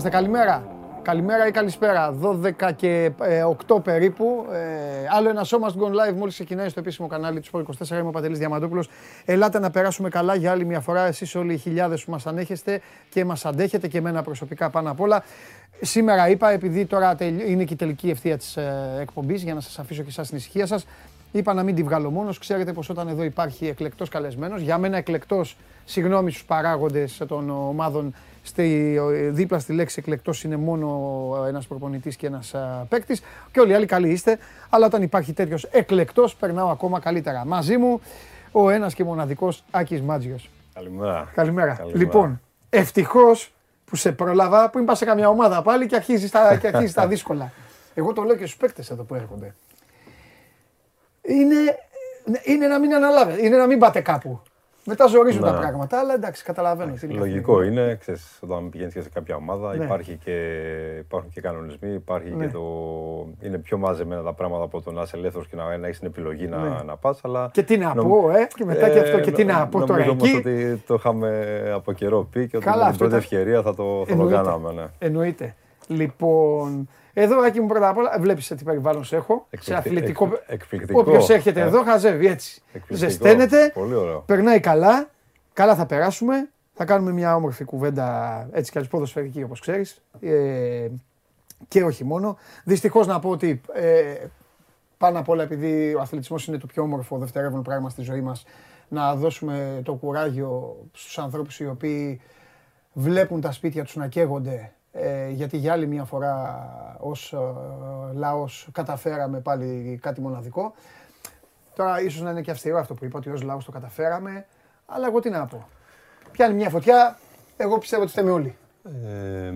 εδώ είμαστε. Καλημέρα. Καλημέρα ή καλησπέρα. 12 και 8 περίπου. Ε, άλλο ένα σώμα στον Gone Live μόλις ξεκινάει στο επίσημο κανάλι του Sport 24. Είμαι ο Παντελής Διαμαντόπουλος. Ελάτε να περάσουμε καλά για άλλη μια φορά. Εσείς όλοι οι χιλιάδες που μας ανέχεστε και μας αντέχετε και εμένα προσωπικά πάνω απ' όλα. Σήμερα είπα, επειδή τώρα είναι και η τελική ευθεία της ε, εκπομπής, για να σας αφήσω και εσάς στην ησυχία σας, είπα να μην τη βγάλω μόνος. Ξέρετε πως όταν εδώ υπάρχει εκλεκτός καλεσμένος, για μένα εκλεκτός, συγγνώμη στους παράγοντες των ομάδων στη, δίπλα στη λέξη εκλεκτός είναι μόνο ένας προπονητής και ένας παίκτης. Και όλοι οι άλλοι καλοί είστε. Αλλά όταν υπάρχει τέτοιος εκλεκτός, περνάω ακόμα καλύτερα. Μαζί μου ο ένας και μοναδικός Άκης Μάτζιος. Καλημέρα. Καλημέρα. Καλημέρα. Λοιπόν, ευτυχώς που σε πρόλαβα, που είμαι σε καμιά ομάδα πάλι και αρχίζει τα, και αρχίζει τα δύσκολα. Εγώ το λέω και στους παίκτες εδώ που έρχονται. Είναι, είναι να μην αναλάβετε, είναι να μην πάτε κάπου. Μετά ζορίζουν τα πράγματα, αλλά εντάξει, καταλαβαίνω. Λογικό είναι, ξέρεις, όταν πηγαίνεις και σε κάποια ομάδα ναι. υπάρχει και, υπάρχουν και κανονισμοί, υπάρχει ναι. και το... είναι πιο μαζεμένα τα πράγματα από το να είσαι ελεύθερος και να, να έχεις την επιλογή να, ναι. να πας. Αλλά... Και τι να πω, ε, και μετά και αυτό, και τι να πω τώρα εκεί. Νομίζω ότι το είχαμε από καιρό πει και ότι με την πρώτη ευκαιρία θα το, θα το κάναμε. Ναι. Εννοείται. Λοιπόν, εδώ, Άκη μου, πρώτα απ' όλα, βλέπεις σε τι περιβάλλον σε έχω. σε αθλητικό. Εκπληκτικό. Όποιο έρχεται ε. εδώ, χαζεύει έτσι. Ζεσταίνεται. Πολύ ωραίο. Περνάει καλά. Καλά θα περάσουμε. Θα κάνουμε μια όμορφη κουβέντα έτσι κι αλλιώς ποδοσφαιρική, όπως ξέρεις. Ε, και όχι μόνο. Δυστυχώς να πω ότι ε, πάνω απ' όλα, επειδή ο αθλητισμός είναι το πιο όμορφο δευτερεύον πράγμα στη ζωή μας, να δώσουμε το κουράγιο στους ανθρώπους οι οποίοι βλέπουν τα σπίτια τους να καίγονται ε, γιατί για άλλη μια φορά ως ε, λαός καταφέραμε πάλι κάτι μοναδικό. Τώρα ίσως να είναι και αυστηρό αυτό που είπα, ότι ως λαός το καταφέραμε, αλλά εγώ τι να πω. Πιάνει μια φωτιά, εγώ πιστεύω ότι φταίμε όλοι. Ε,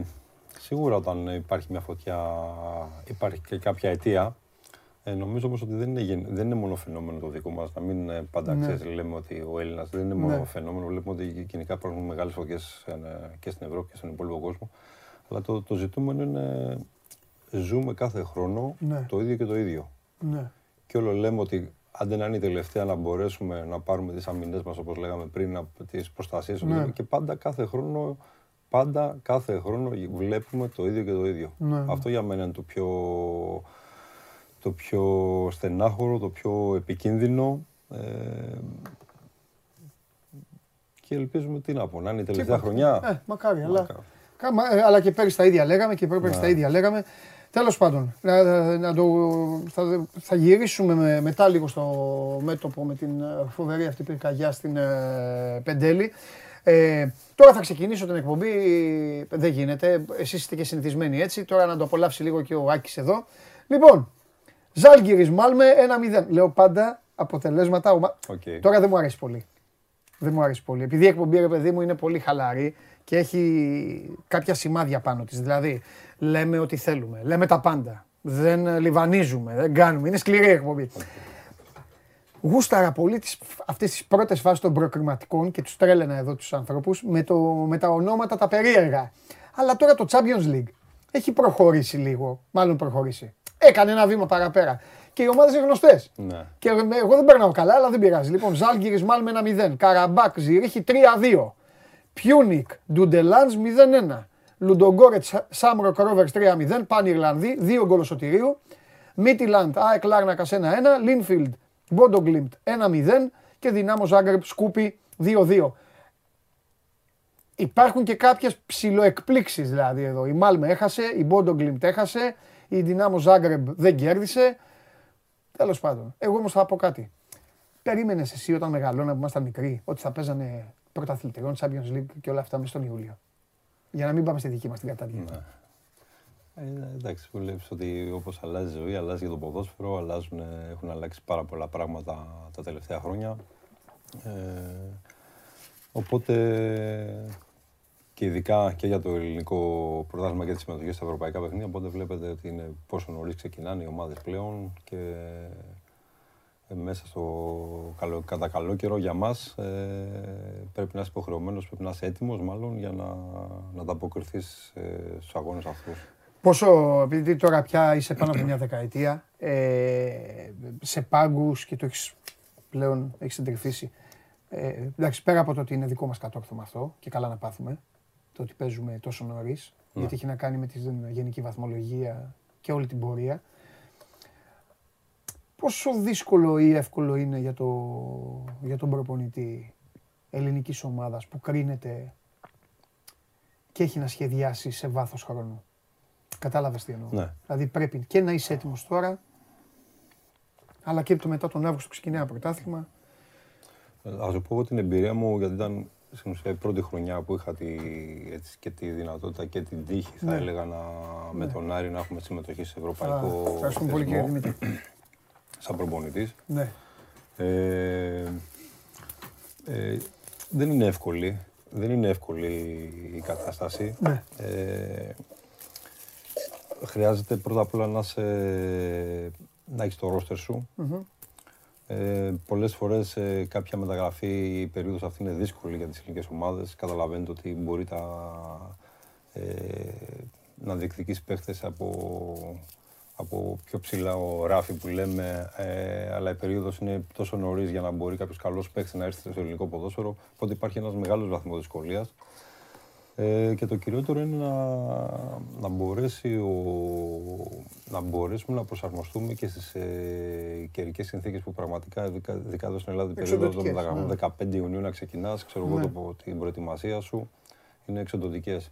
σίγουρα όταν υπάρχει μια φωτιά υπάρχει και κάποια αιτία. Ε, νομίζω όμως ότι δεν είναι, δεν είναι μόνο φαινόμενο το δικό μας, να μην ε, πάντα ναι. ξέρεις, λέμε ότι ο Έλληνας δεν είναι μόνο ναι. φαινόμενο, βλέπουμε ότι γενικά υπάρχουν μεγάλες φωτιές ε, και στην Ευρώπη και στον υπόλοιπο κόσμο. Αλλά το, το ζητούμενο είναι ζούμε κάθε χρόνο ναι. το ίδιο και το ίδιο. Ναι. Και όλο λέμε ότι αν δεν είναι η τελευταία να μπορέσουμε να πάρουμε τις αμυνές μας όπως λέγαμε πριν από τις προστασίες ναι. και πάντα κάθε χρόνο πάντα κάθε χρόνο βλέπουμε το ίδιο και το ίδιο. Ναι. Αυτό για μένα είναι το πιο, το πιο στενάχωρο, το πιο επικίνδυνο. Ε, και ελπίζουμε τι να πω, να είναι η τελευταία χρονιά. Ε, μακάρι, αλλά ε, αλλά και πέρυσι τα ίδια λέγαμε και πέρυσι τα ναι. ίδια λέγαμε. Τέλος πάντων, να, να το, θα, θα γυρίσουμε με, μετά λίγο στο μέτωπο με την ε, φοβερή αυτή πυρκαγιά στην ε, Πεντέλη. Ε, τώρα θα ξεκινήσω την εκπομπή. Δεν γίνεται. Εσείς είστε και συνηθισμένοι έτσι. Τώρα να το απολαύσει λίγο και ο Άκης εδώ. Λοιπόν, Ζάλγκυρης Μάλμε 1-0. Λέω πάντα αποτελέσματα. Okay. Τώρα δεν μου αρέσει πολύ. Δεν μου αρέσει πολύ. Επειδή η εκπομπή, ρε παιδί μου, είναι πολύ χαλαρή και έχει κάποια σημάδια πάνω της. Δηλαδή, λέμε ό,τι θέλουμε, λέμε τα πάντα, δεν λιβανίζουμε, δεν κάνουμε, είναι σκληρή εκπομπή. Γούσταρα πολύ τις, αυτές τις πρώτες φάσεις των προκριματικών και τους τρέλαινα εδώ τους ανθρώπους με, το, με τα ονόματα τα περίεργα. Αλλά τώρα το Champions League έχει προχωρήσει λίγο, μάλλον προχωρήσει. Έκανε ένα βήμα παραπέρα. Και οι ομάδες είναι γνωστές. Ναι. Και εγώ δεν περνάω καλά, αλλά δεν πειράζει. Λοιπόν, Ζαλγκίρις Μάλμε 1-0. Καραμπάκ Ζυρίχη 3-2. Πιούνικ, Ντουντελάνζ 0-1. Λουντογκόρετ, Σάμροκ Ρόβερς 3-0. Πάνε Ιρλανδοί, 2 γκολ Σωτηρίου. Μίντιλαντ, ΑΕΚ Λάρνακα 1-1. Λίνφιλντ, Μπόντο Γκλιμτ 1-0. Και Ντιναμό Ζάγκρεμπ Σκούπι 2-2. Υπάρχουν και κάποιες ψιλοεκπλήξεις δηλαδή εδώ. Η Μάλμε έχασε, η Μπόντο Γκλιμτ έχασε, η Δυνάμος Ζάγκρεπ δεν κέρδισε. Τέλος πάντων, εγώ όμως θα πω κάτι. Περίμενες εσύ όταν μεγαλώναμε που ήμασταν μικροί ότι θα παίζανε πρωταθλητριών, Champions League και όλα αυτά μέσα στον Ιούλιο. Για να μην πάμε στη δική μας την κατάδυση. Ναι. Ε, εντάξει, βλέπεις ότι όπως αλλάζει η ζωή, αλλάζει και το ποδόσφαιρο, αλλάζουν, έχουν αλλάξει πάρα πολλά πράγματα τα τελευταία χρόνια. Ε, οπότε και ειδικά και για το ελληνικό πρωτάθλημα και τη συμμετοχή στα ευρωπαϊκά παιχνίδια. Οπότε βλέπετε ότι είναι πόσο νωρίς ξεκινάνε οι ομάδες πλέον και ε, μέσα στο καλό, κατά καλό καιρό για μας ε, πρέπει να είσαι υποχρεωμένος, πρέπει να είσαι έτοιμος μάλλον για να, να ανταποκριθείς ε, στους αγώνες αυτούς. Πόσο, επειδή τώρα πια είσαι πάνω από μια δεκαετία, ε, σε πάγκους και το έχεις πλέον έχεις εντρυφήσει. Ε, εντάξει, πέρα από το ότι είναι δικό μας κατόρθωμα αυτό και καλά να πάθουμε, το ότι παίζουμε τόσο νωρίς, γιατί έχει να κάνει με τη γενική βαθμολογία και όλη την πορεία. Πόσο δύσκολο ή εύκολο είναι για, το, για τον προπονητή ελληνικής ομάδας που κρίνεται και έχει να σχεδιάσει σε βάθος χρόνου. Κατάλαβες τι εννοώ. Ναι. Δηλαδή πρέπει και να είσαι έτοιμος τώρα, αλλά και το μετά τον Αύγουστο ξεκινάει ένα πρωτάθλημα. Α σου πω εγώ την εμπειρία μου, γιατί ήταν στην ουσία η πρώτη χρονιά που είχα τη, έτσι, και τη δυνατότητα και την τύχη, θα Ναι. έλεγα, να, με Ναι. τον Άρη να έχουμε συμμετοχή σε Α, ευρωπαϊκό Ευχαριστούμε πολύ κύριε θεσμό, Δημήτρη. Σαν προπονητής. Ναι. Ε, ε, δεν είναι εύκολη. Δεν είναι εύκολη η κατάσταση. Ναι. Ε, χρειάζεται πρώτα απ' όλα να, σε, να έχεις το ρόστερ σου. Μμμ. Ε, πολλές φορές ε, κάποια μεταγραφή η περίοδος αυτή είναι δύσκολη για τις ελληνικές ομάδες. Καταλαβαίνετε ότι μπορεί τα, ε, να διεκδικείς παίχτες από, από πιο ψηλά ο ράφι που λέμε, ε, αλλά η περίοδος είναι τόσο νωρίς για να μπορεί κάποιος καλός παίχτης να έρθει στο ελληνικό ποδόσφαιρο, οπότε υπάρχει ένας μεγάλος βαθμός δυσκολίας. Ε, και το κυριότερο είναι να, να, μπορέσει ο, να μπορέσουμε να προσαρμοστούμε και στις ε, καιρικές συνθήκες που πραγματικά, ειδικά, ειδικά εδώ στην Ελλάδα, την περίοδος των Εξοντωτικές, μεταγραφών, 15 Ιουνίου να ξεκινάς, ξέρω εγώ Ναι. το, την προετοιμασία σου, είναι εξοντωτικές.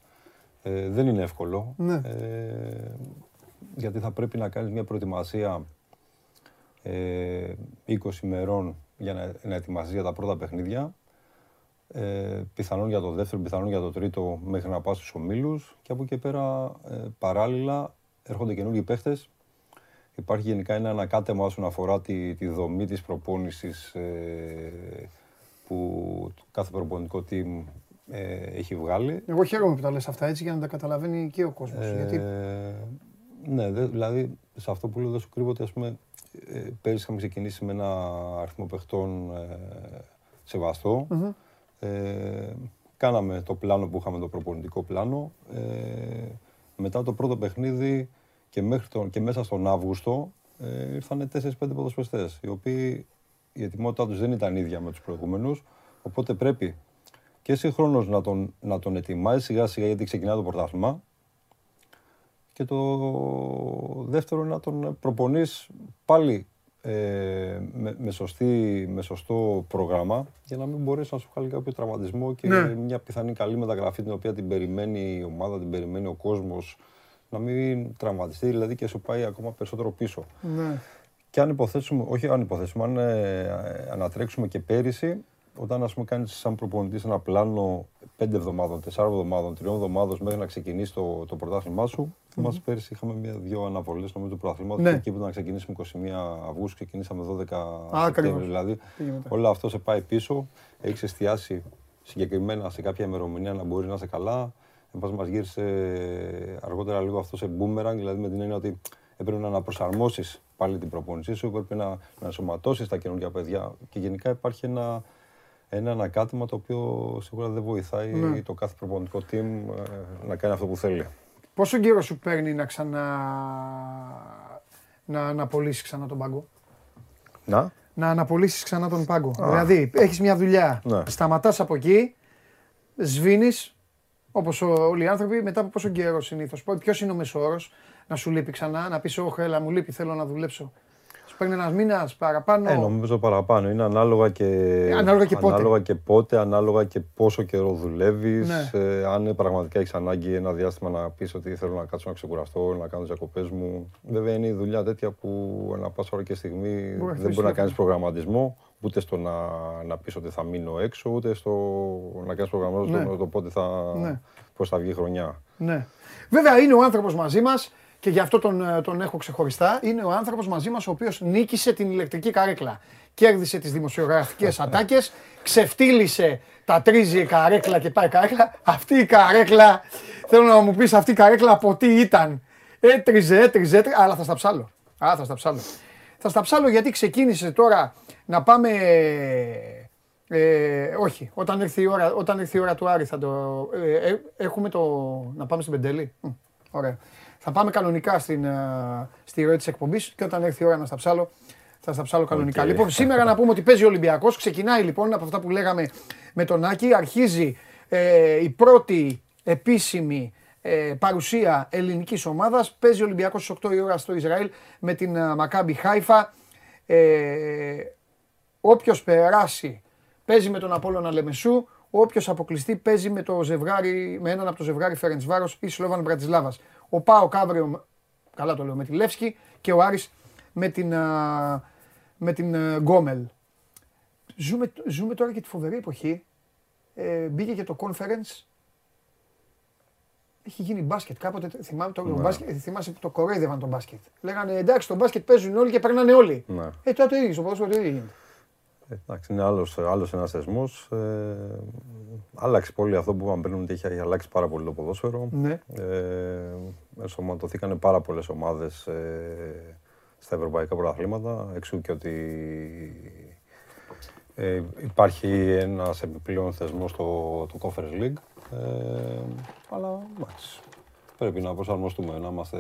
Ε, δεν είναι εύκολο, Ναι. ε, γιατί θα πρέπει να κάνεις μια προετοιμασία ε, 20 ημερών για να, να ετοιμαστείς για τα πρώτα παιχνίδια ε, πιθανόν για το δεύτερο, πιθανόν για το τρίτο μέχρι να πας στους ομίλους και από εκεί και πέρα ε, παράλληλα έρχονται καινούργιοι παίχτες. Υπάρχει γενικά ένα ανακάτεμα όσον αφορά τη, τη δομή της προπόνησης ε, που το κάθε προπονητικό team ε, έχει βγάλει. Εγώ χαίρομαι που τα λες αυτά έτσι για να τα καταλαβαίνει και ο κόσμος. γιατί Ε, ναι, δε- δηλαδή σε αυτό που λέω δεν σου κρύβω ότι ας πούμε ε, πέρυσι είχαμε ξεκινήσει με ένα αριθμό παιχτών ε, σεβαστό. Μμμ. Ε, κάναμε το πλάνο που είχαμε, το προπονητικό πλάνο. Ε, μετά το πρώτο παιχνίδι και, μέχρι τον, και μέσα στον Αύγουστο ε, ήρθαν 4-5 ποδοσφαιριστές, οι οποίοι η ετοιμότητά τους δεν ήταν ίδια με τους προηγούμενους, οπότε πρέπει και συγχρόνως να τον, να τον ετοιμάζει σιγά σιγά γιατί ξεκινάει το πρωτάθλημα και το δεύτερο να τον προπονείς πάλι ε, με, με, σωστή, με σωστό πρόγραμμα για να μην μπορέσει να σου βγάλει κάποιο τραυματισμό και Ναι. μια πιθανή καλή μεταγραφή την οποία την περιμένει η ομάδα, την περιμένει ο κόσμος να μην τραυματιστεί δηλαδή και σου πάει ακόμα περισσότερο πίσω. Ναι. Και αν υποθέσουμε, όχι αν υποθέσουμε, αν ε, ανατρέξουμε και πέρυσι, όταν ας πούμε κάνεις σαν προπονητής ένα πλάνο 5 εβδομάδων, 4 εβδομάδων, 3 εβδομάδων μέχρι να ξεκινήσει το, το πρωτάθλημά σου, θυμάσαι πέρυσι είχαμε μια-δυο αναβολές νομίζω του πρωταθλήματος Ναι. και εκεί που ήταν να ξεκινήσουμε 21 Αυγούστου ξεκινήσαμε 12 Ακριβώς. Σεπτέμβρη. Δηλαδή Πήγε μετά. όλο αυτό σε πάει πίσω, έχεις εστιάσει συγκεκριμένα σε κάποια ημερομηνία να μπορεί να είσαι καλά. Εν πάση μας γύρισε αργότερα λίγο αυτό σε boomerang, δηλαδή με την έννοια ότι έπρεπε να αναπροσαρμόσεις πάλι την προπόνησή σου, έπρεπε να, να ενσωματώσεις τα καινούργια παιδιά και γενικά υπάρχει ένα, ένα ανακάτεμα το οποίο σίγουρα δεν βοηθάει Ναι. το κάθε προπονητικό team ε, να κάνει αυτό που θέλει. Πόσο καιρό σου παίρνει να ξανα... να αναπολύσεις ξανά τον πάγκο; Να. Να αναπολύσεις ξανά τον πάγκο. Δηλαδή, έχεις μια δουλειά, Ναι. σταματάς από εκεί, σβήνεις, όπως ο- όλοι οι άνθρωποι, μετά από πόσο καιρό συνήθως. Ποιος είναι ο μεσόρος να σου λείπει ξανά, να πεις, όχι, έλα, μου λείπει, θέλω να δουλέψω. Σου παίρνει ένας μήνας παραπάνω. Ε, νομίζω παραπάνω. Είναι ανάλογα και, ανάλογα και πότε. ανάλογα και πότε, ανάλογα και πόσο καιρό δουλεύεις. Ναι. Ε, αν πραγματικά έχεις ανάγκη ένα διάστημα να πεις ότι θέλω να κάτσω να ξεκουραστώ, να κάνω τις διακοπές μου. Βέβαια είναι η δουλειά τέτοια που ανά πάσα ώρα και στιγμή να δεν χτυπήσεις μπορεί να κάνεις τηλέφωνο. προγραμματισμό. Ούτε στο να, να πεις ότι θα μείνω έξω, ούτε στο να κάνεις προγραμματισμό Ναι. στο το πότε θα, Ναι. πώς θα βγει η χρονιά. Ναι. Βέβαια είναι ο άνθρωπος μαζί μας και γι' αυτό τον, ε, τον έχω ξεχωριστά. Είναι ο άνθρωπος μαζί μας ο οποίος νίκησε την ηλεκτρική καρέκλα. Κέρδισε τις δημοσιογραφικές ατάκες, ξεφτύλισε τα τρίζει η καρέκλα και πάει η καρέκλα. Αυτή η καρέκλα, θέλω να μου πεις αυτή η καρέκλα από τι ήταν. Έτριζε, έτριζε, έτριζε, αλλά θα στα ψάλω. Α, θα στα ψάλω. Θα στα ψάλω γιατί ξεκίνησε τώρα να πάμε ε, όχι, όταν έρθει, η ώρα, όταν έρθει η ώρα του Άρη θα το... ε, ε, έχουμε το... Να πάμε στην Πεντέλη. Μμ, Ωραία. Θα πάμε κανονικά στην, ε, στη ροή της εκπομπής και όταν έρθει η ώρα να στα ψάλω, θα στα ψάλω κανονικά. Οκ. Λοιπόν, σήμερα να πούμε ότι παίζει ο Ολυμπιακός. Ξεκινάει λοιπόν από αυτά που λέγαμε με τον Άκη. Αρχίζει ε, η πρώτη επίσημη ε, παρουσία ελληνικής ομάδας. Παίζει ο Ολυμπιακός στις 8 η ώρα στο Ισραήλ με την ε, Μακάμπι Χάιφα. Ε, όποιος περάσει παίζει με τον Απόλλωνα Λεμεσού. Όποιος αποκλειστεί παίζει με, το ζευγάρι, με έναν από το ζευγάρι Φέρεντ Βάρος ή Σλόβαν Μπρατισλάβας. Ο Πάο Κάβριο, καλά το λέω, με τη Λεύσκη και ο Άρης με την, α, με την α, Γκόμελ. Ζούμε, ζούμε τώρα και τη φοβερή εποχή. Ε, μπήκε και το conference. Έχει γίνει μπάσκετ. Κάποτε θυμάμαι το, Ναι. μπάσκετ, θυμάσαι που το κορόιδευαν το μπάσκετ. Λέγανε εντάξει, το μπάσκετ παίζουν όλοι και περνάνε όλοι. Ναι. Ε, τώρα το ίδιο, στο ποδόσφαιρο το ίδιο γίνεται. Ε, Εντάξει, είναι άλλος, άλλος ένας θεσμός. Ε, άλλαξε πολύ αυτό που είπαμε πριν, ότι έχει αλλάξει πάρα πολύ το ποδόσφαιρο. Ναι. Ε, ενσωματωθήκαν πάρα πολλές ομάδες ε, στα ευρωπαϊκά πρωταθλήματα, εξού και ότι ε, υπάρχει ένας επιπλέον θεσμός στο το Conference League. Ε, αλλά εντάξει, πρέπει να προσαρμοστούμε, να είμαστε,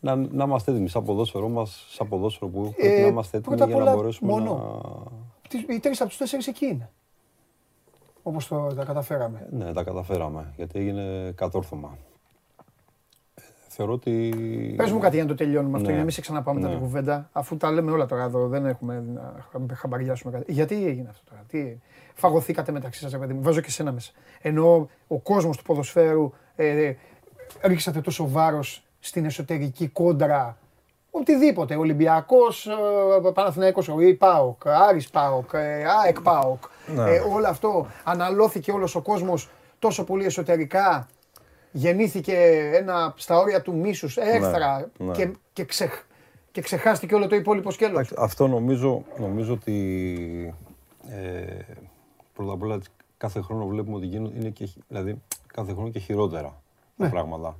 να, να είμαστε έτοιμοι σαν ποδόσφαιρό μας, σαν ποδόσφαιρο που πρέπει να είμαστε έτοιμοι πρώτα απ' για να όλα, μπορέσουμε μόνο. να... Τις- Οι τρεις από τους τέσσερις εκεί είναι. Όπως το τα καταφέραμε. Ναι, τα καταφέραμε, γιατί έγινε κατόρθωμα. Ε, Θεωρώ ότι... Πες μου κάτι για να το τελειώνουμε αυτό, Ναι. για να μην σε ξαναπάμε μετά Ναι. την κουβέντα, αφού τα λέμε όλα τώρα εδώ, δεν έχουμε να χα- χαμπαριάσουμε κάτι. Γιατί έγινε αυτό τώρα, τι φαγωθήκατε μεταξύ σας, παιδί μου, βάζω και σένα μέσα. Ενώ ο κόσμος του ποδοσφαίρου ε, ρίξατε τόσο βάρος στην εσωτερική κόντρα. Οτιδήποτε, Ολυμπιακός, ε, Παναθηναϊκός, ο Ή ΠΑΟΚ, Άρης ΠΑΟΚ, ε, ΑΕΚ ΠΑΟΚ. Ναι. Ε, όλο αυτό αναλώθηκε όλος ο κόσμος τόσο πολύ εσωτερικά γεννήθηκε ένα στα όρια του μίσους, έρθρα ναι. Και, και, ξεχ, και ξεχάστηκε όλο το υπόλοιπο σκέλος. Εντάξει, Αυτό νομίζω, νομίζω ότι ε, πρώτα απ' όλα κάθε χρόνο βλέπουμε ότι γίνονται, είναι και, χει- δηλαδή κάθε χρόνο και χειρότερα Ναι. τα πράγματα.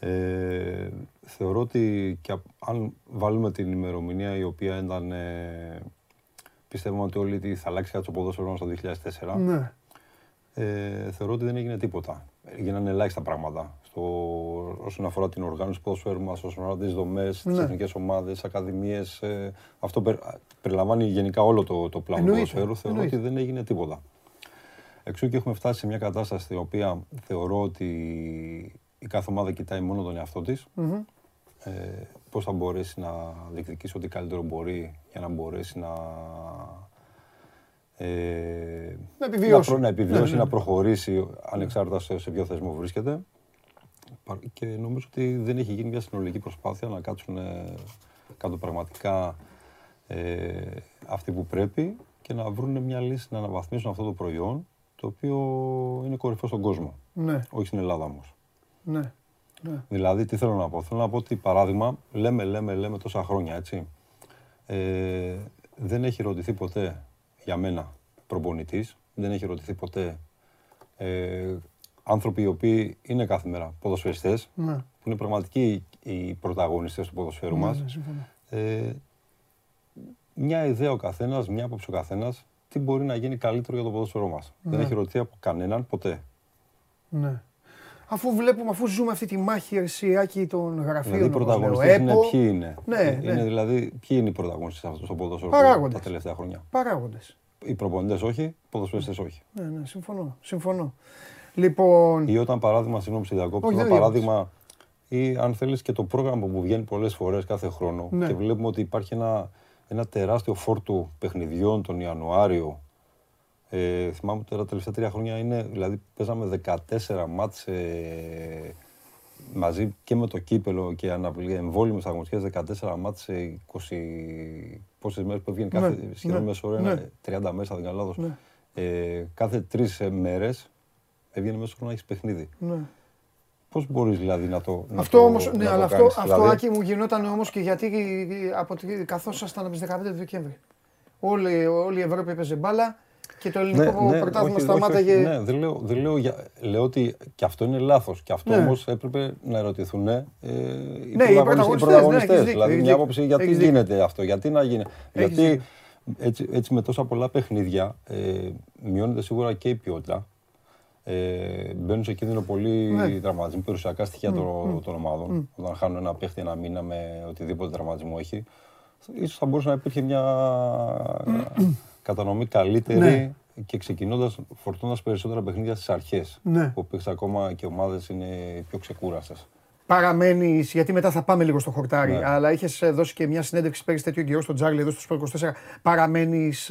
Ε, θεωρώ ότι και απ- αν βάλουμε την ημερομηνία η οποία ήταν, ε, πιστεύουμε ότι όλοι ότι θα αλλάξει κάτι στο ποδόσφαιρο μας το 2004, Ναι. ε, θεωρώ ότι δεν έγινε τίποτα. Έγιναν ελάχιστα πράγματα στο, όσον αφορά την οργάνωση του ποδοσφαίρου μας, όσον αφορά τις δομές, τις Ναι. εθνικές ομάδες, ακαδημίες. Ε, αυτό περι- περιλαμβάνει γενικά όλο το, το πλάνο του Εννοείται, ποδοσφαίρου. Θεωρώ εννοείται. ότι δεν έγινε τίποτα. Εξού και έχουμε φτάσει σε μια κατάσταση στην οποία θεωρώ ότι η κάθε ομάδα κοιτάει μόνο τον εαυτό της. Μμμ. Ε, πώς θα μπορέσει να διεκδικήσει ό,τι καλύτερο μπορεί για να μπορέσει να, ε, Να επιβιώσει. να, προ- να επιβιώσει, Ναι, ναι. να προχωρήσει ανεξάρτητα σε, σε ποιο θεσμό βρίσκεται. Πα- Και νομίζω ότι δεν έχει γίνει μια συνολική προσπάθεια να κάτσουν ε, κάτω πραγματικά ε, αυτοί που πρέπει και να βρουν μια λύση να αναβαθμίσουν αυτό το προϊόν το οποίο είναι κορυφαίο στον κόσμο. Ναι, Όχι στην Ελλάδα όμως. Ναι. ναι. Δηλαδή, τι θέλω να πω; Θέλω να πω ότι, παράδειγμα, λέμε, λέμε, λέμε τόσα χρόνια, έτσι. Ε, δεν έχει ρωτηθεί ποτέ για μένα προπονητής, δεν έχει ρωτηθεί ποτέ ε, άνθρωποι οι οποίοι είναι κάθε μέρα ποδοσφαιριστές, ναι. που είναι πραγματικοί οι πρωταγωνιστές του ποδοσφαίρου μας. Ναι, συμφωνώ. Ε, μια ιδέα ο καθένας, μια άποψη ο καθένας, τι μπορεί να γίνει καλύτερο για το ποδόσφαιρό μας. Δεν Ναι. έχει ρωτηθεί από κανέναν ποτέ. Ναι. Αφού βλέπουμε, αφού ζούμε αυτή τη μάχη ερσιάκη των γραφείων. Δηλαδή οι όπως λέω, πρωταγωνιστές είναι ΕΠΟ, ποιοι είναι; Ναι, Ε, ναι. είναι δηλαδή, ποιοι είναι οι πρωταγωνιστές αυτούς στο ποδόσφαιρο Παράγοντες. τα τελευταία χρόνια; Παράγοντες. Οι προπονητές όχι, οι ποδοσφαιριστές όχι. Ναι, ναι, συμφωνώ. συμφωνώ. Λοιπόν, Ή όταν παράδειγμα, συγγνώμη σε διακόπτω, Όχι, όταν δεν παράδειγμα ή αν θέλεις και το πρόγραμμα που βγαίνει πολλές φορές κάθε χρόνο Ναι. και βλέπουμε ότι υπάρχει ένα, ένα τεράστιο φόρτο παιχνιδιών τον Ιανουάριο. Ε, θυμάμαι ότι τα τελευταία τρία χρόνια είναι, δηλαδή παίζαμε 14 μάτς ε, μαζί και με το κύπελο και αναπλή, εμβόλυμες αγωνιστικές 14 μάτς σε 20 πόσες μέρες που έβγαινε κάθε Ναι, σχεδόν ναι, μέσο ώρα, ναι. ένα 30 μέρες, αν δεν κάνω λάθος. Ναι. Ε, κάθε τρεις ε, μέρες έβγαινε μέσα στο να έχεις παιχνίδι. ναι. Πώς μπορείς δηλαδή να το να Αυτό το- όμως, να ναι, το αλλά αυτό, κάνεις, αυτό δηλαδή, Άκη μου γινόταν όμως και γιατί από, τη- καθώς ήσασταν από τις 15 του Δεκέμβρη. Όλη, όλη η Ευρώπη έπαιζε μπάλα και το ελληνικό πρωτάθλημα Ναι, όχι, σταμάταγε. όχι, ναι, δεν λέω, δεν λέω, για, λέω ότι και αυτό είναι λάθος. Και αυτό Ναι. όμως έπρεπε να ερωτηθούν ε, οι, οι πρωταγωνιστές, οι πρωταγωνιστές, ναι, πρωταγωνιστές. έχεις δίκιο, δηλαδή έχεις μια δίκιο. άποψη γιατί Έχεις δίκιο. γίνεται αυτό, γιατί να γίνει. Έχεις γιατί δίκιο. έτσι, έτσι με τόσα πολλά παιχνίδια ε, μειώνεται σίγουρα και η ποιότητα. Ε, μπαίνουν σε κίνδυνο πολλοί Ναι. τραυματισμοί, περιουσιακά στοιχεία των, των ομάδων. Όταν χάνουν ένα παίχτη ένα μήνα με οτιδήποτε τραυματισμό έχει, ίσως θα μπορούσε να υπήρχε μια κατανομή καλύτερη Ναι. και ξεκινώντας, φορτώντα περισσότερα παιχνίδια στις αρχές. Ναι. Που πήγε ακόμα και ομάδες είναι πιο ξεκούραστες. Παραμένεις, γιατί μετά θα πάμε λίγο στο χορτάρι, Ναι. αλλά είχες δώσει και μια συνέντευξη πέρυσι τέτοιο καιρό στον Τζάρλι εδώ στο Sport 24. Παραμένεις.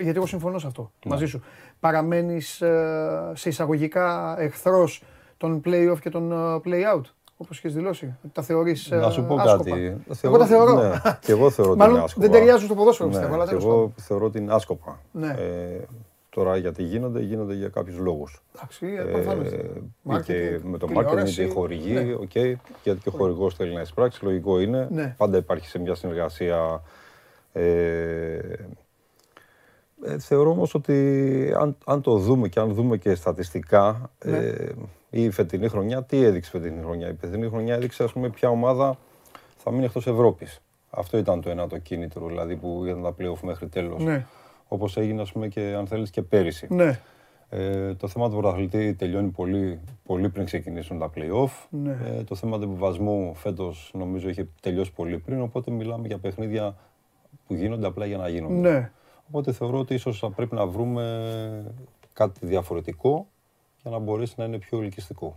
γιατί εγώ συμφωνώ σε αυτό Ναι. μαζί σου. Παραμένεις σε εισαγωγικά εχθρός των play-off και των ε, play-out; Όπως είχες δηλώσει. Τα θεωρείς. Να σου πω άσκοπα. κάτι. Εγώ τα θεωρώ. Ναι, και εγώ θεωρώ ότι είναι Μάλλον άσκοπα. δεν ταιριάζουν στο ποδόσφαιρο, Ναι, πιστεύω. Αλλά και τέλος εγώ πάντων. θεωρώ ότι είναι άσκοπα. Ναι. Ε, τώρα γιατί γίνονται, γίνονται για κάποιους λόγους. Εντάξει, ε, προφανώς. και Marketing, με το marketing, τηλεόραση. είτε χορηγοί, Ναι. οκ, γιατί και ο χορηγός θέλει να εισπράξει, λογικό είναι. Ναι. Πάντα υπάρχει σε μια συνεργασία. Ε, ε, θεωρώ όμως ότι αν, αν το δούμε και αν δούμε και στατιστικά, Ναι. ε, η φετινή χρονιά, τι έδειξε η φετινή χρονιά; Η φετινή χρονιά έδειξε ας πούμε ποια ομάδα θα μείνει εκτός Ευρώπης. Αυτό ήταν το ένα το κίνητρο, δηλαδή που ήταν τα play-off μέχρι τέλος. Ναι. Όπως έγινε ας πούμε και αν θέλεις και πέρυσι. Ναι. Ε, το θέμα του πρωταθλητή τελειώνει πολύ, πολύ πριν ξεκινήσουν τα play-off. Ναι. Ε, το θέμα του επιβασμού φέτος νομίζω είχε τελειώσει πολύ πριν, οπότε μιλάμε για παιχνίδια που γίνονται απλά για να γίνονται. Ναι. Οπότε θεωρώ ότι ίσως θα πρέπει να βρούμε κάτι διαφορετικό για να μπορέσει να είναι πιο ελκυστικό.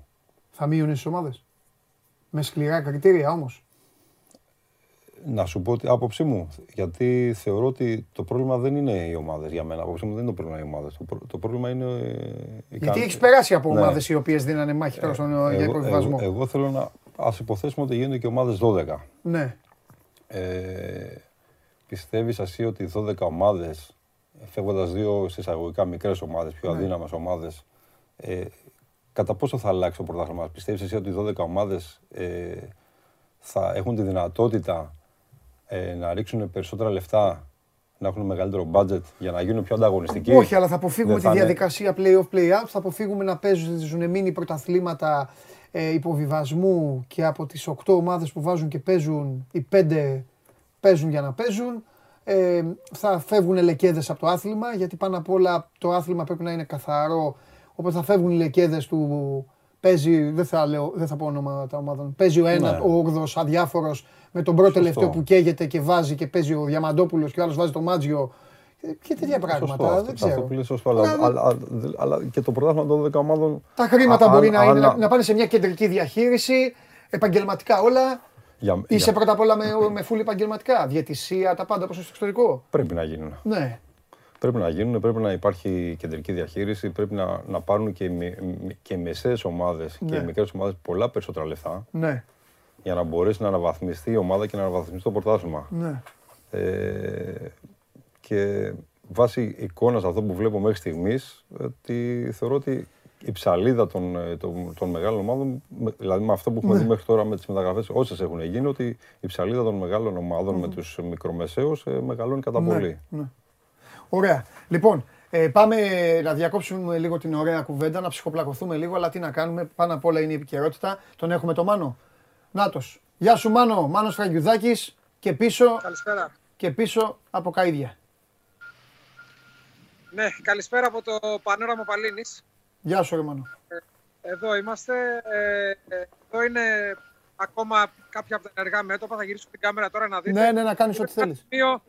Θα μείωνε τι ομάδες; Με σκληρά κριτήρια όμως; Να σου πω την άποψή μου, γιατί θεωρώ ότι το πρόβλημα δεν είναι οι ομάδες για μένα. Άποψή μου δεν είναι το πρόβλημα οι ομάδες. Το, πρό- το πρόβλημα είναι. ε, οι Γιατί κα- έχεις περάσει από Ναι. ομάδες οι οποίες δίνανε μάχη τώρα στον για εγώ, υποβιβασμό. εγώ, εγώ θέλω να. Ας υποθέσουμε ότι γίνονται και ομάδες 12. Ναι. Ε, πιστεύεις εσύ ότι 12 ομάδες, φεύγοντας δύο εισαγωγικά μικρές ομάδες, πιο Ναι. αδύναμες ομάδες, ε, κατά πόσο θα αλλάξει το πρωτάθλημα. Πιστεύεις εσύ ότι οι 12 ομάδες ε, θα έχουν τη δυνατότητα ε, να ρίξουν περισσότερα λεφτά, να έχουν μεγαλύτερο budget για να γίνουν πιο ανταγωνιστικοί; Όχι, αλλά θα αποφύγουμε Δεν τη θα είναι- διαδικασία play-off, play-out. Θα αποφύγουμε να παίζουν μείνει πρωταθλήματα ε, υποβιβασμού και από τις 8 ομάδες που βάζουν και παίζουν, οι 5 παίζουν για να παίζουν. Ε, θα φεύγουν λεκέδες από το άθλημα, γιατί πάνω απ' όλα το άθλημα πρέπει να είναι καθαρό. Οπότε θα φεύγουν οι λεκέδες του παίζει, δεν θα, λέω, δεν θα πω ονόματα ομάδων, παίζει ο ένας, Ναι. ο όγδος αδιάφορος με τον πρώτο Σωστό. τελευταίο που καίγεται και βάζει και παίζει ο Διαμαντόπουλος και ο άλλος βάζει το Μάτζιο ε, και τέτοια πράγματα. Σωστό, δεν αυτό, ξέρω. αυτό που λες σωστό, αλλά, Ναι, αλλά, αλλά και το πρωτάθλημα των 12 ομάδων... Τα χρήματα Α- μπορεί αν- να, είναι, αν- να, να πάνε σε μια κεντρική διαχείριση, επαγγελματικά όλα. Για- Είσαι για- πρώτα απ' όλα με, με full επαγγελματικά. Διαιτησία, τα πάντα όπως στο εξωτερικό. Πρέπει να γίνουν. Ναι. Πρέπει να γίνουν, πρέπει να υπάρχει κεντρική διαχείριση, πρέπει να, να πάρουν και, οι μη- μη- και οι μεσαίες ομάδες και Ναι. οι μικρές ομάδες πολλά περισσότερα λεφτά Ναι. για να μπορέσει να αναβαθμιστεί η ομάδα και να αναβαθμιστεί το πρωτάθλημα. ναι. Ε, και βάσει εικόνας αυτό που βλέπω μέχρι στιγμής, ότι θεωρώ ότι η ψαλίδα των, ε, των, των μεγάλων ομάδων, με- δηλαδή με αυτό που έχουμε Ναι. δει μέχρι τώρα με τις μεταγραφές, όσες έχουν γίνει, ότι η ψαλίδα των μεγάλων ομάδων με τους μικρομεσαίους ε, μεγαλώνει κατά Ναι, πολύ. ναι. Ωραία. Λοιπόν, ε, πάμε να διακόψουμε λίγο την ωραία κουβέντα, να ψυχοπλακωθούμε λίγο, αλλά τι να κάνουμε. Πάνω απ' όλα είναι η επικαιρότητα. Τον έχουμε το Μάνο. Νάτος. Γεια σου Μάνο, Μάνος Φραγκιουδάκης και πίσω, Καλησπέρα. και πίσω από Καΐδια. Ναι, καλησπέρα από το Πανόραμα Παλίνης. Γεια σου ρε Μάνο. Εδώ είμαστε. Ε, ε, εδώ είναι ακόμα κάποια από τα ενεργά μέτωπα. Θα γυρίσω την κάμερα τώρα να δείτε. Ναι, ναι, να κάνεις Είναι ό,τι ένα θέλεις. σημείο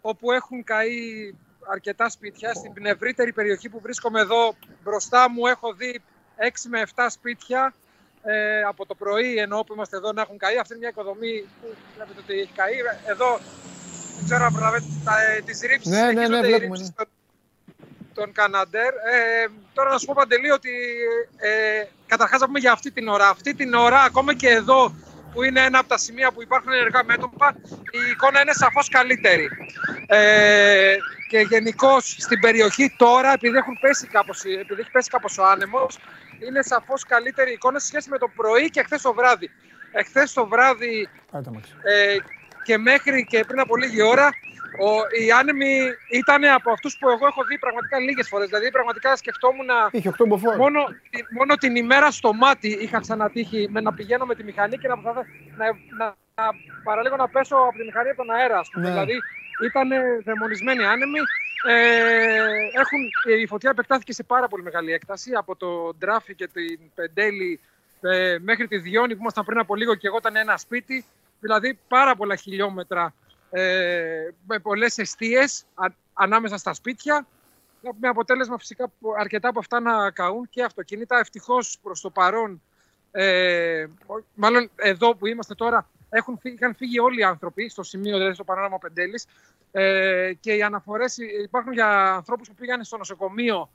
όπου έχουν καεί αρκετά σπίτια. Στην ευρύτερη περιοχή που βρίσκομαι εδώ μπροστά μου έχω δει 6 με 7 σπίτια ε, από το πρωί ενώ που είμαστε εδώ να έχουν καεί. Αυτή είναι μια οικοδομή που βλέπετε ότι έχει καεί. Εδώ δεν ξέρω αν προλαβαίνετε τα- ε, τις ρήψεις. Ναι, ναι, ναι, συνεχίζονται οι βλέπουμε, ρήψεις ναι. Των- των Καναντέρ. Ε, τώρα να σου πω Παντελή ότι ε, καταρχάς να πούμε για αυτή την ώρα. Αυτή την ώρα ακόμα και εδώ που είναι ένα από τα σημεία που υπάρχουν ενεργά μέτωπα η εικόνα είναι σαφώς καλύτερη. Ε, και γενικώς στην περιοχή τώρα επειδή, έχουν πέσει κάπως, επειδή έχει πέσει κάπως ο άνεμος είναι σαφώς καλύτερη η εικόνα σε σχέση με το πρωί και χθες το βράδυ. Εχθές το βράδυ Πάρε το αμάξι. ε, και μέχρι και πριν από λίγη ώρα ο, οι άνεμοι ήταν από αυτούς που εγώ έχω δει πραγματικά λίγες φορές. Δηλαδή πραγματικά σκεφτόμουν να, Είχε 8 μποφόρ. μόνο, τη- μόνο την ημέρα στο μάτι είχα ξανατύχει με να πηγαίνω με τη μηχανή και να, προσπαθώ να, να, να παραλίγο να πέσω από τη μηχανή από τον αέρα. ας πούμε. Ναι. Δηλαδή ήταν δαιμονισμένοι άνεμοι. Ε, έχουν, η φωτιά επεκτάθηκε σε πάρα πολύ μεγάλη έκταση από το Ντράφι και την Πεντέλη ε, μέχρι τη Διόνη που ήμασταν πριν από λίγο και εγώ ήταν ένα σπίτι. Δηλαδή πάρα πολλά χιλιόμετρα ε, με πολλές αιστείες α- ανάμεσα στα σπίτια με αποτέλεσμα φυσικά αρκετά από αυτά να καούν και αυτοκίνητα. Ευτυχώς προς το παρόν, ε, μάλλον εδώ που είμαστε τώρα, έχουν φύγει, είχαν φύγει όλοι οι άνθρωποι στο σημείο, δηλαδή στο πανόραμα Πεντέλης ε, και οι αναφορές υπάρχουν για ανθρώπους που πήγαν στο νοσοκομείο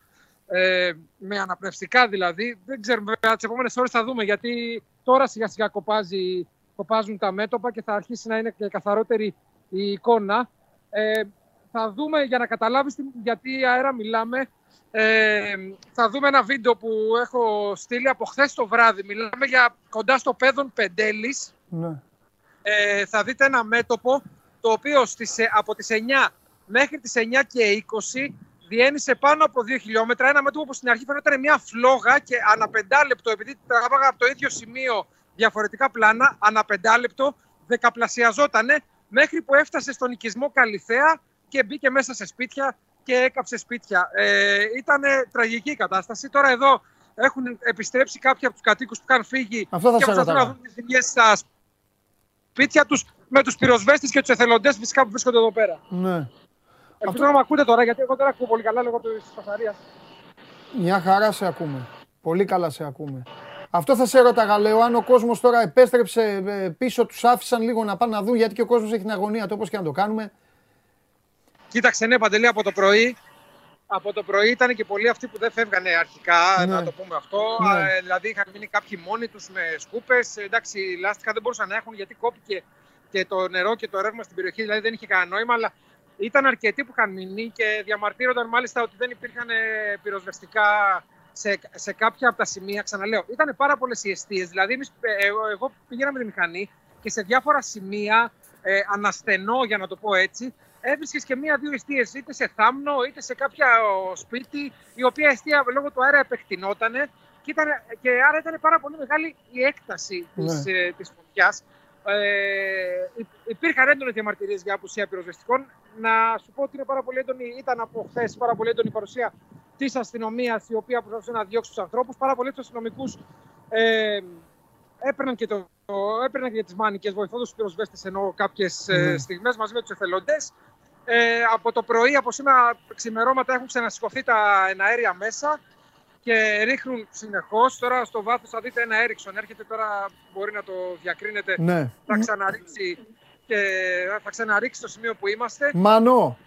ε, με αναπνευστικά δηλαδή. Δεν ξέρουμε, βέβαια, τις επόμενες ώρες θα δούμε γιατί τώρα σιγά σιγά κοπάζει, κοπάζουν τα μέτωπα και θα αρχίσει να είναι και καθαρότερη η εικόνα. Ε, θα δούμε για να καταλάβεις γιατί αέρα μιλάμε. Ε, θα δούμε ένα βίντεο που έχω στείλει από χθες το βράδυ. Μιλάμε για κοντά στο πέδον Πεντέλης. Ναι. Ε, θα δείτε ένα μέτωπο το οποίο στις, ε, από τις 9 μέχρι τις 9 και 20 διένυσε πάνω από 2 χιλιόμετρα. Ένα μέτωπο που στην αρχή φαίνονταν μια φλόγα και ανά πεντάλεπτο, επειδή τραβάγα από το ίδιο σημείο διαφορετικά πλάνα, ανά πεντάλεπτο δεκαπλασιαζότανε μέχρι που έφτασε στον οικισμό Καλυθέα και μπήκε μέσα σε σπίτια και έκαψε σπίτια. Ε, ήταν τραγική η κατάσταση. Τώρα εδώ έχουν επιστρέψει κάποιοι από τους κατοίκους που είχαν φύγει Αυτό θα και προσπαθούν να δουν τι ζημιές στα σπίτια τους με τους πυροσβέστες και τους εθελοντές φυσικά που βρίσκονται εδώ πέρα. Ναι. Ελπίζω να με ακούτε τώρα, γιατί εγώ δεν ακούω πολύ καλά λόγω της καθαρία. Μια χαρά σε ακούμε. Πολύ καλά σε ακούμε. Αυτό θα σε ρωτάγα, λέω, αν ο κόσμος τώρα επέστρεψε ε, πίσω, τους άφησαν λίγο να πάνε να δουν, γιατί και ο κόσμος έχει την αγωνία του, όπω και να το κάνουμε. Κοίταξε, ναι, Παντελή, από το πρωί. Από το πρωί ήταν και πολλοί αυτοί που δεν φεύγανε αρχικά, ναι. να το πούμε αυτό. Ναι. Ε, δηλαδή είχαν μείνει κάποιοι μόνοι τους με σκούπες. Εντάξει, λάστιχα δεν μπορούσαν να έχουν γιατί κόπηκε και το νερό και το ρεύμα στην περιοχή, δηλαδή δεν είχε κανένα νόημα. Αλλά ήταν αρκετοί που είχαν μείνει και διαμαρτύρονταν μάλιστα ότι δεν υπήρχαν ε, πυροσβεστικά σε, σε κάποια από τα σημεία. Ξαναλέω, ήταν πάρα πολλές οι αιστείες. Δηλαδή, εμείς, ε, εγώ, εγώ πήγαινα με τη μηχανή και σε διάφορα σημεία, ε, αναστενώ για να το πω έτσι, έβρισκες και μία-δύο αιστείες, είτε σε θάμνο είτε σε κάποια σπίτι, η οποία αιστεία λόγω του αέρα επεκτηνότανε. Και, ήταν, και άρα ήταν πάρα πολύ μεγάλη η έκταση ναι. της, ε, της φωτιάς. Ε, υπήρχαν έντονες διαμαρτυρίες για απουσία πυροσβεστικών. Να σου πω ότι είναι πάρα πολύ έντονη, ήταν από χθες πάρα πολύ έντονη η παρουσία της αστυνομίας, η οποία προσπαθούσε να διώξει τους ανθρώπους. Πάρα πολλοί τους αστυνομικούς ε, έπαιρναν και, το, έπαιρναν και τις μάνικες, βοηθώντας τους πυροσβέστες ενώ κάποιες mm. στιγμές μαζί με τους εθελοντές. Ε, από το πρωί, από σήμερα ξημερώματα, έχουν ξανασηκωθεί τα εναέρια μέσα και ρίχνουν συνεχώς. Τώρα στο βάθος θα δείτε ένα Έριξον. Έρχεται τώρα, μπορεί να το διακρίνετε. Ναι. Θα ξαναρίξει και θα ξαναρίξει το σημείο που είμαστε. Μανώ.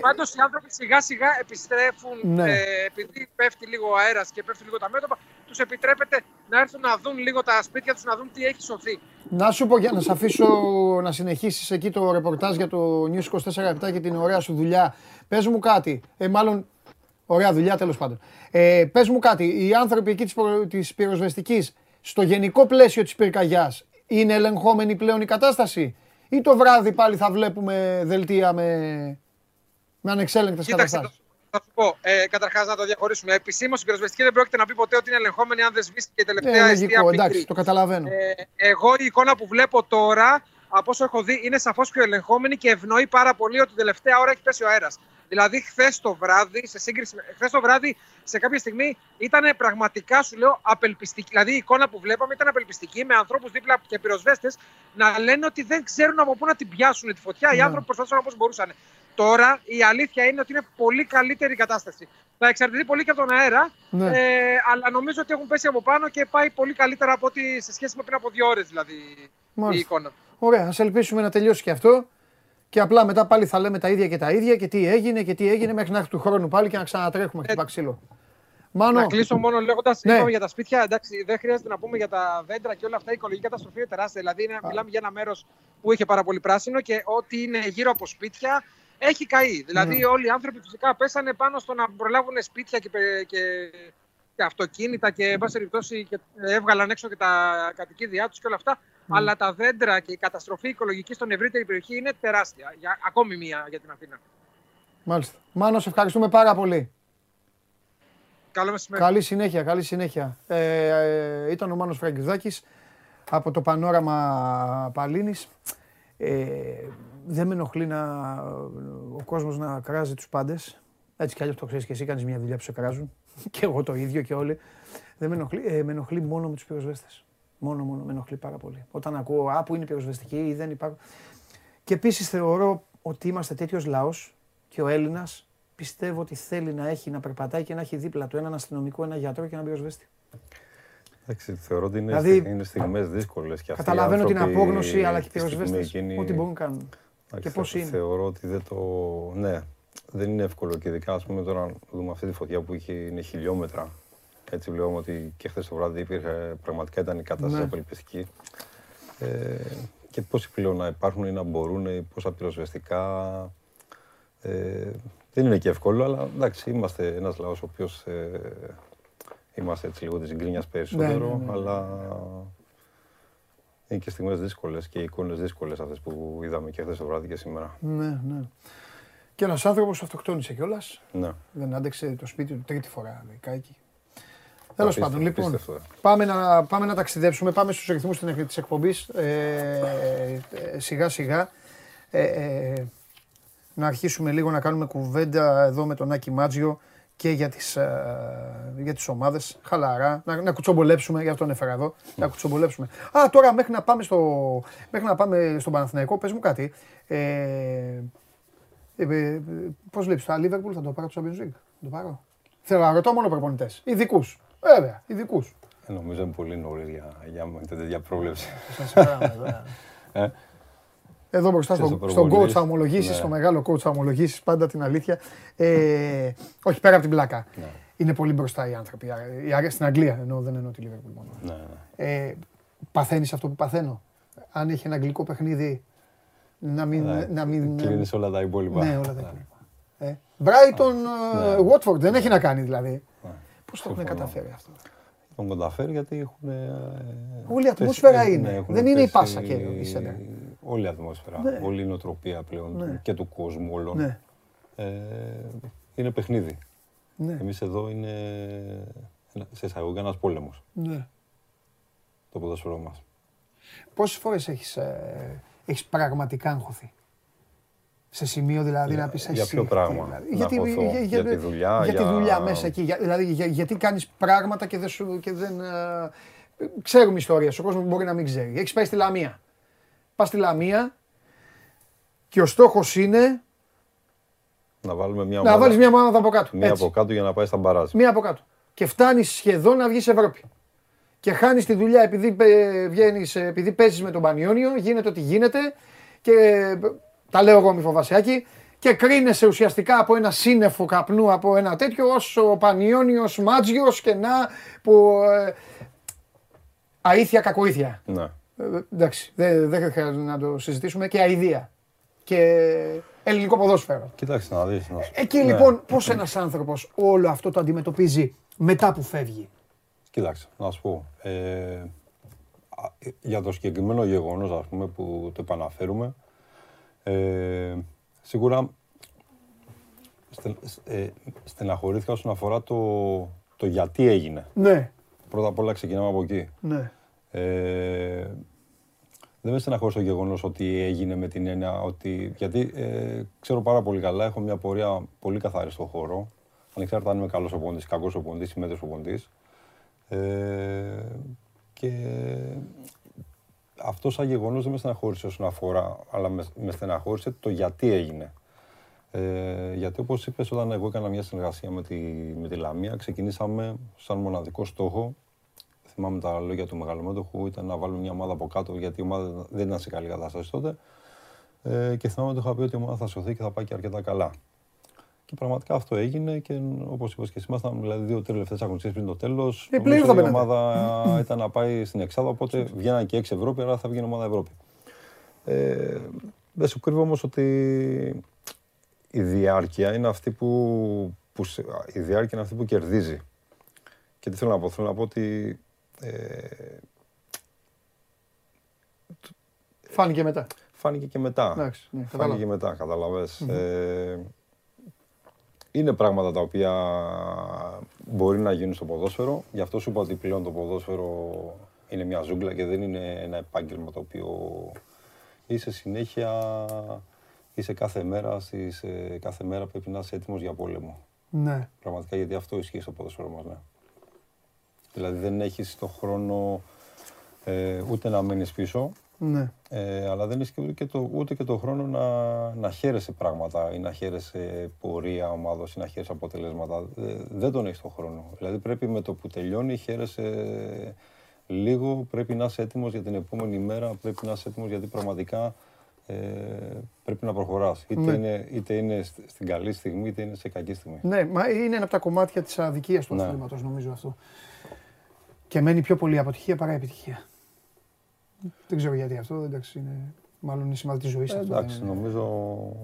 Πάντως οι άνθρωποι σιγά σιγά επιστρέφουν ναι. ε, επειδή πέφτει λίγο ο αέρας και πέφτει λίγο τα μέτωπα. Τους επιτρέπεται να έρθουν να δουν λίγο τα σπίτια τους, να δουν τι έχει σωθεί. Να σου πω για να σε αφήσω να συνεχίσεις εκεί το ρεπορτάζ για το News 24 και την ωραία σου δουλειά. Πες μου κάτι. Ε, μάλλον Ωραία δουλειά, τέλος πάντων. Ε, Πες μου κάτι, οι άνθρωποι εκεί της πυροσβεστικής, στο γενικό πλαίσιο της πυρκαγιάς, είναι ελεγχόμενη πλέον η κατάσταση, ή το βράδυ πάλι θα βλέπουμε δελτία με, με ανεξέλεγκτες καταστάσεις. Θα σου πω, ε, καταρχάς να το διαχωρίσουμε. Επισήμως η πυροσβεστική δεν πρόκειται να πει ποτέ ότι είναι ελεγχόμενη αν δεν σβήσει η τελευταία ε, αιστεία εντάξει, το καταλαβαίνω. Ε, εγώ η εικόνα που βλέπω τώρα, από όσο έχω δει, είναι σαφώς πιο ελεγχόμενη και ευνοεί πάρα πολύ ότι την τελευταία ώρα έχει πέσει ο αέρας. Δηλαδή, χθες το βράδυ, σε σύγκριση χθες το βράδυ, σε κάποια στιγμή ήταν πραγματικά, σου λέω, απελπιστική. Δηλαδή, η εικόνα που βλέπαμε ήταν απελπιστική με ανθρώπους δίπλα και πυροσβέστες να λένε ότι δεν ξέρουν από πού να την πιάσουν τη φωτιά. Ναι. Οι άνθρωποι προσπαθούσαν όπως μπορούσαν. Τώρα η αλήθεια είναι ότι είναι πολύ καλύτερη η κατάσταση. Θα εξαρτηθεί πολύ και από τον αέρα, ναι. ε, αλλά νομίζω ότι έχουν πέσει από πάνω και πάει πολύ καλύτερα από ότι σε σχέση με πριν από δύο ώρες δηλαδή η εικόνα. Ωραία, ας ελπίσουμε να τελειώσει και αυτό. Και απλά μετά πάλι θα λέμε τα ίδια και τα ίδια και τι έγινε και τι έγινε μέχρι να έχει του χρόνου πάλι και να ξανατρέχουμε χτυπά ξύλο. Μάνο. Να κλείσω μόνο λέγοντας ναι. για τα σπίτια. Εντάξει, δεν χρειάζεται να πούμε για τα δέντρα και όλα αυτά. Η οικολογική καταστροφή είναι τεράστια. Δηλαδή, είναι, μιλάμε για ένα μέρος που είχε πάρα πολύ πράσινο και ό,τι είναι γύρω από σπίτια έχει καεί. Δηλαδή, ναι. όλοι οι άνθρωποι φυσικά πέσανε πάνω στο να προλάβουν σπίτια και, και, και αυτοκίνητα και, εν πάση περιπτώσει, έβγαλαν έξω και τα κατοικίδια τους και όλα αυτά. Mm. Αλλά τα δέντρα και η καταστροφή οικολογική στον ευρύτερη περιοχή είναι τεράστια. Για, ακόμη μία για την Αθήνα. Μάλιστα. Μάνο, σε ευχαριστούμε πάρα πολύ. Καλό μεσημέρι. Καλή συνέχεια, καλή συνέχεια. Ε, ε, ήταν ο Μάνος Φραγκιδάκης από το Πανόραμα Παλίνης. Ε, δεν με ενοχλεί να, ο κόσμος να κράζει τους πάντες. Έτσι κι αλλιώς το ξέρεις και εσύ, κάνεις μια δουλειά που σε κράζουν. και εγώ το ίδιο και όλοι. Δεν με ενοχλεί, ε, με ενοχλεί μόνο με τους πυροσβέστες. Μόνο, μόνο με ενοχλεί πάρα πολύ. Όταν ακούω Α, που είναι πυροσβεστική ή δεν υπάρχουν. Και επίσης θεωρώ ότι είμαστε τέτοιος λαός και ο Έλληνας πιστεύω ότι θέλει να έχει, να περπατάει και να έχει δίπλα του έναν αστυνομικό, ένα γιατρό και έναν πυροσβέστη. Εντάξει, θεωρώ ότι είναι, Δηλαδή, είναι στιγμές δύσκολες και αυτοί οι Καταλαβαίνω την άνθρωποι απόγνωση, αλλά και οι στη στιγμή πυροσβέστες εκείνη- ό,τι μπορούν να κάνουν. Εντάξει, Και πώς θε- είναι. Θεωρώ ότι δεν το. Ναι, δεν είναι εύκολο και ειδικά ας πούμε τώρα να δούμε αυτή τη φωτιά που είχε, είναι χιλιόμετρα. Έτσι βλέπουμε ότι και χθες το βράδυ υπήρχε, πραγματικά ήταν η κατάσταση Ναι. απελπιστική. Ε, και πόσοι πλέον να υπάρχουν ή να μπορούν, ή πόσα πυροσβεστικά. Ε, δεν είναι και εύκολο, αλλά εντάξει, είμαστε ένας λαός ο οποίος ε, είμαστε έτσι λίγο της γκρίνιας περισσότερο, ναι, ναι, ναι. αλλά είναι και στιγμές δύσκολες και εικόνες δύσκολες αυτές που είδαμε και χθες το βράδυ και σήμερα. Ναι, ναι. Και ένας άνθρωπος αυτοκτόνησε κιόλας. Ναι. Δεν άντεξε το σπίτι του τρίτη φορά. λέει, Κάκι. Τέλος Απίστευτο, πάντων, λοιπόν, απίστευτο, ε. πάμε να, πάμε να ταξιδέψουμε. Πάμε στους ρυθμούς της εκπομπής. Ε, ε, σιγά σιγά. Ε, ε, να αρχίσουμε λίγο να κάνουμε κουβέντα εδώ με τον Άκη Μάτζιο και για τις, ε, για τις ομάδες, χαλαρά, να, να κουτσομπολέψουμε, για αυτό τον έφερα εδώ, να κουτσομπολέψουμε. Α, τώρα μέχρι να πάμε, στο, μέχρι να πάμε στον Παναθηναϊκό, πες μου κάτι. Ε, ε, ε, Πώς βλέπεις το Λίβερπουλ, θα το πάρω το Champions League; Θα το πάρω. Θέλω να ρωτώ μόνο προπονητές. Ειδικούς. Βέβαια, ειδικούς. Ε, νομίζω είναι πολύ νωρίς για, για με τέτοια πρόβλεψη. Ε, Εδώ μπροστά Ξέρεις, στον, ο στον coach προπονητής, θα ομολογήσεις, ναι. στο μεγάλο coach θα ομολογήσεις πάντα την αλήθεια. Ε, όχι, πέρα από την πλάκα. Ναι. Είναι πολύ μπροστά οι άνθρωποι. Οι Άγγλοι- Στην Αγγλία εννοώ, δεν εννοώ τη Λίβερπουλ μόνο. ναι, ναι. Ε, Παθαίνεις αυτό που παθαίνω. Αν έχει ένα αγγλικό παιχνίδι, να μην. Ναι, να μην Κλείνεις όλα τα υπόλοιπα. Ναι, όλα τα υπόλοιπα. Ε, Brighton, ε, Ναι. Watford, δεν έχει να κάνει δηλαδή. Ναι. Πώς το έχουν Συμφωνώ. καταφέρει αυτό; Τον καταφέρει γιατί έχουν. ε, Όλη η ατμόσφαιρα πέσει- είναι. έχουν Δεν είναι η πέσει πάσα και η σέντερ. Όλη η ατμόσφαιρα. Ναι. Όλη η νοοτροπία πλέον Ναι. και του κόσμου όλων. Ναι, Ε, είναι παιχνίδι. ναι, Εμείς εδώ είναι ένα- σε εισαγωγικά ένας πόλεμος, ναι. το ποδόσφαιρό μας. Πόσες φορές έχεις, ε, έχεις πραγματικά αγχωθεί; Σε σημείο δηλαδή Για- να πεις για εσύ. ποιο πράγμα, δηλαδή, να αγχωθώ, για τη δουλειά, Για τη για- δουλειά μέσα εκεί. για- δηλαδή για- γιατί κάνεις πράγματα και δεν σου... Και δεν, ε, ξέρουμε ιστορίες. Ο κόσμος μπορεί να μην ξέρει. Έχεις πάει στη Λαμία. Πας στη Λαμία και ο στόχος είναι Να βάλουμε μια να ομάδα, βάλεις μια ομάδα από κάτω. μια Έτσι. από κάτω για να πάει στα μπαράζ. Μία από κάτω. Και φτάνεις σχεδόν να βγεις Ευρώπη. Και χάνεις τη δουλειά επειδή, ε, βγαίνεις, ε, επειδή παίζεις με τον Πανιόνιο, γίνεται ό,τι γίνεται. Και ε, τα λέω εγώ μη φοβάσαι Άκη, Και κρίνεσαι ουσιαστικά από ένα σύννεφο καπνού, από ένα τέτοιο, όσο ο Πανιόνιος Μάτζιος και να που. Ε, αήθεια κακοήθεια. Ναι. Ε, εντάξει, δεν δεν χρειάζεται να το συζητήσουμε. Και αηδία. Και ελληνικό ποδόσφαιρο. Κοίταξε να δεις. να σου- Εκεί Ναι. λοιπόν πώς ένας άνθρωπος όλο αυτό το αντιμετωπίζει μετά που φεύγει; Κοίταξε, να σου πω. Ε, α, για το συγκεκριμένο γεγονός, ας πούμε, που το επαναφέρουμε, ε, σίγουρα στε, ε, στεναχωρήθηκα όσον αφορά το, το γιατί έγινε. Ναι, Πρώτα απ' όλα ξεκινάμε από εκεί. ναι. Ε, δεν με στεναχώρησε το γεγονός ότι έγινε με την έννοια ότι. Γιατί ε, ξέρω πάρα πολύ καλά, έχω μια πορεία πολύ καθαρή στον χώρο. Ανεξάρτητα αν είμαι καλός οπονητή, κακός οπονητή ή μέτρο οπονητή. Ε, και αυτό σαν γεγονός δεν με στεναχώρησε όσον αφορά, αλλά με, με στεναχώρησε το γιατί έγινε. Ε, γιατί όπως είπες, όταν εγώ έκανα μια συνεργασία με τη, με τη Λαμία, ξεκινήσαμε σαν μοναδικό στόχο θυμάμαι τα λόγια του μεγαλομέτωχου, ήταν να βάλουμε μια ομάδα από κάτω, γιατί η ομάδα δεν ήταν σε καλή κατάσταση τότε. Ε, και θυμάμαι ότι είχα πει ότι η ομάδα θα σωθεί και θα πάει και αρκετά καλά. Και πραγματικά αυτό έγινε και όπως είπα και εσύ, ήμασταν δηλαδή δύο-τρει τελευταίε αγωνιστικέ πριν το τέλος. Ε, πλήρως θα η μπαίνατε. ομάδα ήταν να πάει στην Εξάδα, οπότε βγαίναν και έξι Ευρώπη, άρα θα βγει ομάδα Ευρώπη. Ε, δεν σου κρύβω όμως ότι η διάρκεια είναι αυτή που, που σε- η διάρκεια είναι αυτή που κερδίζει. Και τι θέλω να πω, θέλω να πω ότι ε, Φάνηκε μετά. φάνηκε και μετά. Εντάξει, ναι, φάνηκε κατάλαβα. και μετά, καταλαβες. Ε, είναι πράγματα τα οποία μπορεί να γίνουν στο ποδόσφαιρο. Γι' αυτό σου είπα ότι πλέον το ποδόσφαιρο είναι μια ζούγκλα και δεν είναι ένα επάγγελμα το οποίο είσαι συνέχεια, είσαι κάθε μέρα, στις, ε, κάθε μέρα πρέπει να είσαι έτοιμος για πόλεμο. Ναι. Πραγματικά γιατί αυτό ισχύει στο ποδόσφαιρο μας, ναι. Δηλαδή δεν έχεις το χρόνο ε, ούτε να μένεις πίσω, Ναι. Ε, αλλά δεν έχει ούτε και το, ούτε και το χρόνο να, να χαίρεσαι πράγματα ή να χαίρεσαι πορεία ομάδος ή να χαίρεσαι αποτελέσματα. Ε, δεν τον έχεις το χρόνο. Δηλαδή πρέπει με το που τελειώνει χαίρεσαι λίγο, πρέπει να είσαι έτοιμος για την επόμενη μέρα, πρέπει να είσαι έτοιμος γιατί πραγματικά ε, πρέπει να προχωράς. Είτε, Ναι. είναι, είτε είναι σ- στην καλή στιγμή, είτε είναι σε κακή στιγμή. Ναι, μα είναι ένα από τα κομμάτια της αδικίας του Ναι. αθλήματος νομίζω αυτό. Και μένει πιο πολύ αποτυχία παρά επιτυχία. Δεν ξέρω γιατί αυτό, εντάξει, είναι μάλλον είναι σημάδι της ζωής Ε, αυτό. εντάξει, δεν, είναι- νομίζω...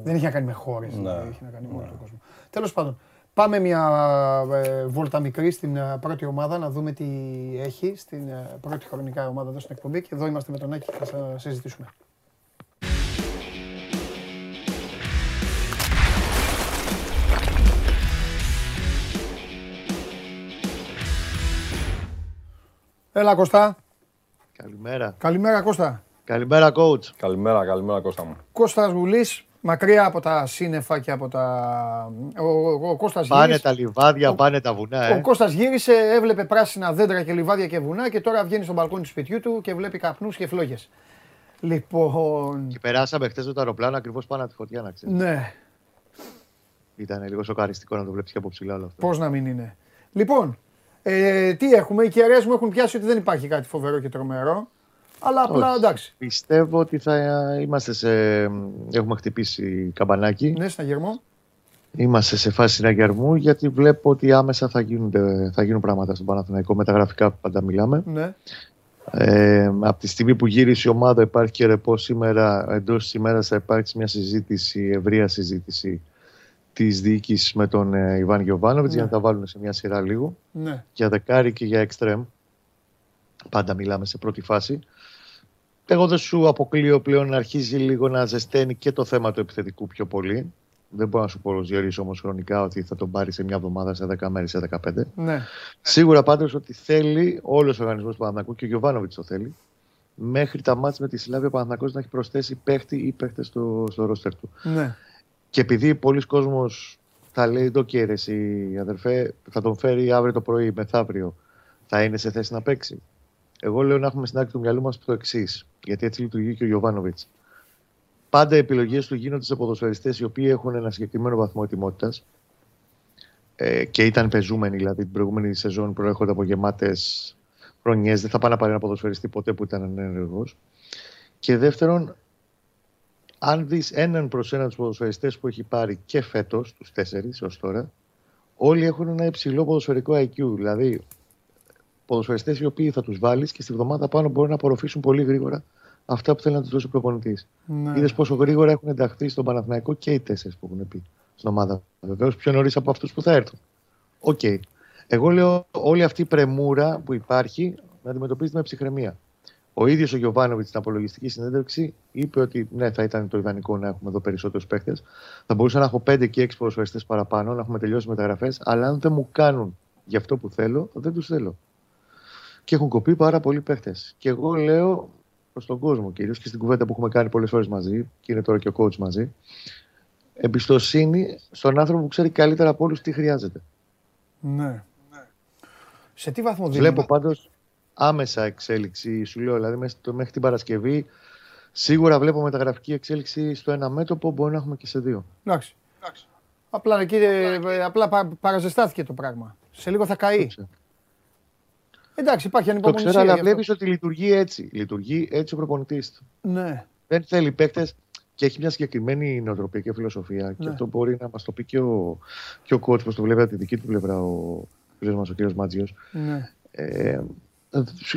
δεν έχει να κάνει με χώρες, Ναι. δηλαδή, έχει να κάνει με όλο Ναι. τον κόσμο. Τέλος πάντων, πάμε μια ε, βόλτα μικρή στην ε, πρώτη ομάδα να δούμε τι έχει στην ε, πρώτη χρονικά ομάδα εδώ στην εκπομπή και εδώ είμαστε με τον Άκη και θα σα- συζητήσουμε. Έλα Κώστα. Καλημέρα. Καλημέρα Κώστα. Καλημέρα, coach. Καλημέρα, καλημέρα Κώστα μου. Κώστας Γουλής, μακριά από τα σύννεφα και από τα... Ο, ο, ο Κώστας Πάνε γύρισε, τα λιβάδια, Ο- πάνε τα βουνά, ο ε. Κώστας γύρισε, έβλεπε πράσινα δέντρα και λιβάδια και βουνά και τώρα βγαίνει στο μπαλκόνι του σπιτιού του και βλέπει καπνούς και φλόγες. Λοιπόν, Και περάσαμε χθες το αεροπλάνο ακριβώς πάνω από τη φωτιά, να ξέρεις. ναι, Ήταν λίγο σοκαριστικό να το βλέπεις και από ψηλά όλο αυτό. πώς να μην είναι. Λοιπόν, ε, τι έχουμε, οι κεραίες μου έχουν πιάσει ότι δεν υπάρχει κάτι φοβερό και τρομερό. Αλλά απλά Όχι. εντάξει. Πιστεύω ότι θα είμαστε σε. Έχουμε χτυπήσει καμπανάκι. Ναι, συναγερμό. Είμαστε σε φάση συναγερμού γιατί βλέπω ότι άμεσα θα, γίνονται, θα γίνουν πράγματα στον Παναθηναϊκό με τα γραφικά που πάντα μιλάμε. Ναι. Ε, από τη στιγμή που γύρισε η ομάδα, υπάρχει και ρεπό σήμερα. Εντός της ημέρας θα υπάρξει μια συζήτηση, ευρεία συζήτηση της διοίκησης με τον ε, Ιβάν Γιοβάνοβιτ Ναι. για να τα βάλουν σε μια σειρά λίγο. Ναι. Για δεκάρι και για εξτρέμ. Πάντα μιλάμε σε πρώτη φάση. Εγώ δεν σου αποκλείω πλέον να αρχίζει λίγο να ζεσταίνει και το θέμα του επιθετικού πιο πολύ. Δεν μπορώ να σου προσδιορίσω όμως χρονικά ότι θα τον πάρει σε μια εβδομάδα, σε 10 μέρες, σε 15. Ναι. Σίγουρα πάντως ότι θέλει όλος ο οργανισμός του Παναθηναϊκού και ο Γιωβάνοβιτς το θέλει. Μέχρι τα μάτια με τη Σλάβια ο Παναθηναϊκός να έχει προσθέσει παίχτη ή παίχτες στο, στο ρόστερ του. Ναι. Και επειδή πολλοί κόσμος θα λέει το και ρε εσύ αδερφέ, θα τον φέρει αύριο το πρωί, μεθαύριο, θα είναι σε θέση να παίξει. Εγώ λέω να έχουμε στην άκρη του μυαλού μας το εξής, γιατί έτσι λειτουργεί και ο Γιωβάνοβιτς. Πάντα οι επιλογές του γίνονται σε ποδοσφαιριστές οι οποίοι έχουν ένα συγκεκριμένο βαθμό ετοιμότητας ε, και ήταν πεζούμενοι, δηλαδή την προηγούμενη σεζόν προέρχονται από γεμάτες χρονιές. Δεν θα πάει να πάρει ένα ποδοσφαιριστή ποτέ που ήταν ενεργός. Και δεύτερον, αν δεις έναν προς έναν τους ποδοσφαιριστές που έχει πάρει και φέτος, τους τέσσερις ως τώρα, όλοι έχουν ένα υψηλό ποδοσφαιρικό IQ. Δηλαδή, ποδοσφαιριστές οι οποίοι θα τους βάλεις και στη βδομάδα πάνω μπορούν να απορροφήσουν πολύ γρήγορα αυτά που θέλει να τους δώσει ο προπονητής. ναι. Είδες πόσο γρήγορα έχουν ενταχθεί στον Παναθηναϊκό και οι τέσσερις που έχουν μπει στην ομάδα. Βεβαίως πιο νωρίς από αυτούς που θα έρθουν. Οκ. Εγώ λέω όλη αυτή η πρεμούρα που υπάρχει να αντιμετωπίζεται με ψυχραιμία. Ο ίδιος ο Γιωβάνοβιτς στην απολογιστική συνέντευξη είπε ότι ναι, θα ήταν το ιδανικό να έχουμε εδώ περισσότερους παίχτε. Θα μπορούσα να έχω 5 και 6 ποδοσφαιριστές παραπάνω, να έχουμε τελειώσει μεταγραφές, αλλά αν δεν μου κάνουν για αυτό που θέλω, δεν τους θέλω. Και έχουν κοπεί πάρα πολλοί παίχτε. Και εγώ λέω προς τον κόσμο κυρίως και στην κουβέντα που έχουμε κάνει πολλές φορές μαζί, και είναι τώρα και ο coach μαζί, εμπιστοσύνη στον άνθρωπο που ξέρει καλύτερα από όλους τι χρειάζεται. ναι. Σε τι βαθμό δίνει. Βλέπω πάντω άμεσα εξέλιξη, σου λέω, δηλαδή μέχρι, το- μέχρι την Παρασκευή. Σίγουρα βλέπω μεταγραφική εξέλιξη στο ένα μέτωπο, μπορεί να έχουμε και σε δύο. Εντάξει. Απλά, εκεί, ε, απλά πα- παραζεστάθηκε το πράγμα. Σε λίγο θα καεί. Το ξέρω, Εντάξει, υπάρχει το ανυπομονησία. ξέρω αλλά γι' αυτό. βλέπεις ότι λειτουργεί έτσι. Λειτουργεί έτσι ο προπονητής του. Ναι. Δεν θέλει παίκτες και έχει μια συγκεκριμένη νοοτροπία και φιλοσοφία. Και Ναι. αυτό μπορεί να μας το πει και ο, και ο coach, πώ το βλέπει από τη δική του πλευρά ο φίλος μας, ο κ. Μάτζιος. ναι. Ε, σου λέει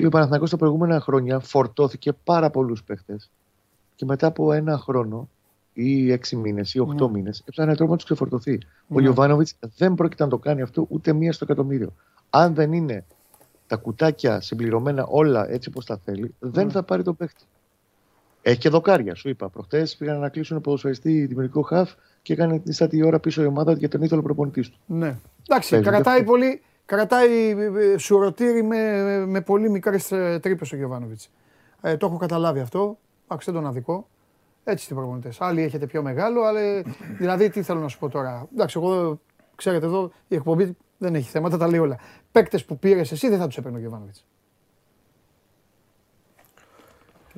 ο Παναθηναϊκός τα προηγούμενα χρόνια φορτώθηκε πάρα πολλούς παίχτες και μετά από ένα χρόνο ή έξι μήνες ή οχτώ Ναι. μήνες έψαχνε τρόπο να τους ξεφορτωθεί. Ο Ναι. Γιωβάνοβιτς δεν πρόκειται να το κάνει αυτό ούτε μία στο εκατομμύριο. Αν δεν είναι τα κουτάκια συμπληρωμένα όλα έτσι όπως τα θέλει, δεν Ναι. θα πάρει το παίχτη. Έχει και δοκάρια, σου είπα. Προχτές πήγαν να κλείσουν ποδοσφαιριστή δημιουργικό χαφ και έκανε την στάτη ώρα πίσω η ομάδα για τον ήθελο προπονητής του. ναι. Εντάξει, Παίζει κρατάει αυτό. πολύ. Κρατάει ε, σουρωτήρι με, με πολύ μικρές τρύπες ο Γιωβάνοβιτς. Ε, το έχω καταλάβει αυτό. Εντάξει, δεν τον αδικό. Έτσι οι προπονητές. Άλλοι έχετε πιο μεγάλο, αλλά. δηλαδή, τι θέλω να σου πω τώρα. Εντάξει, εγώ ξέρετε εδώ η εκπομπή δεν έχει θέματα, τα λέει όλα. Παίκτες που πήρες εσύ δεν θα τους έπαιρνε ο Γιωβάνοβιτς.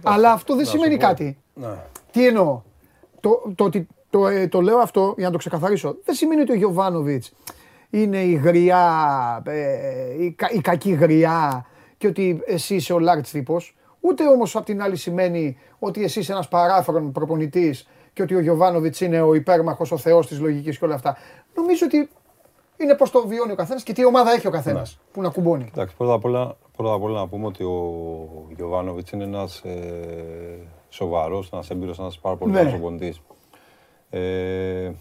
Αλλά αυτό δεν σημαίνει κάτι. Ναι. Τι εννοώ; Το, το, ότι το, ε, το λέω αυτό για να το ξεκαθαρίσω. Δεν σημαίνει ότι ο Γιωβάνοβιτς είναι η γριά, ε, η, κα- η κακή γριά και ότι εσύ είσαι ο Λάρτς τύπος. Ούτε όμως απ' την άλλη σημαίνει ότι εσύ είσαι ένας παράφρον προπονητής και ότι ο Γιωβάνοβιτς είναι ο υπέρμαχος, ο θεός της λογικής και όλα αυτά. Νομίζω ότι είναι πώ το βιώνει ο καθένας και τι ομάδα έχει ο καθένας που να κουμπώνει. Εντάξει, πρώτα απ' όλα, πρώτα απ' όλα να πούμε ότι ο Γιωβάνοβιτς είναι ένας ε, σοβαρός, ένας έμπειρος, ένας πάρα πολύ Ναι. καλός προπονητής. Ε,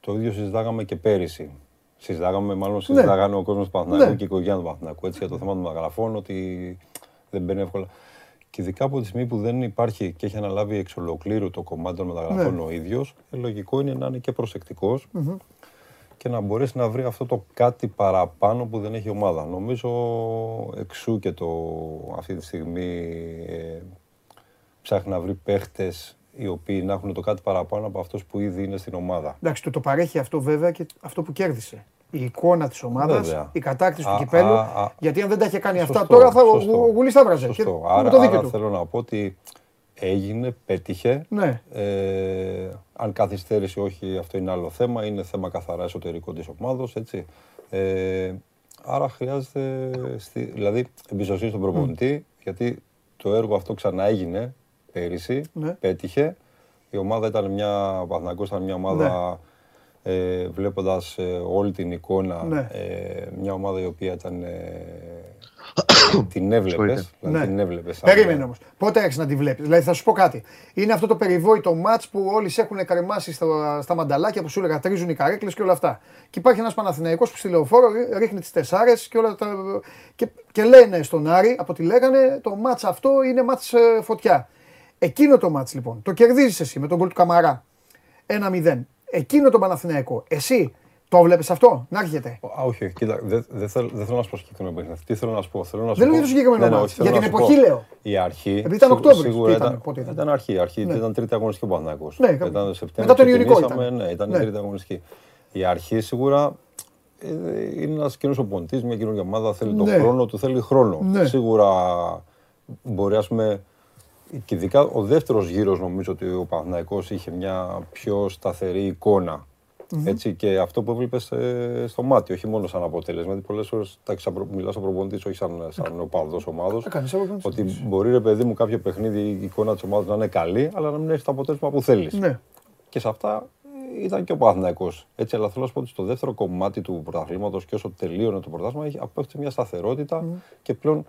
το ίδιο συζητάγαμε και πέρυσι. Συζητάγαμε, μάλλον συζητάγανε ο κόσμος του Παναθηναϊκού Ναι. και η οικογένεια του Παναθηναϊκού έτσι, για το θέμα των μεταγραφών, ότι δεν μπαίνει εύκολα. Και ειδικά από τη στιγμή που δεν υπάρχει και έχει αναλάβει εξ ολοκλήρου το κομμάτι των μεταγραφών Ναι. ο ίδιος, λογικό είναι να είναι και προσεκτικός και να μπορέσει να βρει αυτό το κάτι παραπάνω που δεν έχει η ομάδα. Νομίζω εξού και το αυτή τη στιγμή ε, ψάχνει να βρει παίχτες οι οποίοι να έχουν το κάτι παραπάνω από αυτούς που ήδη είναι στην ομάδα. Εντάξει, του το παρέχει αυτό βέβαια και αυτό που κέρδισε. Η εικόνα της ομάδας, Βέβαια. η κατάκτηση του Α, κυπέλου. α, α. γιατί αν δεν τα είχε κάνει αυτά, Σωστό, τώρα θα, ο, σωστό. ο Γουλής θα βράζε. Σωστό. Και, Άρα, με το δίκιο άρα του. θέλω να πω ότι έγινε, πέτυχε. Ναι. Ε, αν καθυστέρησε όχι, αυτό είναι άλλο θέμα. Είναι θέμα καθαρά εσωτερικό της ομάδος, έτσι. Ε, άρα χρειάζεται, στη, δηλαδή, εμπιστοσύνη στον προπονητή, γιατί το έργο αυτό ξανά έγινε πέρυσι, Ναι. πέτυχε. Η ομάδα ήταν μια, ο Παναθηναϊκός ήταν μια ομάδα, ε, βλέποντας ε, όλη την εικόνα, Ναι. ε, μια ομάδα η οποία ήταν, ε, την έβλεπες, Συγχωρείτε. δηλαδή Ναι. την έβλεπες. σαν- Περίμενε όμως. Πότε άρχισε να τη βλέπεις; Δηλαδή θα σου πω κάτι. Είναι αυτό το περιβόητο ματ που όλοι σε έχουν κρεμάσει στα, στα μανταλάκια που σου έλεγα τρίζουν οι καρέκλες και όλα αυτά. Και υπάρχει ένας Παναθηναϊκός που στη λεωφόρο ρί- ρίχνει τις τεσσάρες και όλα τα. Και, και λένε στον Άρη, από ό,τι λέγανε, το ματ αυτό είναι ματ φωτιά. Εκείνο το ματ λοιπόν, το κερδίζεις εσύ με τον γκολ του Καμαρά. 1-0. Εκείνο το Παναθηναϊκό. Εσύ το βλέπεις αυτό να έρχεται. Α, όχι, όχι, κοίτα, δεν δεν θέλω, δεν θέλω να σου πω συγκεκριμένο παιχνίδι. Τι θέλω να σου πω. Θέλω να σου Δεν λέω πω- για το συγκεκριμένο Ναι, ναι, μάτς, όχι, θέλω για να την σου εποχή πω. λέω. Η αρχή. Επειδή ήταν σίγου- Οκτώβρης, σίγουρα τι ήταν, ήταν, πότε ήταν; ήταν αρχή. Η αρχή Ναι. ήταν τρίτη αγωνιστική ο Παναθηναϊκός. Ναι, Ήταν μετά Σεπτέμβριο, τον Ιωνικό ξεκινήσαμε, ήταν. Ναι, ήταν Ναι. η τρίτη αγωνιστική. Η αρχή σίγουρα ε, είναι ένας καινούριο οπονητή, μια καινούργια ομάδα. Θέλει τον Ναι. χρόνο του, θέλει χρόνο. Ναι. Σίγουρα μπορεί, ας πούμε, και ειδικά ο δεύτερος γύρος νομίζω ότι ο Παναθηναϊκός είχε μια πιο σταθερή εικόνα. Έτσι, και αυτό που έβλεπες στο μάτι, όχι μόνο σαν αποτέλεσμα. Γιατί πολλές φορές μιλάω σαν προπονητής, όχι σαν, σαν οπαδό ομάδος. Έκανες προπονητής. Ότι μπορεί ρε παιδί μου κάποιο παιχνίδι η εικόνα της ομάδας να είναι καλή, αλλά να μην έχει το αποτέλεσμα που θέλεις. Ναι. Και σε αυτά ε, ήταν και ο Παναθηναϊκός. Έτσι, αλλά θέλω να σου πω ότι στο δεύτερο κομμάτι του πρωταθλήματος και όσο τελείωνε το πρωτάθλημα, έχει- απέκτησε μια σταθερότητα και πλέον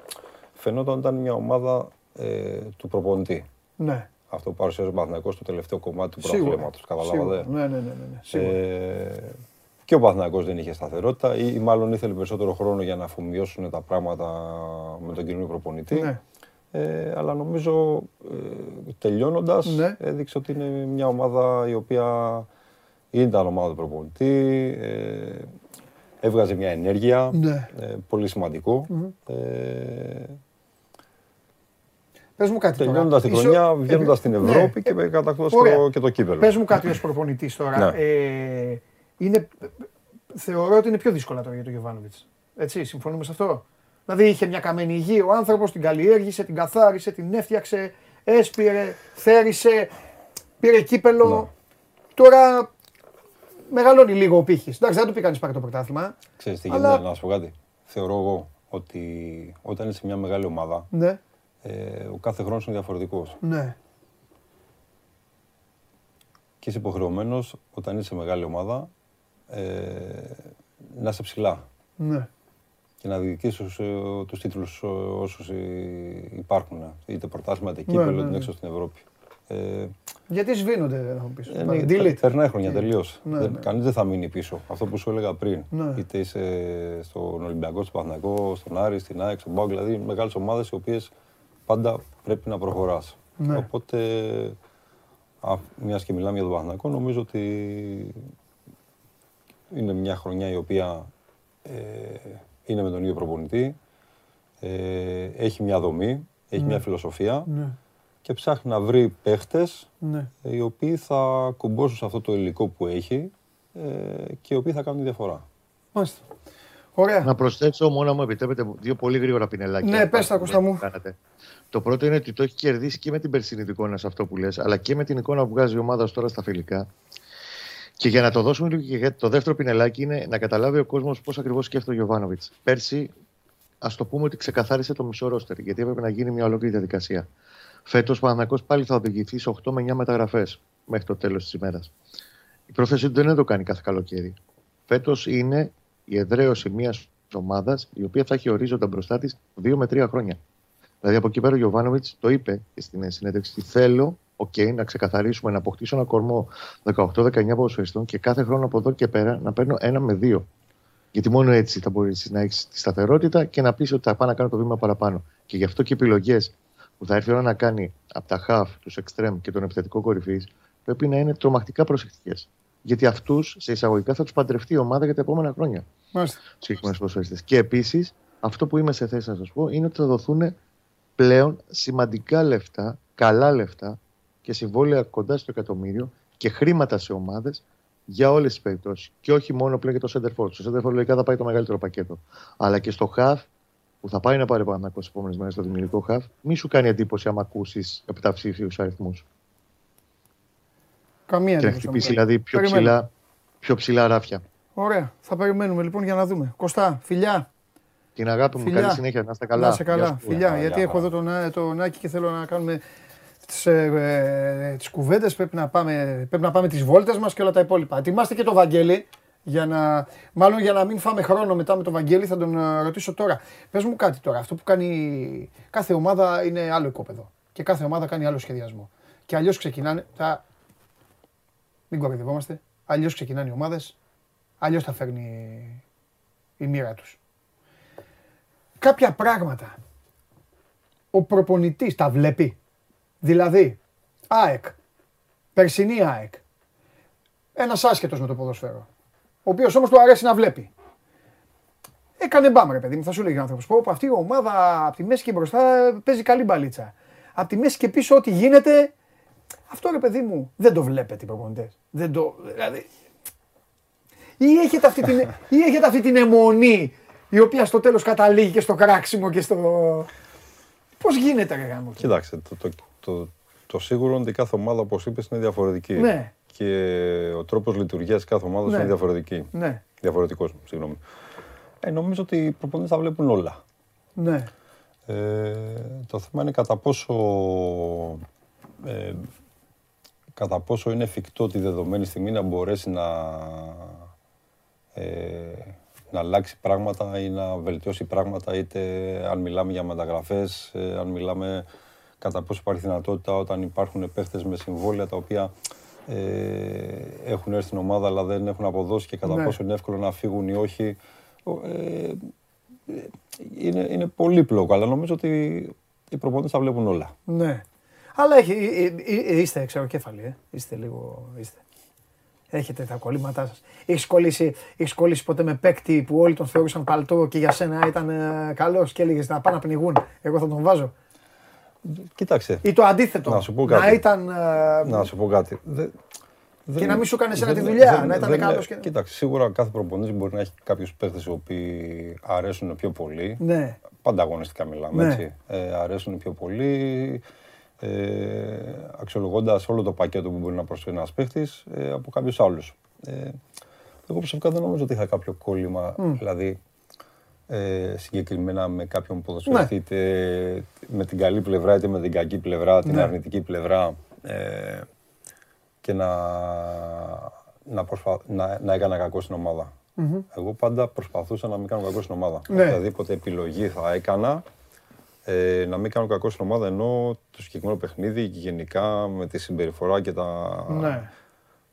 φαινόταν ότι ήταν μια ομάδα ε, του προπονητή. Ναι. Αυτό που παρουσιάζει ο Παναθηναϊκός στο τελευταίο κομμάτι του Σίγουρα. πρωταθλήματο. Καταλάβατε; Σίγουρα. Ναι, ναι, ναι, ναι, ναι. Σίγουρα. Ε, και ο Παναθηναϊκός δεν είχε σταθερότητα ή, ή μάλλον ήθελε περισσότερο χρόνο για να αφομοιώσουν τα πράγματα με τον καινούριο προπονητή. Ναι. Ε, αλλά νομίζω ε, τελειώνοντας Ναι. έδειξε ότι είναι μια ομάδα η οποία ήταν ομάδα του προπονητή, ε, έβγαζε μια ενέργεια, Ναι. ε, πολύ σημαντικό. Ε, Πες μου κάτι τώρα. τελειώνοντας την Είσαι- χρονιά, ε, βγαίνοντας στην ναι. Ευρώπη και κατακτώντας Ωραία. το, και το κύπελο. Πες μου κάτι ως προπονητής τώρα. Ναι. Ε, είναι, θεωρώ ότι είναι πιο δύσκολα τώρα για τον Γιωβάνοβιτς. Έτσι, συμφωνούμε σε αυτό; Δηλαδή είχε μια καμένη υγεία ο άνθρωπος, την καλλιέργησε, την καθάρισε, την έφτιαξε, έσπηρε, θέρισε, πήρε κύπελο. Ναι. Τώρα μεγαλώνει λίγο ο πύχης. Εντάξει, δεν του πει κανείς πάρει το πρωτάθλημα. Ξέρεις τι Αλλά- γίνεται, να σου πω κάτι. Θεωρώ εγώ ότι όταν είσαι μια μεγάλη ομάδα, Ναι, ε, ο κάθε χρόνος είναι διαφορετικός. ναι, Και είσαι υποχρεωμένος όταν είσαι μεγάλη ομάδα ε, να είσαι ψηλά ναι. και να διεκδικήσει τους, ε, τους τίτλους ε, όσους ε, υπάρχουν. Είτε πρωτάθλημα, είτε Ναι, κύπελο, ναι, είτε ναι. έξω στην Ευρώπη. Ε, Γιατί σβήνονται, θα μου πεις. ε, Πάει, ναι, delete. περνάει χρόνια τελείως. Ναι, ναι. Κανείς δεν θα μείνει πίσω. Αυτό που σου έλεγα πριν. Ναι. Είτε είσαι στον Ολυμπιακό, στον Παναθηναϊκό, στον Άρη, στην ΑΕΚ, στον Πάο, δηλαδή μεγάλες ομάδες οι οποίες πάντα πρέπει να προχωράς. Ναι. Οπότε, μιας και μιλάμε για τον Παναθηναϊκό, νομίζω ότι είναι μια χρονιά η οποία ε, είναι με τον ίδιο προπονητή, ε, έχει μια δομή, έχει μια φιλοσοφία Ναι, και ψάχνει να βρει παίχτες ναι. οι οποίοι θα κουμπώσουν σε αυτό το υλικό που έχει ε, και οι οποίοι θα κάνουν τη διαφορά. Μάλιστα. Ωραία. Να προσθέσω μόνο, μου επιτρέπετε, δύο πολύ γρήγορα πινελάκια. Ναι, πες τα, Κώστα μου. Κάνατε. Το πρώτο είναι ότι το έχει κερδίσει και με την περσινή εικόνα σε αυτό που λες, αλλά και με την εικόνα που βγάζει η ομάδα τώρα στα φιλικά. Και για να το δώσουμε λίγο και το δεύτερο πινελάκι είναι να καταλάβει ο κόσμος πώς ακριβώς σκέφτεται ο Γιωβάνοβιτς. Πέρσι, ας το πούμε ότι ξεκαθάρισε το μισό ρόστερ, γιατί έπρεπε να γίνει μια ολόκληρη διαδικασία. Φέτος ο Παναγιακό πάλι θα οδηγηθεί σε 8 με 9 μεταγραφές μέχρι το τέλος της ημέρας. Η πρόθεση του δεν είναι να το κάνει κάθε καλοκαίρι. Φέτος είναι η εδραίωση μιας ομάδας η οποία θα έχει ορίζοντα μπροστά της 2 με 3 χρόνια. Δηλαδή από εκεί πέρα ο Γιωβάνοβιτς το είπε και στην συνέντευξη: Θέλω okay, να ξεκαθαρίσουμε, να αποκτήσω ένα κορμό 18-19 ποδοσφαιριστών και κάθε χρόνο από εδώ και πέρα να παίρνω ένα με δύο. Γιατί μόνο έτσι θα μπορείς να έχεις τη σταθερότητα και να πεις ότι θα πάω να κάνω το βήμα παραπάνω. Και γι' αυτό και οι επιλογές που θα έρθει η ώρα να κάνει από τα half, τους extreme και τον επιθετικό κορυφής πρέπει να είναι τρομακτικά προσεκτικές. Γιατί αυτούς σε εισαγωγικά θα τους παντρευτεί η ομάδα για τα επόμενα χρόνια. Μάλιστα. Συγκεκριμένους ποδοσφαιριστές. Και επίσης, αυτό που είμαι σε θέση να σας πω είναι ότι θα δοθούν πλέον σημαντικά λεφτά, καλά λεφτά και συμβόλαια κοντά στο εκατομμύριο και χρήματα σε ομάδες για όλες τις περιπτώσεις. Και όχι μόνο πλέον για το Center Στο Center λογικά θα πάει το μεγαλύτερο πακέτο. Αλλά και στο HAF που θα πάει να πάρει πάνω από τις επόμενες μέρες στο δημιουργικό HAF, μη σου κάνει εντύπωση άμα ακούσεις επταψήφιου αριθμούς. Καμία Και να χτυπήσει δηλαδή πιο ψηλά, πιο ψηλά ράφια. Ωραία. Θα περιμένουμε λοιπόν για να δούμε. Κωστά, φιλιά. Την αγάπη μου, Φιλιά. καλή συνέχεια, να είστε καλά. Να είσαι καλά. Γεια σου. Φιλιά, Γεια, γιατί γεια. έχω εδώ τον, Α- τον Άκη και θέλω να κάνουμε τις, ε, ε, τις κουβέντες. Πρέπει να πάμε, πρέπει να πάμε τις βόλτες μας και όλα τα υπόλοιπα. Ετοιμάστε και το Βαγγέλη. Για να, μάλλον για να μην φάμε χρόνο μετά με τον Βαγγέλη θα τον ε, ρωτήσω τώρα. Πες μου κάτι τώρα. Αυτό που κάνει κάθε ομάδα είναι άλλο οικόπεδο. Και κάθε ομάδα κάνει άλλο σχεδιασμό. Και αλλιώς ξεκινάνε. Τα... Μην κοροϊδευόμαστε. Αλλιώς ξεκινάνε οι ομάδες. Αλλιώς τα φέρνει η μοίρα τους κάποια πράγματα ο προπονητής τα βλέπει. Δηλαδή, ΑΕΚ, περσινή ΑΕΚ, ένας άσχετος με το ποδοσφαίρο, ο οποίος όμως του αρέσει να βλέπει. Έκανε μπαμ ρε παιδί μου, θα σου λέγει ο άνθρωπος, πω, πω, αυτή η ομάδα από τη μέση και μπροστά παίζει καλή μπαλίτσα. Από τη μέση και πίσω ό,τι γίνεται, αυτό ρε παιδί μου δεν το βλέπετε οι προπονητές. Δεν το, δηλαδή, ή έχετε αυτή την, ή έχετε αυτή την αιμονή η οποία στο τέλος καταλήγει και στο κράξιμο και στο... Πώς γίνεται ρε γάμο. Κοιτάξτε, το, το, το, το σίγουρο είναι ότι κάθε ομάδα, όπως είπες, είναι διαφορετική. Ναι. Και ο τρόπος λειτουργίας κάθε ομάδας Ναι. είναι διαφορετική. Ναι, Διαφορετικός, συγγνώμη. Ε, νομίζω ότι οι προπονητές τα βλέπουν όλα. ναι, Ε, το θέμα είναι κατά πόσο, ε, κατά πόσο είναι εφικτό τη δεδομένη στιγμή να μπορέσει να, ε, να αλλάξει πράγματα ή να βελτιώσει πράγματα είτε αν μιλάμε για μεταγραφές, ε, αν μιλάμε κατά πόσο υπάρχει δυνατότητα όταν υπάρχουν παίχτες με συμβόλαια τα οποία ε, έχουν έρθει στην ομάδα αλλά δεν έχουν αποδώσει και κατά Ναι. πόσο είναι εύκολο να φύγουν ή όχι. Ο- Ε, είναι, είναι πολύπλοκο, αλλά νομίζω ότι οι προπονητές τα βλέπουν όλα. ναι. Αλλά έχει, ε, ε, ε, είστε ξεροκέφαλοι, ε. είστε λίγο, είστε. Έχετε τα κολλήματά σας. Έχεις κολλήσει, έχεις κολλήσει ποτέ με παίκτη που όλοι τον θεωρούσαν παλτό και για σένα ήταν ε, καλός και έλεγες να πάνε να πνιγούν. Εγώ θα τον βάζω. Κοίταξε, Ή το αντίθετο. Να σου πω κάτι. Να ήταν... ε, να σου πω κάτι. Δε- δεν- Και να μην σου κάνει εσένα δεν- τη δουλειά, δεν- να ήταν δεν- καλός και- Κοίταξε, σίγουρα κάθε προπονητής μπορεί να έχει κάποιους παίχτες οι οποίοι αρέσουν πιο πολύ. Ναι. Πάντα αγωνιστικά μιλάμε, Ναι. έτσι. Ε, αρέσουν πιο πολύ. Ε, αξιολογώντας όλο το πακέτο που μπορεί να προσφέρει ένας παίχτης ε, από κάποιους άλλους. Ε, εγώ προσωπικά δεν νομίζω ότι είχα κάποιο κόλλημα, δηλαδή ε, συγκεκριμένα με κάποιον ποδοσφαιριστή, Ναι. είτε με την καλή πλευρά είτε με την κακή πλευρά, την Ναι. αρνητική πλευρά ε, και να, να, προσπα... να, να έκανα κακό στην ομάδα. Εγώ πάντα προσπαθούσα να μην κάνω κακό στην ομάδα. Ναι. Οποιαδήποτε επιλογή θα έκανα, ε, να μην κάνω κακό στην ομάδα, ενώ το συγκεκριμένο παιχνίδι και γενικά με τη συμπεριφορά και τα, Ναι.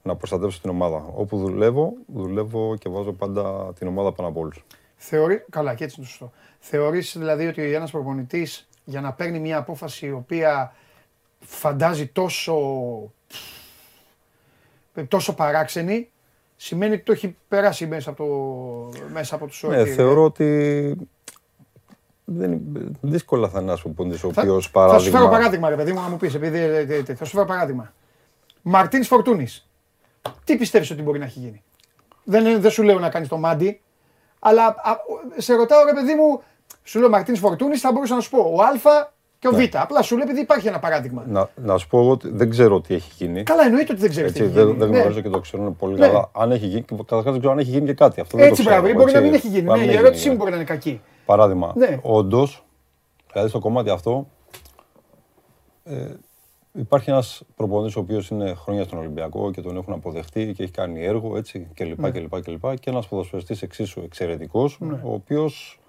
να προστατεύσω την ομάδα. Όπου δουλεύω, δουλεύω και βάζω πάντα την ομάδα πάνω από όλους. Θεωρεί, καλά και έτσι είναι το σωστό. Θεωρείς δηλαδή ότι ένας προπονητής για να παίρνει μια απόφαση η οποία φαντάζει τόσο, τόσο παράξενη, σημαίνει ότι το έχει περάσει μέσα από, το, μέσα από τους Ναι, όρους. θεωρώ ότι δεν, δύσκολα θα είναι ένας προπονητής ο Θα, οποίος θα σου φέρω παράδειγμα... παράδειγμα, ρε παιδί μου, να μου πεις, επειδή, ε, ε, ε, θα σου φέρω παράδειγμα. Μαρτίνς Φορτούνης. Τι πιστεύεις ότι μπορεί να έχει γίνει; Δεν, δεν σου λέω να κάνεις το μάντι, Αλλά α, σε ρωτάω ρε παιδί μου, σου λέω Μαρτίνς Φορτούνης, θα μπορούσα να σου πω ο Α και ο Β. Απλά σου λέω επειδή υπάρχει ένα παράδειγμα. Να, να σου πω εγώ ότι δεν ξέρω τι έχει γίνει. Καλά, εννοείται ότι δεν ξέρει. Έτσι, δεν, δεν γνωρίζω και το ξέρω πολύ καλά. Αν έχει γίνει, καταρχάς δεν ξέρω αν έχει γίνει και κάτι. Αυτό δεν Έτσι, το μπράβο, ξέρω, μπορεί να έτσι. μην έχει γίνει. Αν Ναι, η έχει ερώτησή γίνει, μου μπορεί να είναι κακή. Παράδειγμα, Ναι. όντως, δηλαδή στο κομμάτι αυτό, ε, υπάρχει ένας προπονητής ο οποίος είναι χρόνια στον Ολυμπιακό και τον έχουν αποδεχτεί και έχει κάνει έργο έτσι κλπ. Ναι. κλπ, κλπ. Και ένας ποδοσφαιριστής εξίσου εξαιρετικός, Ναι. ο οποίος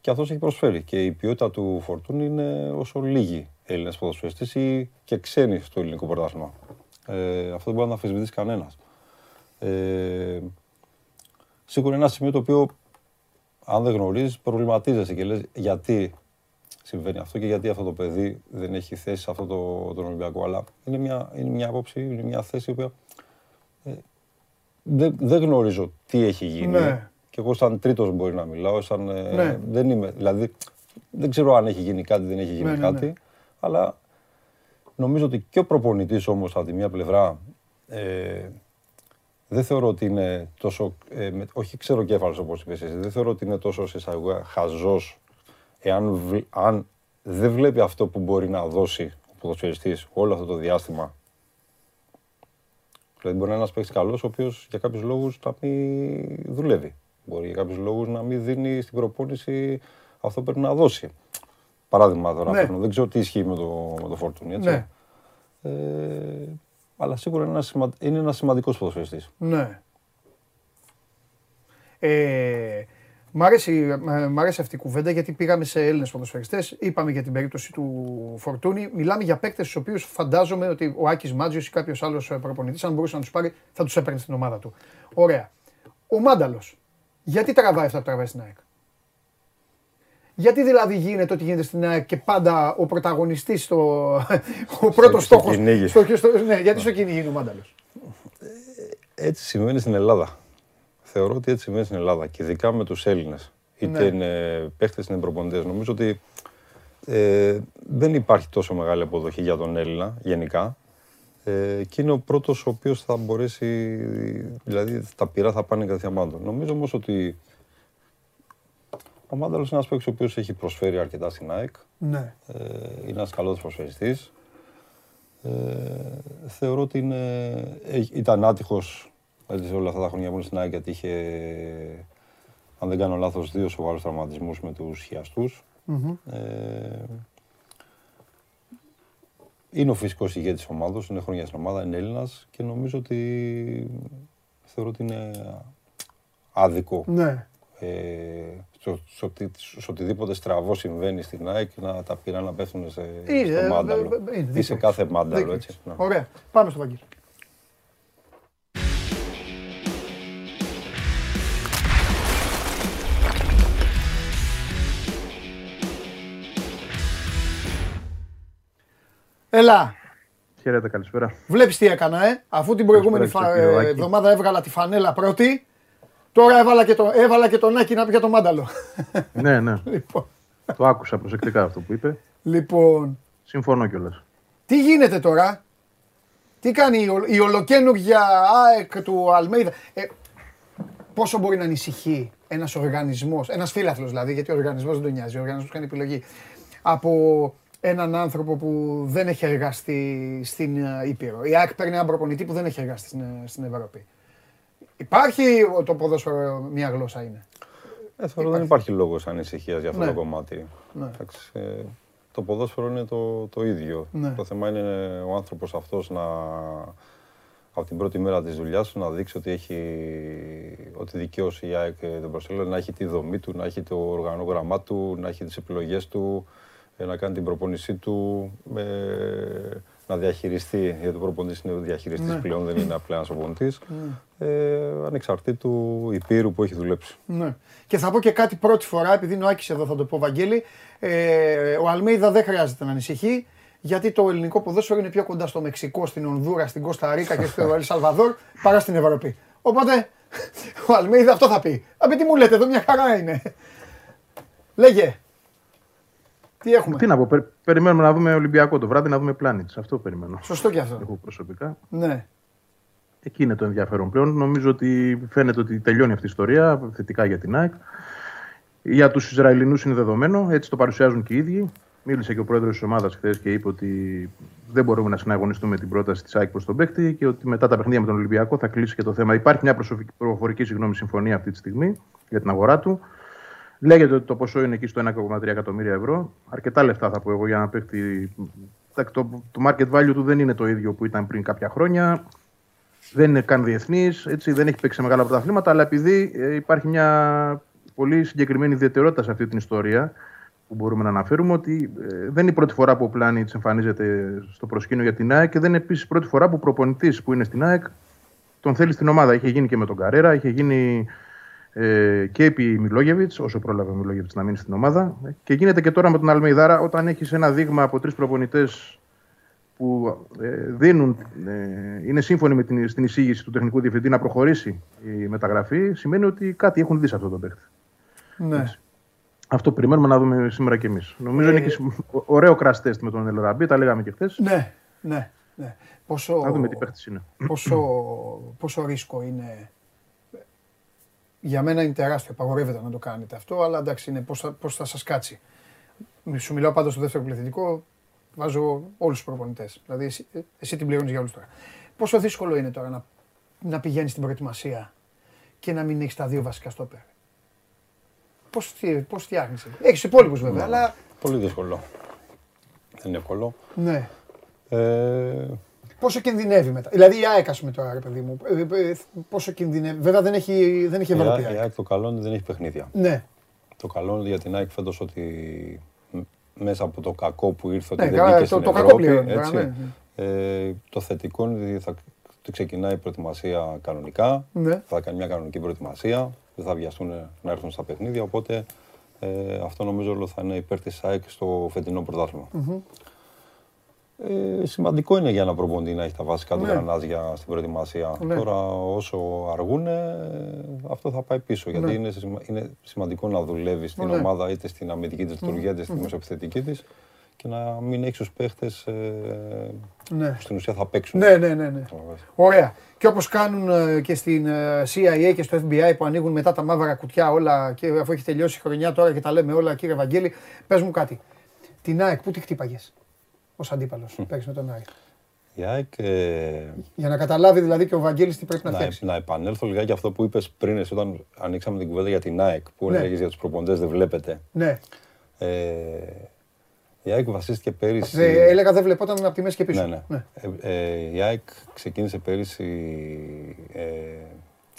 και αυτός έχει προσφέρει. Και η ποιότητα του Φορτούν είναι όσο λίγοι Έλληνες ποδοσφαιριστές ή και ξένοι στο ελληνικό πρωτάθλημα. Ε, αυτό δεν μπορεί να το αμφισβητήσει κανένας. Ε, σίγουρα είναι ένα σημείο το οποίο αν δεν γνωρίζεις, προβληματίζεσαι και λες γιατί συμβαίνει αυτό και γιατί αυτό το παιδί δεν έχει θέση σε αυτό το, τον Ολυμπιακό. Αλλά είναι μια, είναι μια άποψη, είναι μια θέση η οποία ε, δεν, δεν γνωρίζω τι έχει γίνει. Ναι. Και εγώ σαν τρίτος μπορεί να μιλάω, σαν, ε, Ναι. δεν είμαι, δηλαδή δεν ξέρω αν έχει γίνει κάτι, δεν έχει γίνει Ναι, ναι, κάτι, ναι. αλλά νομίζω ότι και ο προπονητής όμως από τη μία πλευρά ε, δεν θεωρώ ότι είναι τόσο, ε, με- όχι ξέρω κέφαλος όπως είπες εσύ, δεν θεωρώ ότι είναι τόσο σε εισαγωγικά χαζός εάν βλ- αν δεν βλέπει αυτό που μπορεί να δώσει ο ποδοσφαιριστής όλο αυτό το διάστημα. Δηλαδή μπορεί να είναι ένας παίκτης καλός ο οποίος για κάποιους λόγους να μην δουλεύει. Μπορεί για κάποιους λόγους να μην δίνει στην προπόνηση αυτό που πρέπει να δώσει. Παράδειγμα τώρα Ναι. παίρνω. Δεν ξέρω τι ισχύει με το, με το Fortune, έτσι. Ναι. Ε, αλλά σίγουρα είναι ένας, σημα... είναι ένας σημαντικός ποδοσφαιριστής. Ναι. Ε, μ, αρέσει, μ' μ' αρέσει αυτή η κουβέντα γιατί πήγαμε σε Έλληνες ποδοσφαιριστές. Είπαμε για την περίπτωση του Φορτούνη. Μιλάμε για παίκτες στους οποίους φαντάζομαι ότι ο Άκης Μάτζιος ή κάποιος άλλος προπονητής, αν μπορούσε να τους πάρει, θα τους έπαιρνε στην ομάδα του. Ωραία. Ο Μάνταλος. Γιατί τραβάει αυτά που τραβάει στην ΑΕΚ; Γιατί δηλαδή γίνεται ό,τι γίνεται στην ΑΕΚ και πάντα ο πρωταγωνιστής, στο, ο πρώτος στο στόχος, κυνήγι. στο, στο, ναι, γιατί στο κυνήγι είναι ο Μάνταλος; Έτσι συμβαίνει στην Ελλάδα. Θεωρώ ότι έτσι συμβαίνει στην Ελλάδα και ειδικά με τους Έλληνες. Είτε Ναι. είναι παίχτες είτε είναι προπονητές. Νομίζω ότι ε, δεν υπάρχει τόσο μεγάλη αποδοχή για τον Έλληνα γενικά. Ε, και είναι ο πρώτος ο οποίος θα μπορέσει, δηλαδή τα πειρά θα πάνε κατευθείαν πάνω. Νομίζω όμως ότι ο Μάνταλος είναι ένας παίκτης ο οποίος έχει προσφέρει αρκετά στην ΑΕΚ. Ναι. Ε, είναι ένας καλός προσφαιριστής. Ε, θεωρώ ότι είναι, ε, ήταν άτυχος έτσι, όλα αυτά τα χρόνια που είναι στην ΑΕΚ γιατί είχε, αν δεν κάνω λάθος, δύο σοβαρούς τραυματισμούς με τους χιαστούς. Ε, είναι ο φυσικός ηγέτης της ομάδος, είναι χρόνια στην ομάδα, είναι Έλληνας και νομίζω ότι θεωρώ ότι είναι άδικο Ναι. ε, στο, στο, οτι- στο οτιδήποτε στραβό συμβαίνει στην ΑΕΚ να τα πειρά να πέφτουν σε, Είναι, στο μάνταλο. ε, ε, είναι, ή σε δίκιο κάθε έχεις. μάνταλο, Δίκιο έτσι. έχεις. ναι. Ωραία. Πάμε στο Βαγγέλη. Έλα, Χαίρετε, καλησπέρα. βλέπεις τι έκανα, ε. Αφού την προηγούμενη Καλησπέρα, φα- κύριε ε, Άκη. εβδομάδα έβγαλα τη φανέλα πρώτη, τώρα έβαλα και, το, έβαλα και τον Άκη να πει για το μάνταλο. ναι, ναι. λοιπόν, Το άκουσα προσεκτικά αυτό που είπε. λοιπόν, Συμφωνώ κιόλας. Τι γίνεται τώρα, τι κάνει η, ολ- η ολοκένουργια ΑΕΚ του Αλμέιδα; Ε, πόσο μπορεί να ανησυχεί ένας οργανισμός, ένας φύλαθλος δηλαδή, γιατί ο οργανισμός δεν τον νοιάζει, ο οργανισμός κάνει επιλογή, από έναν άνθρωπο που δεν έχει εργαστεί στην ε, Ήπειρο. Η ΑΕΚ παίρνει έναν προπονητή που δεν έχει εργαστεί στην, ε, στην Ευρώπη. Υπάρχει ο- το ποδόσφαιρο μια γλώσσα είναι. Ε, θεωρώ δεν υπάρχει λόγος ανησυχίας για αυτό Ναι. το κομμάτι. Ναι. Εντάξει, ε, το ποδόσφαιρο είναι το, το ίδιο. Ναι. Το θέμα είναι ο άνθρωπος αυτός να από την πρώτη μέρα της δουλειάς του να δείξει ότι έχει ότι δικαίωσε η ΑΕΚ ε, τον προσέλευε, να έχει τη δομή του, να έχει το οργανόγραμμά του, να έχει τις επιλογές του, ε, να κάνει την προπόνησή του, ε, να διαχειριστεί, γιατί ο προπονητής είναι ο διαχειριστής Ναι. πλέον, δεν είναι απλά ένας προπονητής, ε, ανεξαρτήτου υπήρου που έχει δουλέψει. Ναι. Και θα πω και κάτι πρώτη φορά, επειδή είναι ο Άκης εδώ θα το πω Βαγγέλη, ε, ο Αλμέιδα δεν χρειάζεται να ανησυχεί, γιατί το ελληνικό ποδόσφαιρο είναι πιο κοντά στο Μεξικό, στην Ονδούρα, στην Κώστα Ρίκα και στο Ελ Σαλβαδόρ παρά στην Ευρώπη. Οπότε ο Αλμέιδα αυτό θα πει. Α, τι μου λέτε, εδώ μια χαρά είναι. Λέγε. Τι έχουμε; Τι να πω, πε- περιμένουμε να δούμε Ολυμπιακό το βράδυ, να δούμε πλάνη Αυτό περιμένω. Σωστό και αυτό. Εγώ προσωπικά. Ναι. Εκεί είναι το ενδιαφέρον πλέον. Νομίζω ότι φαίνεται ότι τελειώνει αυτή η ιστορία θετικά για την ΑΕΚ. Για τους Ισραηλινούς είναι δεδομένο, έτσι το παρουσιάζουν και οι ίδιοι. Μίλησε και ο πρόεδρος της ομάδας χθες και είπε ότι δεν μπορούμε να συναγωνιστούμε την πρόταση της ΑΕΚ προς τον παίκτη και ότι μετά τα παιχνίδια με τον Ολυμπιακό θα κλείσει και το θέμα. Υπάρχει μια προφορική συγγνώμη, συμφωνία αυτή τη στιγμή για την αγορά του. Λέγεται ότι το ποσό είναι εκεί στο 1,3 εκατομμύρια ευρώ. Αρκετά λεφτά θα πω εγώ για να παίχτη. Το, το market value του δεν είναι το ίδιο που ήταν πριν κάποια χρόνια. Δεν είναι καν διεθνής, δεν έχει παίξει σε μεγάλα πρωταθλήματα, αλλά επειδή ε, υπάρχει μια πολύ συγκεκριμένη ιδιαιτερότητα σε αυτή την ιστορία που μπορούμε να αναφέρουμε ότι ε, δεν είναι η πρώτη φορά που ο Πλάνη εμφανίζεται στο προσκήνιο για την ΑΕΚ και δεν είναι επίσης η πρώτη φορά που προπονητής που είναι στην ΑΕΚ τον θέλει στην ομάδα. Είχε γίνει και με τον Καρέρα, είχε γίνει ε, και επί Μιλόγεβιτς, όσο πρόλαβε ο Μιλόγεβιτς να μείνει στην ομάδα. Και γίνεται και τώρα με τον Αλμεϊδάρα, όταν έχεις ένα δείγμα από τρεις προπονητές που ε, δίνουν, ε, είναι σύμφωνοι με την, στην εισήγηση του τεχνικού διευθυντή να προχωρήσει η μεταγραφή, σημαίνει ότι κάτι έχουν δει σε αυτό το παίχτη. Ναι. Αυτό περιμένουμε να δούμε σήμερα κι εμείς. Νομίζω είναι και ωραίο crash test με τον Ελραμπή, τα λέγαμε και χθες. Ναι, ναι. ναι. Πόσο, να δούμε τι παίχτη είναι. Πόσο, πόσο ρίσκο είναι για μένα είναι τεράστιο. Απαγορεύεται να το κάνετε αυτό, αλλά εντάξει, είναι πώς θα, πώς θα σας κάτσει. Σου μιλάω πάντα στο δεύτερο πληθυντικό, βάζω όλους τους προπονητές. Δηλαδή εσύ, εσύ την πληρώνεις για όλους τώρα. Πόσο δύσκολο είναι τώρα να, να πηγαίνεις στην προετοιμασία και να μην έχεις τα δύο βασικά στόπερ; Πώς, πώς φτιάχνεις. Έχεις υπόλοιπους βέβαια, αλλά... Πολύ δύσκολο. Δεν είναι εύκολο. Ναι. Ε, Πόσο κινδυνεύει μετά; Δηλαδή η ΑΕΚ, πούμε τώρα, ρε παιδί μου. Ε, ε, πόσο κινδυνεύει; Βέβαια δεν έχει, δεν έχει Ευρώπη. Η ΑΕΚ το καλό είναι δεν έχει παιχνίδια. Ναι. Το καλό είναι για την ΑΕΚ φέτος ότι μέσα από το κακό που ήρθε ότι ναι, δεν μπήκε το, στην το Ευρώπη, κακό πλέον, έτσι, ναι, ε, το θετικό είναι ότι θα ξεκινάει η προετοιμασία κανονικά, ναι. θα κάνει μια κανονική προετοιμασία, δεν θα βιαστούν να έρθουν στα παιχνίδια, οπότε ε, αυτό νομίζω όλο θα είναι υπέρ της ΑΕΚ στο φετινό πρωτάθλημα. Ε, σημαντικό είναι για ένα προπονητή να έχει τα βασικά του Ναι. γρανάζια στην προετοιμασία. Ναι. Τώρα, όσο αργούν, αυτό θα πάει πίσω. Γιατί Ναι. είναι, σημα- είναι σημαντικό να δουλεύεις στην Ναι. ομάδα είτε στην αμυντική της λειτουργία είτε στη μεσοεπιθετική της και να μην έχεις τους παίχτες ε, Ναι. που στην ουσία θα παίξουν. Ναι, ναι, ναι, ναι. Ωραία. Και όπως κάνουν ε, και στην ε, CIA και στο FBI που ανοίγουν μετά τα μαύρα κουτιά όλα και αφού έχει τελειώσει η χρονιά τώρα και τα λέμε όλα, κύριε Βαγγέλη, πες μου κάτι. Την ΑΕΚ, πού τη χτύπαγες; Ως αντίπαλος, πέρυσι με τον ΑΕΚ. Η ΑΕΚ, ε, Για να καταλάβει δηλαδή και ο Βαγγέλης τι πρέπει να να, φτιάξει. να επανέλθω λιγάκι αυτό που είπες πριν, εσύ, όταν ανοίξαμε την κουβέντα για την ΑΕΚ, που Ναι. έλεγες για τους προπονητέ, δεν βλέπετε. Ναι. Ε, η ΑΕΚ βασίστηκε πέρυσι. Δε- έλεγα δεν βλεπόταν από τη μέση και πίσω. Ναι, ναι. Ε, ε, η ΑΕΚ ξεκίνησε πέρυσι ε,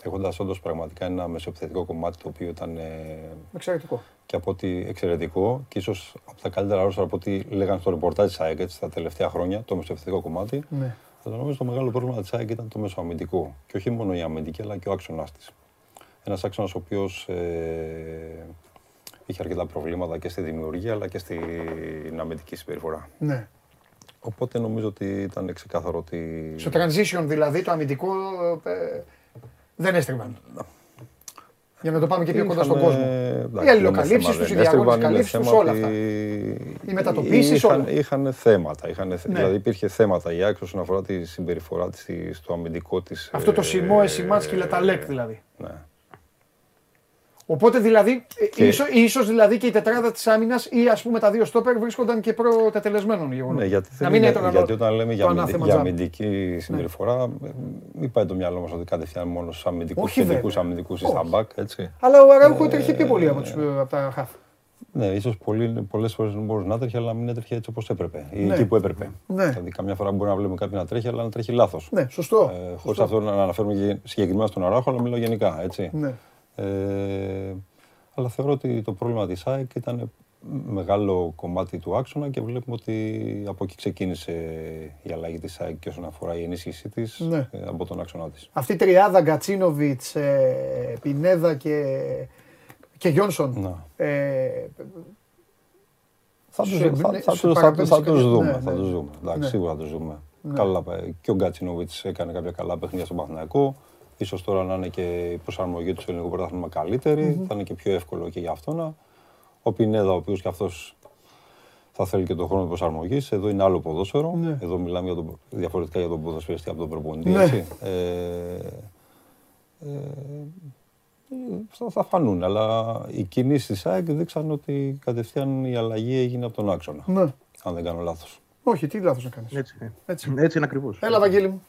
έχοντας όντως πραγματικά ένα μεσοεπιθετικό κομμάτι το οποίο ήταν ε, Εξαιρετικό. και από ότι εξαιρετικό και ίσως από τα καλύτερα ρόστα από ό,τι λέγανε στο ρεπορτάζ της ΑΕΚ έτσι, τα τελευταία χρόνια, το μεσοεπιθετικό κομμάτι. Ναι. Αλλά νομίζω το μεγάλο πρόβλημα της ΑΕΚ ήταν το μεσοαμυντικό. Και όχι μόνο η αμυντική, αλλά και ο άξονα της. Ένας άξονας ο οποίος ε, είχε αρκετά προβλήματα και στη δημιουργία αλλά και στην αμυντική συμπεριφορά. ναι. Οπότε νομίζω ότι ήταν ξεκάθαρο ότι. Στο transition δηλαδή το αμυντικό ε, δεν έστριβαν. Για να το πάμε και πιο κοντά στον Είχαμε- κόσμο. εντάξει, Οι αλληλοκαλύψεις δεν είναι τους, οι θέμα, δεν διαγώνες έστριβαν, είναι καλύψεις τους, θέμα όλα ότι αυτά. Οι μετατοπίσεις, είχαν, όλα. Είχαν θέματα. Είχαν, Ναι. Δηλαδή υπήρχε θέματα η ΑΕΚ όσον αφορά τη συμπεριφορά της στο αμυντικό της. Αυτό το Σιμό, Εσημάτς και Λεταλέκ δηλαδή. Ναι. Οπότε δηλαδή, ε, Και- ίσως, ίσως δηλαδή και η τετράδα της άμυνας ή ας πούμε τα δύο στόπερ βρίσκονταν και πρωτετελεσμένων γεγονότων. Ναι, γιατί, Να δεν μην είναι, ήταν γιατί το- όταν λέμε το για, αμυντι- ανάθεμα για τζάμπ. αμυντική συμπεριφορά, ε, μην πάει το μυαλό μας ότι κατευθείαν μόνο στους αμυντικούς, Όχι, κεντρικούς βέβαια. αμυντικούς ή στα Όχι. μπακ, έτσι. Αλλά ο Αραούχο έτρεχε πιο πολύ από, τους, ε, από τα χαφ. Ναι, ίσως πολύ, πολλές φορές δεν μπορούσε να τρέχει, αλλά μην έτρεχε έτσι όπως έπρεπε. Ή Ναι. εκεί που έπρεπε. Ναι. Δηλαδή, καμιά φορά μπορεί να βλέπουμε κάποιον να τρέχει, αλλά να τρέχει λάθος. Ναι, σωστό. Ε, χωρίς σωστό. αυτό να αναφέρουμε και συγκεκριμένα στον Αράχο, αλλά μιλάω γενικά, έτσι. Ναι. Ε, αλλά θεωρώ ότι το πρόβλημα της ΑΕΚ ήταν μεγάλο κομμάτι του άξονα και βλέπουμε ότι από εκεί ξεκίνησε η αλλαγή της ΑΕΚ και όσον αφορά η ενίσχυσή της Ναι. ε, από τον άξονα της. Αυτή η τριάδα Γκατσίνοβιτς, ε, Πινέδα και, και Γιόνσον. Να. Ε, Θα τους, Σου θα, εμπνε- θα, σου τους- θα, παραπέμψει θα τους κάποια- δούμε, ναι, θα ναι. τους δούμε. Εντάξει, Ναι. σίγουρα θα τους δούμε. Ναι. Καλά, πάει. και ο Γκατσινόβιτς έκανε κάποια καλά παιχνίδια στον Παναθηναϊκό. Ίσως τώρα να είναι και η προσαρμογή του στο ελληνικό πρωτάθλημα καλύτερη. Θα είναι και πιο εύκολο και για αυτόν. Ο Πινέδα, ο οποίος και αυτός θα θέλει και τον χρόνο προσαρμογής. Εδώ είναι άλλο ποδόσφαιρο. Ναι. Εδώ μιλάμε για τον, διαφορετικά για τον ποδοσφαιριστή από τον προπονητή. Ναι. έτσι. Ε, ε, θα, θα φανούν, αλλά οι κινήσεις της ΑΕΚ δείξαν ότι κατευθείαν η αλλαγή έγινε από τον άξονα. Ναι. Αν δεν κάνω λάθος. Όχι, τι λάθος να κάνεις. Έτσι, είναι. Έτσι. έτσι είναι ακριβώς. Έλα, Βαγγέλη μου.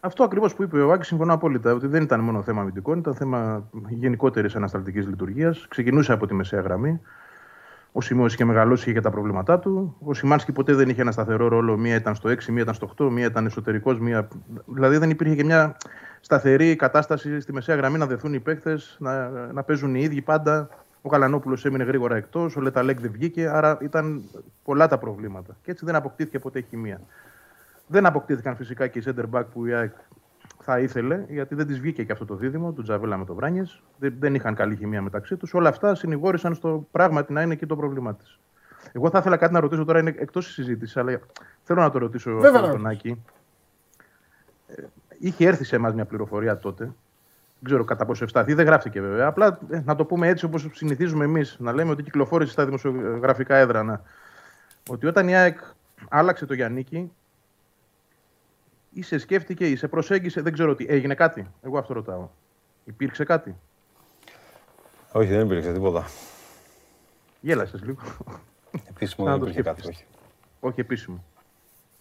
Αυτό ακριβώς που είπε ο Άκης, συμφωνώ απόλυτα. Ότι δεν ήταν μόνο θέμα αμυντικών, ήταν θέμα γενικότερης ανασταλτικής λειτουργίας. Ξεκινούσε από τη μεσαία γραμμή. Ο Σιμώο είχε μεγαλώσει για τα προβλήματά του. Ο Σιμάνσκι ποτέ δεν είχε ένα σταθερό ρόλο. Μία ήταν στο 6, μία ήταν στο 8, μία ήταν εσωτερικός. Μία... Δηλαδή δεν υπήρχε και μια σταθερή κατάσταση στη μεσαία γραμμή να δεθούν οι παίκτες, να, να παίζουν οι ίδιοι πάντα. Ο Καλανόπουλος έμεινε γρήγορα εκτός, ο Λεταλέκ δεν βγήκε. Άρα ήταν πολλά τα προβλήματα. Και έτσι δεν αποκτήθηκε ποτέ χημεία. Δεν αποκτήθηκαν φυσικά και οι center back που η ΑΕΚ θα ήθελε, γιατί δεν της βγήκε και αυτό το δίδυμο του Τζαβέλα με το Βράνιες. Δεν, δεν είχαν καλή χημεία μεταξύ τους. Όλα αυτά συνηγόρησαν στο πράγματι να είναι εκεί το πρόβλημά της. Εγώ θα ήθελα κάτι να ρωτήσω τώρα, είναι εκτός της συζήτησης, αλλά θέλω να το ρωτήσω Βέβαια αυτό να τον Άκη. Ε, Είχε έρθει σε εμάς μια πληροφορία τότε. Δεν ξέρω κατά πόσο ευσταθεί, δεν γράφτηκε βέβαια. Απλά ε, να το πούμε έτσι όπως συνηθίζουμε εμείς, να λέμε ότι κυκλοφόρησε στα δημοσιογραφικά έδρανα. Ότι όταν η ΑΕΚ άλλαξε το Γιάννικη, ή σε σκέφτηκε ή σε προσέγγισε, δεν ξέρω τι. Έγινε κάτι. Εγώ αυτό ρωτάω. Υπήρξε κάτι; Όχι, δεν υπήρξε τίποτα. Γέλασες λίγο. Επίσημο Να δεν το υπήρχε κάτι. σκέφτεσαι. Όχι. όχι επίσημο.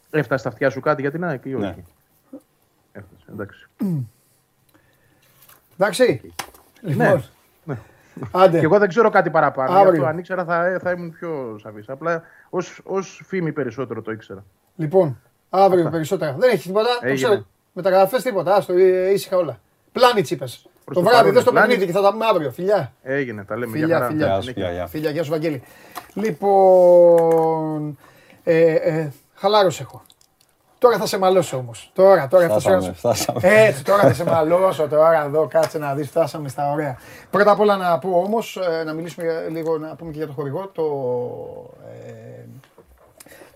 Έφτασε στα αυτιά σου κάτι για την ΑΕΚ ή όχι; Ναι. Έφτασε, εντάξει. Εντάξει. Λοιπόν. ναι. Άντε. Και εγώ δεν ξέρω κάτι παραπάνω. Αύριο. Γι' αυτό αν ήξερα θα, θα ήμουν πιο σαφής. Απλά ως φήμη περισσότερο το ήξερα. Λοιπόν, αύριο περισσότερα. Δεν έχει τίποτα. Το Έγινε. ξέρω. Μεταγραφές τίποτα. Άστο, ε, ήσυχα όλα. Πλάνη τσίπε. Το το βράδυ, παρόν, δες στο πλάνη. παιχνίδι και θα τα πούμε αύριο. Φιλιά. Έγινε, τα λέμε. Φιλιά, για χαρά. φιλιά. Γεια σου, γεια, γεια. Φίλια, γεια σου Βαγγέλη. Λοιπόν, ε, ε, χαλάρωσε έχω. Τώρα θα σε μαλώσω όμως. Τώρα, τώρα θα Φτάσαμε, σε φτάσαμε. Έτσι, τώρα θα σε μαλώσω. Τώρα εδώ, κάτσε να δεις, φτάσαμε στα ωραία. Πρώτα απ' όλα να πω όμως, να μιλήσουμε για- λίγο, να πούμε και για το χορηγό. Το, ε,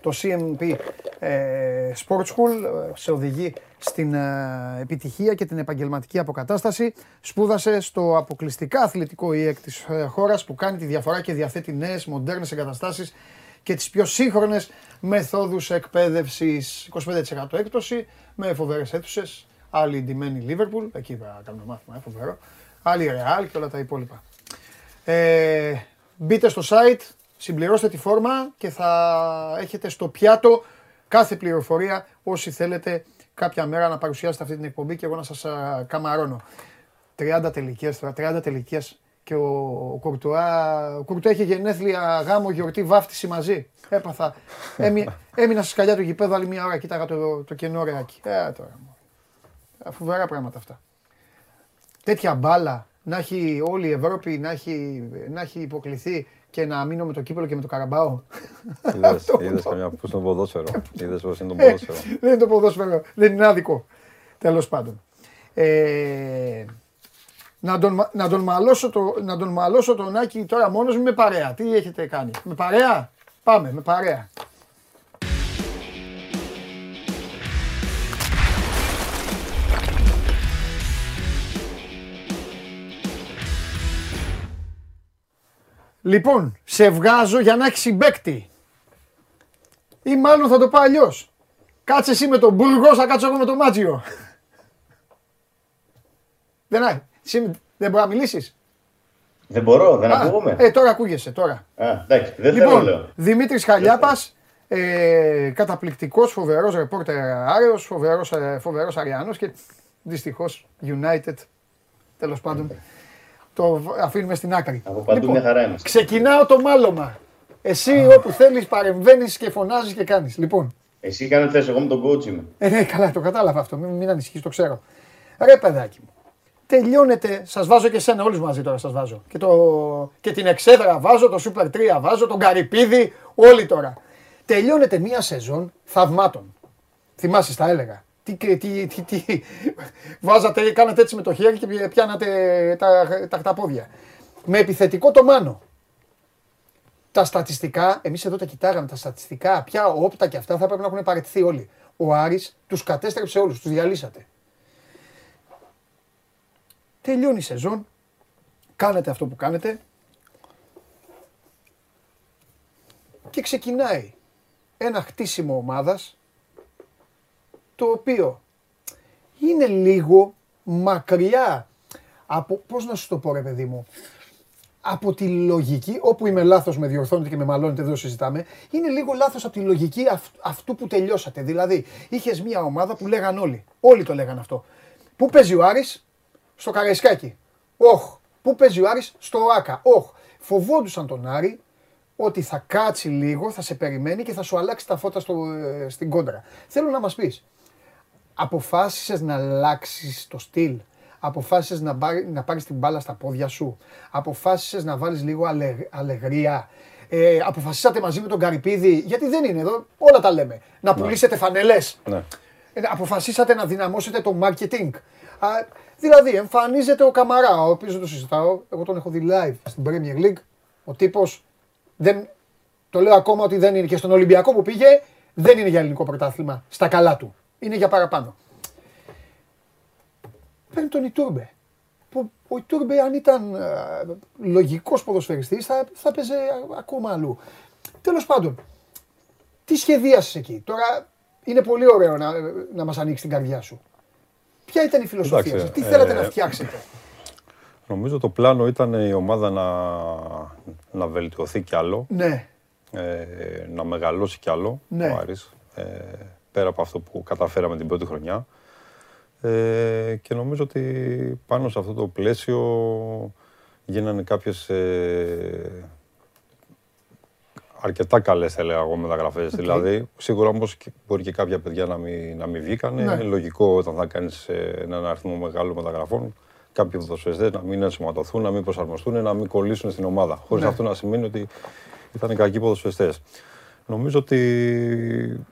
το CMP ε, Sports School ε, σε οδηγεί στην ε, επιτυχία και την επαγγελματική αποκατάσταση. Σπούδασε στο αποκλειστικά αθλητικό ΙΕΚ της ε, χώρας που κάνει τη διαφορά και διαθέτει νέες μοντέρνες εγκαταστάσεις και τις πιο σύγχρονες μεθόδους εκπαίδευσης. 25% έκπτωση με φοβερές αίθουσες. Άλλοι ντυμένοι Liverpool, εκεί θα κάνουμε μάθημα, ε, φοβερό. Άλλοι Real και όλα τα υπόλοιπα. Ε, μπείτε στο site, συμπληρώστε τη φόρμα και θα έχετε στο πιάτο κάθε πληροφορία όσοι θέλετε κάποια μέρα να παρουσιάσετε αυτή την εκπομπή και εγώ να σας α, καμαρώνω. 30 τελικές, τώρα, 30 τελικές και ο, ο Κουρτουά, ο Κουρτουά είχε γενέθλια, γάμο, γιορτή, βάφτιση μαζί. Έπαθα, έμει, έμεινα στη σκαλιά του γηπέδου άλλη μια ώρα, κοίταγα το, το κενό ρεάκι. Ε, τώρα, μωρέ. φοβερά πράγματα αυτά τέτοια μπάλα να έχει όλη η Ευρώπη να έχει, να έχει υποκληθεί και να μείνω με το κύπελο και με το καραμπάο. Είδες, είδες καμιά που στο ποδόσφαιρο. Είδες πώς είναι το Ε, ποδόσφαιρο. δεν είναι το ποδόσφαιρο, δεν είναι άδικο. Τέλος πάντων. Ε, να τον, μα- να, τον μαλώσω το, να τον μαλώσω τον Άκη τώρα μόνος μου με παρέα. Τι έχετε κάνει; Με παρέα; Πάμε, με παρέα. Λοιπόν, σε βγάζω για να έχεις συμπέκτη. Ή μάλλον θα το πω αλλιώς. Κάτσε εσύ με τον Μπουργό, θα κάτσω εγώ με τον Μάτζιο. δεν, ά- εσύ δεν μπορείς να μιλήσεις; Δεν μπορώ, δεν ακούγομαι. Ε, τώρα ακούγεσαι, τώρα. Α, εντάξει, δεν θέλω Λοιπόν, λέω. Δημήτρης Χαλιάπας, ε, καταπληκτικός, φοβερός ρεπόρτερ Άρεος, φοβερός φοβερός Αριανός και δυστυχώς United. Τέλος πάντων, το αφήνουμε στην άκρη. Από παντού μια χαρά είμαστε. Ξεκινάω το μάλωμα. Εσύ όπου θέλεις παρεμβαίνεις και φωνάζεις και κάνεις. Λοιπόν, Εσύ κάνε θες, εγώ με τον coach είμαι. ε, ναι, καλά, το κατάλαβα αυτό. Μην, μην ανησυχείς, το ξέρω. Ρε παιδάκι μου. Τελειώνεται, σας βάζω και εσένα, όλους μαζί τώρα σας βάζω. Και, το, και την Εξέδρα βάζω, το Super 3 βάζω, τον Καρυπίδη, όλοι τώρα. Τελειώνεται μία σεζόν θαυμάτων. Θυμάσαι, τα έλεγα. Τι, τι, τι, τι, τι, βάζατε, κάνατε έτσι με το χέρι και πιάνατε τα, τα, τα πόδια. Με επιθετικό το Μάνο. Τα στατιστικά, εμείς εδώ τα κοιτάγαμε, τα στατιστικά, πια όπτα και αυτά θα πρέπει να έχουν παραιτηθεί όλοι. Ο Άρης τους κατέστρεψε όλους, τους διαλύσατε. Τελειώνει η σεζόν, κάνετε αυτό που κάνετε. Και ξεκινάει ένα χτίσιμο ομάδας το οποίο είναι λίγο μακριά από, πώς να σου το πω ρε παιδί μου, από τη λογική, όπου είμαι λάθος με διορθώνετε και με μαλώνετε, δεν το συζητάμε, είναι λίγο λάθος από τη λογική αυ- αυτού που τελειώσατε. Δηλαδή, είχες μια ομάδα που λέγαν όλοι, όλοι το λέγαν αυτό. Πού παίζει ο Άρης, στο Καραϊσκάκι. Όχ. Πού παίζει ο Άρης, στο Άκα. Όχ. Φοβόντουσαν τον Άρη ότι θα κάτσει λίγο, θα σε περιμένει και θα σου αλλάξει τα φώτα στο, ε, στην κόντρα. Θέλω να μας πεις, αποφάσισες να αλλάξεις το στυλ, αποφάσισες να, πάρει, να πάρεις την μπάλα στα πόδια σου, αποφάσισες να βάλεις λίγο αλε, αλεγρία, ε, αποφασίσατε μαζί με τον Καρυπίδη, γιατί δεν είναι εδώ, όλα τα λέμε, να πουλήσετε φανελές. Ναι. Ε, αποφασίσατε να δυναμώσετε το marketing. Α, δηλαδή, εμφανίζεται ο Καμαρά, ο οποίος δεν το συζητάω. Εγώ τον έχω δει live στην Premier League. Ο τύπος δεν. Το λέω ακόμα ότι δεν είναι και στον Ολυμπιακό που πήγε, δεν είναι για ελληνικό πρωτάθλημα. Στα καλά του. Είναι για παραπάνω. Παίρνει τον Ιτούρμπε. Που ο Ιτούρμπε, αν ήταν λογικός ποδοσφαιριστής, θα, θα παίζε ακόμα αλλού. Τέλος πάντων, τι σχεδίασες εκεί; Τώρα είναι πολύ ωραίο να, να μας ανοίξει την καρδιά σου. Ποια ήταν η φιλοσοφία Εντάξει, σας, τι ε, θέλατε να φτιάξετε; Νομίζω το πλάνο ήταν η ομάδα να, να βελτιωθεί κι άλλο, Ναι, ε, να μεγαλώσει κι άλλο Ναι. ο Άρης, ε, πέρα από αυτό που καταφέραμε την πρώτη χρονιά. Ε, και νομίζω ότι πάνω σε αυτό το πλαίσιο γίνανε κάποιες ε, αρκετά καλές θα έλεγα εγώ μεταγραφές. Δηλαδή, σίγουρα όμως και- μπορεί και κάποια παιδιά να μην, να μην βγήκανε. Ναι. Είναι λογικό όταν θα κάνεις ε, έναν αριθμό μεγάλο μεταγραφών κάποιοι ποδοσφαιριστές να μην ενσωματωθούν, να μην προσαρμοστούν, να μην κολλήσουν στην ομάδα. Χωρίς Ναι. αυτό να σημαίνει ότι ήταν κακοί ποδοσφαιριστές. Νομίζω ότι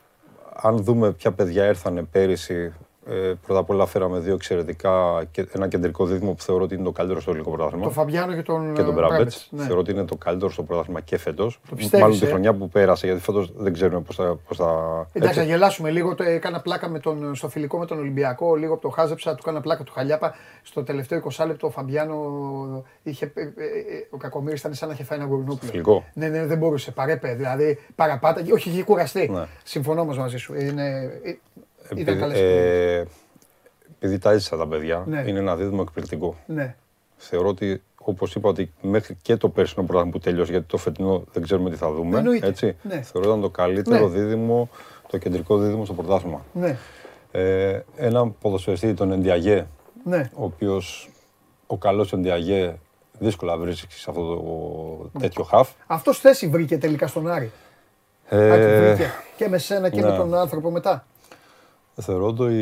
αν δούμε ποια παιδιά έρθανε πέρυσι, ε, πρώτα απ' όλα φέραμε δύο εξαιρετικά και ένα κεντρικό δίδυμο που θεωρώ ότι είναι το καλύτερο στο ελληνικό πρωτάθλημα. τον Φαμπιάνο και τον, Και τον ε, Μπραμπέτ. Ναι. Θεωρώ ότι είναι το καλύτερο στο πρωτάθλημα και φέτος. πιστεύεις, Μάλλον τη ε; χρονιά που πέρασε, γιατί φέτος δεν ξέρουμε πώς θα. Πώς θα... Εντάξει, να έτσι. γελάσουμε λίγο. Το έκανα πλάκα με τον, στο φιλικό με τον Ολυμπιακό. Λίγο από το χάζεψα, του έκανα πλάκα του Χαλιάπα. Στο τελευταίο 20 λεπτό ο Φαμπιάνο είχε. ε, ε, ε, ο Κακομοίρης ήταν σαν να είχε φάει ένα γουρνούπλο. Φιλικό. Ναι, ναι, δεν μπορούσε. Παρέπε. Δηλαδή παραπάτα. Όχι, είχε κουραστεί. Ναι. Συμφωνώ όμως μαζί σου. Είναι, ε, ήταν Επειδή, καλές ε, επειδή τα έζησα τα παιδιά, Ναι. είναι ένα δίδυμο εκπληκτικό. Ναι. Θεωρώ ότι, όπως είπα, ότι μέχρι και το περσινό πρωτάθλημα που τελειώσει, γιατί το φετινό δεν ξέρουμε τι θα δούμε. Εννοείται. Έτσι, Ναι. Θεωρώ ήταν το καλύτερο Ναι. δίδυμο, το κεντρικό δίδυμο στο πρωτάθλημα. Ναι. Ε, ένα ποδοσφαιριστή, τον Εντιαγέ, Ναι. ο οποίος ο καλός Εντιαγέ δύσκολα βρίσκει σε αυτό το τέτοιο χαφ. Αυτός θέση βρήκε τελικά στον Άρη. Ε, Άκη, βρήκε. Και με σένα και με ναι. τον άνθρωπο μετά. Θεωρώ ότι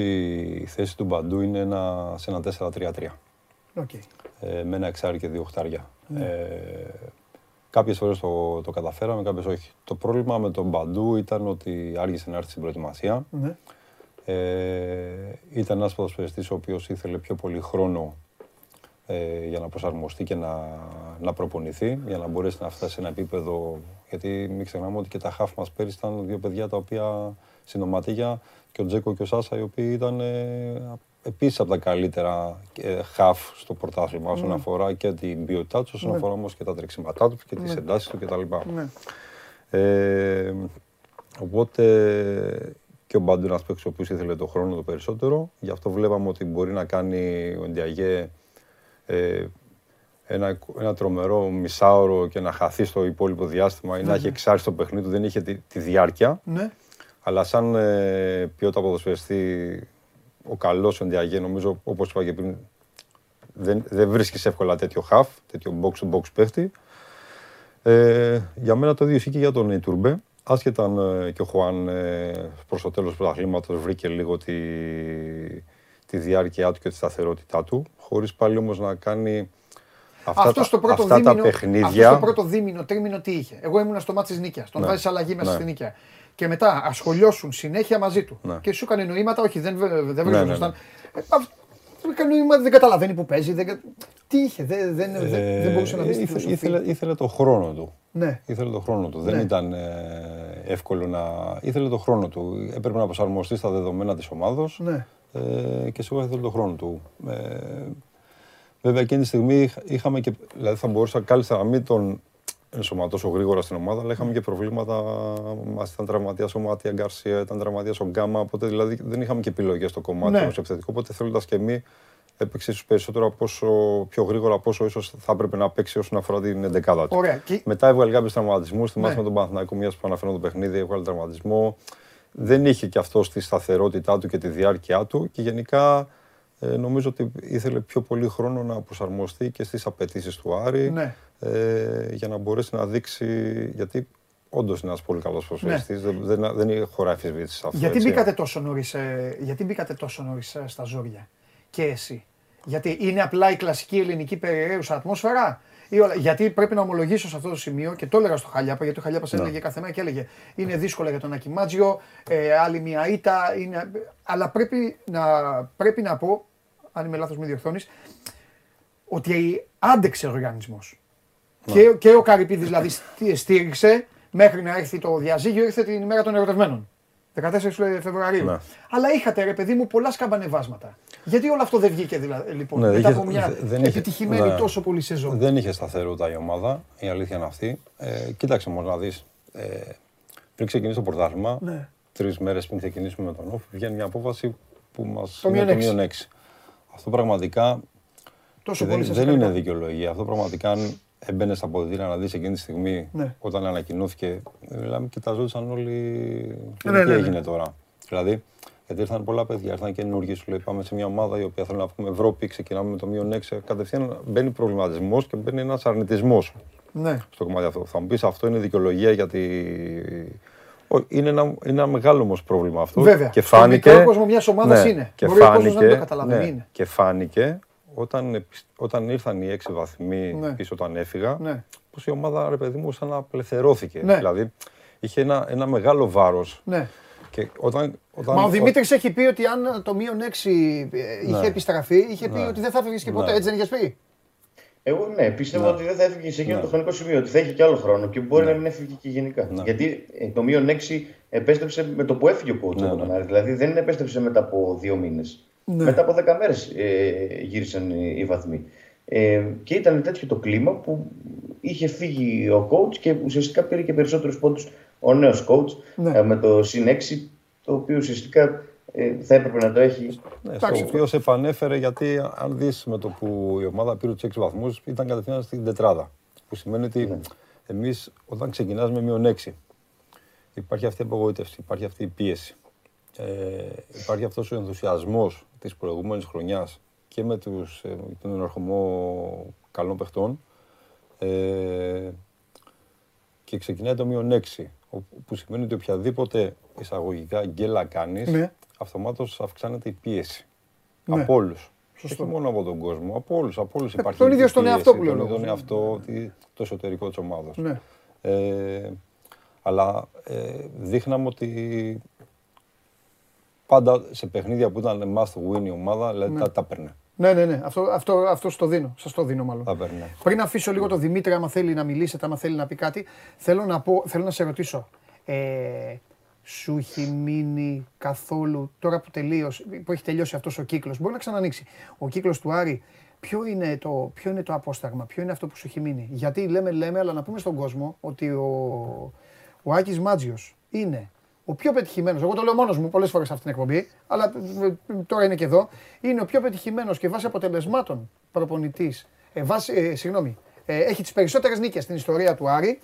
η θέση του Μπαντού είναι ένα, σε ένα 4-3-3. Οκ. Ε, με ένα εξάρι και δύο οχτάρια. Ναι. Ε, κάποιες φορές το, το καταφέραμε, κάποιες όχι. Το πρόβλημα με τον Μπαντού ήταν ότι άργησε να έρθει στην προετοιμασία. Ναι. Ε, ήταν ένας ποδοσφαιριστής ο οποίος ήθελε πιο πολύ χρόνο ε, για να προσαρμοστεί και να, να προπονηθεί, για να μπορέσει να φτάσει σε ένα επίπεδο. Γιατί μην ξεχνάμε ότι και τα χάφ μας πέρυσι ήταν δύο παιδιά τα οποία συνοματίγια και ο Τζέκο και ο Σάσα, οι οποίοι ήταν ε, επίσης από τα καλύτερα ε, χαφ στο πρωτάθλημα όσον αφορά και την ποιότητά τους, όσον αφορά όμως και τα τρεξίματά τους και τις εντάσεις τους κτλ. Ναι. Ε, οπότε και ο Μπάντου ένας παίκτης ο οποίος ήθελε το χρόνο το περισσότερο. Γι' αυτό βλέπαμε ότι μπορεί να κάνει ο Ντιαγέ ε, ένα, ένα τρομερό μισάωρο και να χαθεί στο υπόλοιπο διάστημα ή να έχει εξάρει στο παιχνίδι του. Δεν είχε τη, τη διάρκεια. Ναι. Αλλά σαν ε, ποιότητα ποδοσφαιριστή, ο καλός ο Ντιαγέ νομίζω όπως είπα και πριν δεν, δεν βρίσκεις εύκολα τέτοιο half, τέτοιο box to box παίχτη. Ε, για μένα το ίδιο ισχύει και για τον Ιτουρμπέ. Άσχετα αν ε, και ο Χουάν ε, προς το τέλος του πρωταθλήματος βρήκε λίγο τη, τη διάρκεια του και τη σταθερότητά του, χωρίς πάλι όμως να κάνει αυτά, Αυτός τα, στο πρώτο αυτά δίμηνο, τα παιχνίδια. Αυτός στο πρώτο δίμηνο, τρίμηνο τι είχε. Εγώ ήμουν στο μάτι της νίκαιας. Τον Ναι. βάζεις αλλαγή μέσα Ναι. στη νίκαια. Και μετά ασχολιώσουν συνέχεια μαζί του. Ναι. Και σου έκανε νοήματα, όχι, δεν, δεν ναι, βρίσκονταν. Ε, αυ- του έκανε νοήμα, δεν καταλαβαίνει που παίζει. Δεν, κα- τι είχε, δεν, δεν, δεν, δεν μπορούσε να μπει στη Ε, Ήθε- φιλοσοφία. ήθελε, ήθελε το χρόνο του. Ναι. Ήθελε το χρόνο του. Ναι. Δεν ήταν ε, εύκολο να. ήθελε το χρόνο του. Έπρεπε να προσαρμοστεί στα δεδομένα της ομάδα Ναι. ε, και σίγουρα ήθελε το χρόνο του. Ε, βέβαια εκείνη τη στιγμή είχα- είχαμε και. Δηλαδή θα μπορούσα κάλλιστα να μην τον ενσωματώσω γρήγορα στην ομάδα, αλλά είχαμε και προβλήματα. Μα ήταν τραυματία ο Μάτια Γκαρσία, ήταν τραυματία ο Γκάμα. Οπότε δηλαδή δεν είχαμε και επιλογές στο κομμάτι Ναι. ναι. επιθετικό. Οπότε θέλοντας και εμείς, έπαιξε ίσως περισσότερο από όσο πιο γρήγορα από όσο ίσως θα έπρεπε να παίξει όσον αφορά την εντεκάδα του. Ωραία. Και- Μετά έβγαλε κάποιους τραυματισμούς. Θυμάσαι Ναι. με τον Παναθηναϊκό, μιας που αναφέρω το παιχνίδι, έβγαλε τραυματισμό. Δεν είχε και αυτό τη σταθερότητά του και τη διάρκεια του και γενικά ε, νομίζω ότι ήθελε πιο πολύ χρόνο να προσαρμοστεί και στις απαιτήσεις του Άρη Ναι. ε, για να μπορέσει να δείξει. Γιατί όντως είναι ένας πολύ καλός προσφυγιστή. Δεν, δεν, δεν χωράει αμφισβήτηση σε αυτό. Γιατί έτσι. μπήκατε τόσο νωρίς γιατί μπήκατε τόσο νωρίς, ε, στα ζόρια και εσύ; Γιατί είναι απλά η κλασική ελληνική περιραίουσα ατμόσφαιρα. Ή όλα- Γιατί πρέπει να ομολογήσω σε αυτό το σημείο και το έλεγα στο Χαλιάπα, γιατί ο Χαλιάπας Ναι. έλεγε κάθε μέρα και έλεγε Είναι δύσκολο για τον Ακιμάτζιο, ε, άλλη μια ήττα. Είναι... Αλλά πρέπει να, πρέπει να πω, αν είμαι λάθος, με διορθώνεις. Ότι άντεξε ο οργανισμός. Ναι. Και, και ο Καρυπίδης δηλαδή στήριξε μέχρι να έρθει το διαζύγιο, ήρθε την ημέρα των ερωτευμένων. 14 Φεβρουαρίου. Ναι. Αλλά είχατε ρε παιδί μου πολλά σκαμπανεβάσματα. Γιατί όλο αυτό δεν βγήκε δηλαδή, λοιπόν, ναι, μετά από μια δεν επιτυχημένη είχε, τόσο πολύ σεζόν. Δεν είχε σταθερότητα η ομάδα, η αλήθεια είναι αυτή. Ε, κοίταξε όμως να δεις. Ε, πριν ξεκινήσει το πρωτάθλημα, ναι. τρεις μέρες πριν ξεκινήσουμε με τον Όφη, βγαίνει μια απόφαση που μας. Το μείον 6. Αυτό πραγματικά Τόσο δεν, πολύ σας δεν είναι ευχαριστώ. δικαιολογία. Αυτό πραγματικά αν έμπαινες στα αποδητήρια να δεις εκείνη τη στιγμή Ναι. όταν ανακοινώθηκε. Μιλάμε και τα ζώτησαν όλοι. Ναι, τι ναι, ναι. έγινε τώρα. Δηλαδή, γιατί ήρθαν πολλά παιδιά, ήρθαν καινούργοι, σου λέει πάμε σε μια ομάδα η οποία θέλει να βγούμε Ευρώπη, ξεκινάμε με το μείον 6. Κατευθείαν μπαίνει προβληματισμός και μπαίνει ένας αρνητισμός Ναι. στο κομμάτι αυτό. Θα μου πεις αυτό είναι δικαιολογία γιατί. Όχι, είναι ένα, είναι ένα μεγάλο όμως πρόβλημα αυτό. Βέβαια. Και Στο φάνηκε. μικρό κόσμο μιας ομάδας είναι. Και Μπορεί ο κόσμος να φάνηκε, μην το καταλαβαίνει, ναι, είναι. και φάνηκε όταν, επισ- όταν ήρθαν οι έξι βαθμοί Ναι. πίσω όταν έφυγα, Ναι. πως η ομάδα, ρε παιδί μου, σαν να απελευθερώθηκε. Ναι. Δηλαδή, είχε ένα, ένα μεγάλο βάρος. ναι. Και όταν, όταν, Μα ο Δημήτρης έχει πει ότι αν το μείον 6 είχε Ναι. επιστραφεί, είχε πει Ναι. ότι δεν θα φύγεις και ποτέ. Ναι. Έτσι δεν είχες πει; Εγώ ναι, πιστεύω Ναι. ότι δεν θα έφυγε σε εκείνο Ναι. το χρονικό σημείο, ότι θα είχε και άλλο χρόνο και μπορεί να μην έφυγε και γενικά. Ναι. Γιατί ε, το μείον 6 επέστρεψε με το που έφυγε ο coach Ναι, από ναι. τον Άρη. Δηλαδή δεν επέστρεψε μετά από δύο μήνες. Ναι. Μετά από 10 μέρες ε, γύρισαν οι, οι βαθμοί. Ε, και ήταν τέτοιο το κλίμα που είχε φύγει ο coach και ουσιαστικά πήρε και περισσότερους πόντους ο νέος coach Ναι. ε, με το συν 6, το οποίο ουσιαστικά ε, θα έπρεπε να το έχει Ναι, στο Εντάξει. οποίο σε επανέφερε γιατί αν δεις με το που η ομάδα πήρε τους 6 βαθμούς, ήταν κατευθείαν στην τετράδα. Που σημαίνει ότι Ναι. εμείς όταν ξεκινάς με μείον 6, υπάρχει αυτή η απογοήτευση, υπάρχει αυτή η πίεση. Ε, υπάρχει αυτός ο ενθουσιασμός της προηγούμενης χρονιάς και με τους, ε, τον ενορχομό καλών παιχτών ε, και ξεκινάει το μείον 6, όπου- που σημαίνει ότι οποιαδήποτε εισαγωγικά γκέλα κάνεις, Ναι. Αυτομάτως αυξάνεται η πίεση. Ναι. Από όλους. Σωστό. Όχι μόνο από τον κόσμο, από όλους, από όλους Ε, υπάρχει τον η ίδιο στον πίεση, εαυτό που λέω τον λόγος. ίδιο εαυτό, τη- το εσωτερικό της ομάδας. Ναι. Ε, αλλά ε, δείχναμε ότι πάντα σε παιχνίδια που ήταν must win η ομάδα, δηλαδή τα, τα παίρνε. Ναι, ναι, ναι. Αυτό, αυτό, αυτό στο δίνω. Σας το δίνω μάλλον. Τα παίρνε. Πριν αφήσω λίγο τον Δημήτρη, άμα θέλει να μιλήσετε, άμα θέλει να πει κάτι, θέλω να, πω, θέλω να σε ρωτήσω. Ε, σου έχει μείνει καθόλου, τώρα που, τελείωσε, που έχει τελειώσει αυτός ο κύκλος, μπορεί να ξανανοίξει. Ο κύκλος του Άρη, ποιο είναι, το, ποιο είναι το απόσταγμα, ποιο είναι αυτό που σου έχει μείνει; Γιατί λέμε, λέμε, αλλά να πούμε στον κόσμο ότι ο, ο Άκης Μάτζιος είναι ο πιο πετυχημένος, εγώ το λέω μόνος μου πολλές φορές σε αυτήν την εκπομπή, αλλά ε, ε, τώρα είναι και εδώ, είναι ο πιο πετυχημένος και βάσει αποτελεσμάτων προπονητής, ε, βάσει, ε, συγγνώμη, ε, έχει τις περισσότερες νίκες στην ιστορία του Άρη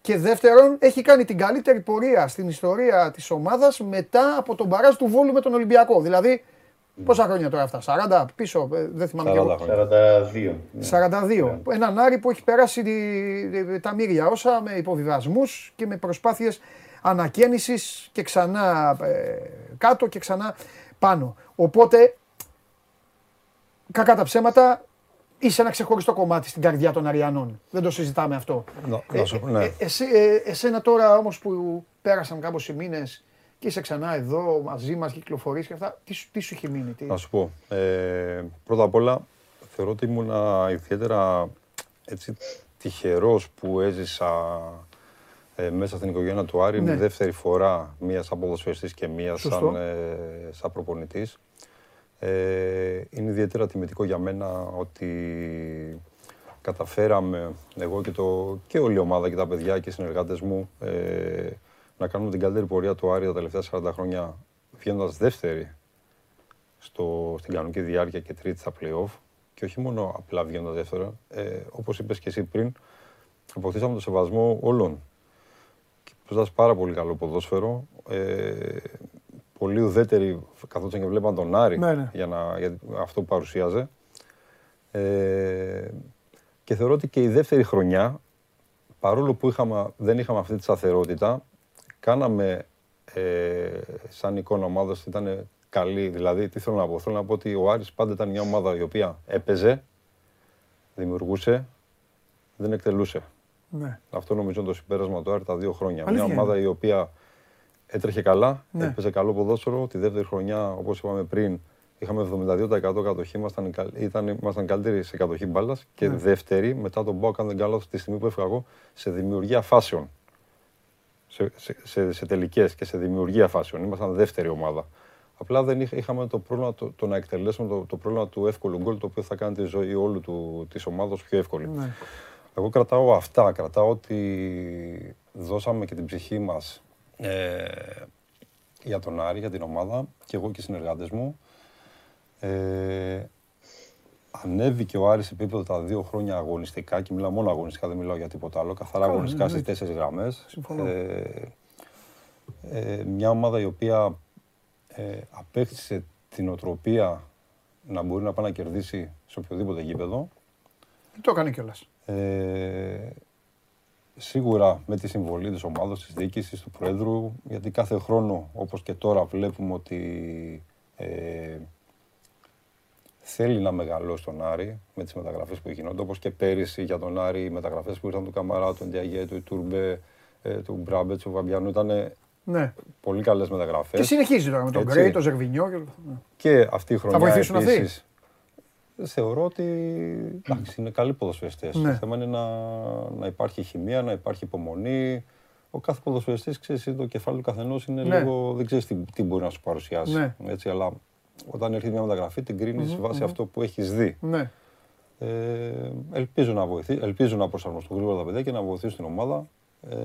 και δεύτερον έχει κάνει την καλύτερη πορεία στην ιστορία της ομάδας μετά από τον παράζ του Βόλου με τον Ολυμπιακό. Δηλαδή, πόσα χρόνια τώρα αυτά, 40 πίσω, ε, δεν θυμάμαι και 40 εγώ. χρόνια. 42. ναι. 42. Έναν Άρη που έχει περάσει τη- τα μύρια όσα με υποβιβασμούς και με προσπάθειες ανακαίνησης και ξανά ε, κάτω και ξανά πάνω. Οπότε, κακά τα ψέματα, είσαι ένα ξεχωριστό κομμάτι στην καρδιά των Αριανών. Δεν το συζητάμε αυτό. Να- να σου- ναι. ε, εσύ, ε, εσένα τώρα όμως που πέρασαν κάμποση μήνες και είσαι ξανά εδώ μαζί μας, κυκλοφορείς και αυτά, τι, σου- τι σου έχει μείνει, τι... Να σου πω. Ε, πρώτα απ' όλα, θεωρώ ότι ήμουν ιδιαίτερα έτσι, τυχερός που έζησα ε, μέσα στην οικογένεια του Άρη. Είναι Ναι. η δεύτερη φορά μίας σαν ποδοσφαιριστής και μίας Σωστό. σαν, ε, σαν προπονητής. Ε, είναι ιδιαίτερα τιμητικό για μένα ότι καταφέραμε εγώ και, το, και όλη η ομάδα και τα παιδιά και οι συνεργάτες μου ε, να κάνουμε την καλύτερη πορεία του Άρη τα τελευταία 40 χρόνια βγαίνοντας δεύτερη στο, στην κανονική διάρκεια και τρίτη στα play-off και όχι μόνο απλά βγαίνοντας δεύτερα, ε, όπως είπες και εσύ πριν, αποκτήσαμε το σεβασμό όλων. Και παίζοντας πάρα πολύ καλό ποδόσφαιρο, ε, πολύ ουδέτεροι καθόταν και βλέπαν τον Άρη Ναι, ναι. για, να, για αυτό που παρουσίαζε. Ε, και θεωρώ ότι και η δεύτερη χρονιά, παρόλο που είχαμε, δεν είχαμε αυτή τη σταθερότητα, κάναμε ε, σαν εικόνα ομάδας ήταν καλή. Δηλαδή, τι θέλω να πω. Θέλω να πω ότι ο Άρης πάντα ήταν μια ομάδα η οποία έπαιζε, δημιουργούσε, δεν εκτελούσε. Ναι. Αυτό νομίζω είναι το συμπέρασμα του Άρη τα δύο χρόνια. Αλήθεια μια ομάδα είναι. η οποία έτρεχε καλά, Ναι. έπαιζε καλό ποδόσφαιρο. Τη δεύτερη χρονιά, όπως είπαμε πριν, είχαμε 72% κατοχή. Ήμασταν, καλ- ήταν, ήμασταν καλύτεροι σε κατοχή μπάλας. Και Ναι. δεύτερη, μετά τον Μπάουκ, αν δεν κάνω λάθος, τη στιγμή που έφυγα εγώ, σε δημιουργία φάσεων. Σε, σε, σε, σε τελικές και σε δημιουργία φάσεων. Ήμασταν δεύτερη ομάδα. Απλά δεν είχα, είχαμε το πρόβλημα το, το να εκτελέσουμε το, το πρόβλημα του εύκολου γκολ, το οποίο θα κάνει τη ζωή όλου του, της ομάδας πιο εύκολη. Ναι. Εγώ κρατάω αυτά, κρατάω ότι δώσαμε και την ψυχή μας ε, για τον Άρη, για την ομάδα και εγώ και οι συνεργάτες μου. Ε, ανέβηκε ο Άρης σε επίπεδο τα δύο χρόνια αγωνιστικά και μιλάω μόνο αγωνιστικά, δεν μιλάω για τίποτα άλλο, καθαρά Καλά, αγωνιστικά ναι, στις εννοείται. τέσσερις γραμμές. Συμφωνώ. Ε, ε, μια ομάδα η οποία ε, απέκτησε την οτροπία να μπορεί να πάει να κερδίσει σε οποιοδήποτε γήπεδο. Το έκανε κιόλας. Ε, σίγουρα με τη συμβολή της ομάδας, της διοίκησης, του Πρόεδρου, γιατί κάθε χρόνο, όπως και τώρα, βλέπουμε ότι ε, θέλει να μεγαλώσει τον Άρη με τις μεταγραφές που γίνονται, όπως και πέρυσι για τον Άρη οι μεταγραφές που ήρθαν του Καμαρά, του Ντιαγέ, του Ιτούρμπε, ε, του Μπράμπετ, του Βαμπιανού, ήταν Ναι. πολύ καλές Και μεταγραφές. συνεχίζει τώρα με τον Έτσι. Γκρέι, τον Ζερβινιό. και όλα αυτά. Ναι. Και αυτή η χρονιά βοηθήσουν αυτοί; Επίσης, Θεωρώ ότι εντάξει, είναι καλοί ποδοσφαιριστές. Ναι. Το θέμα είναι να, να υπάρχει χημεία, να υπάρχει υπομονή. Ο κάθε ποδοσφαιριστής, ξέρεις, το κεφάλι του καθενός είναι Ναι. λίγο, δεν ξέρεις τι, τι μπορεί να σου παρουσιάσει. Ναι. Έτσι, αλλά όταν έρχεται μια μεταγραφή την κρίνεις βάσει αυτό που έχεις δει. Ναι. Ε, ελπίζω, να βοηθεί, ελπίζω να προσαρμοστούν γρήγορα τα παιδιά και να βοηθήσουν την ομάδα. Ε,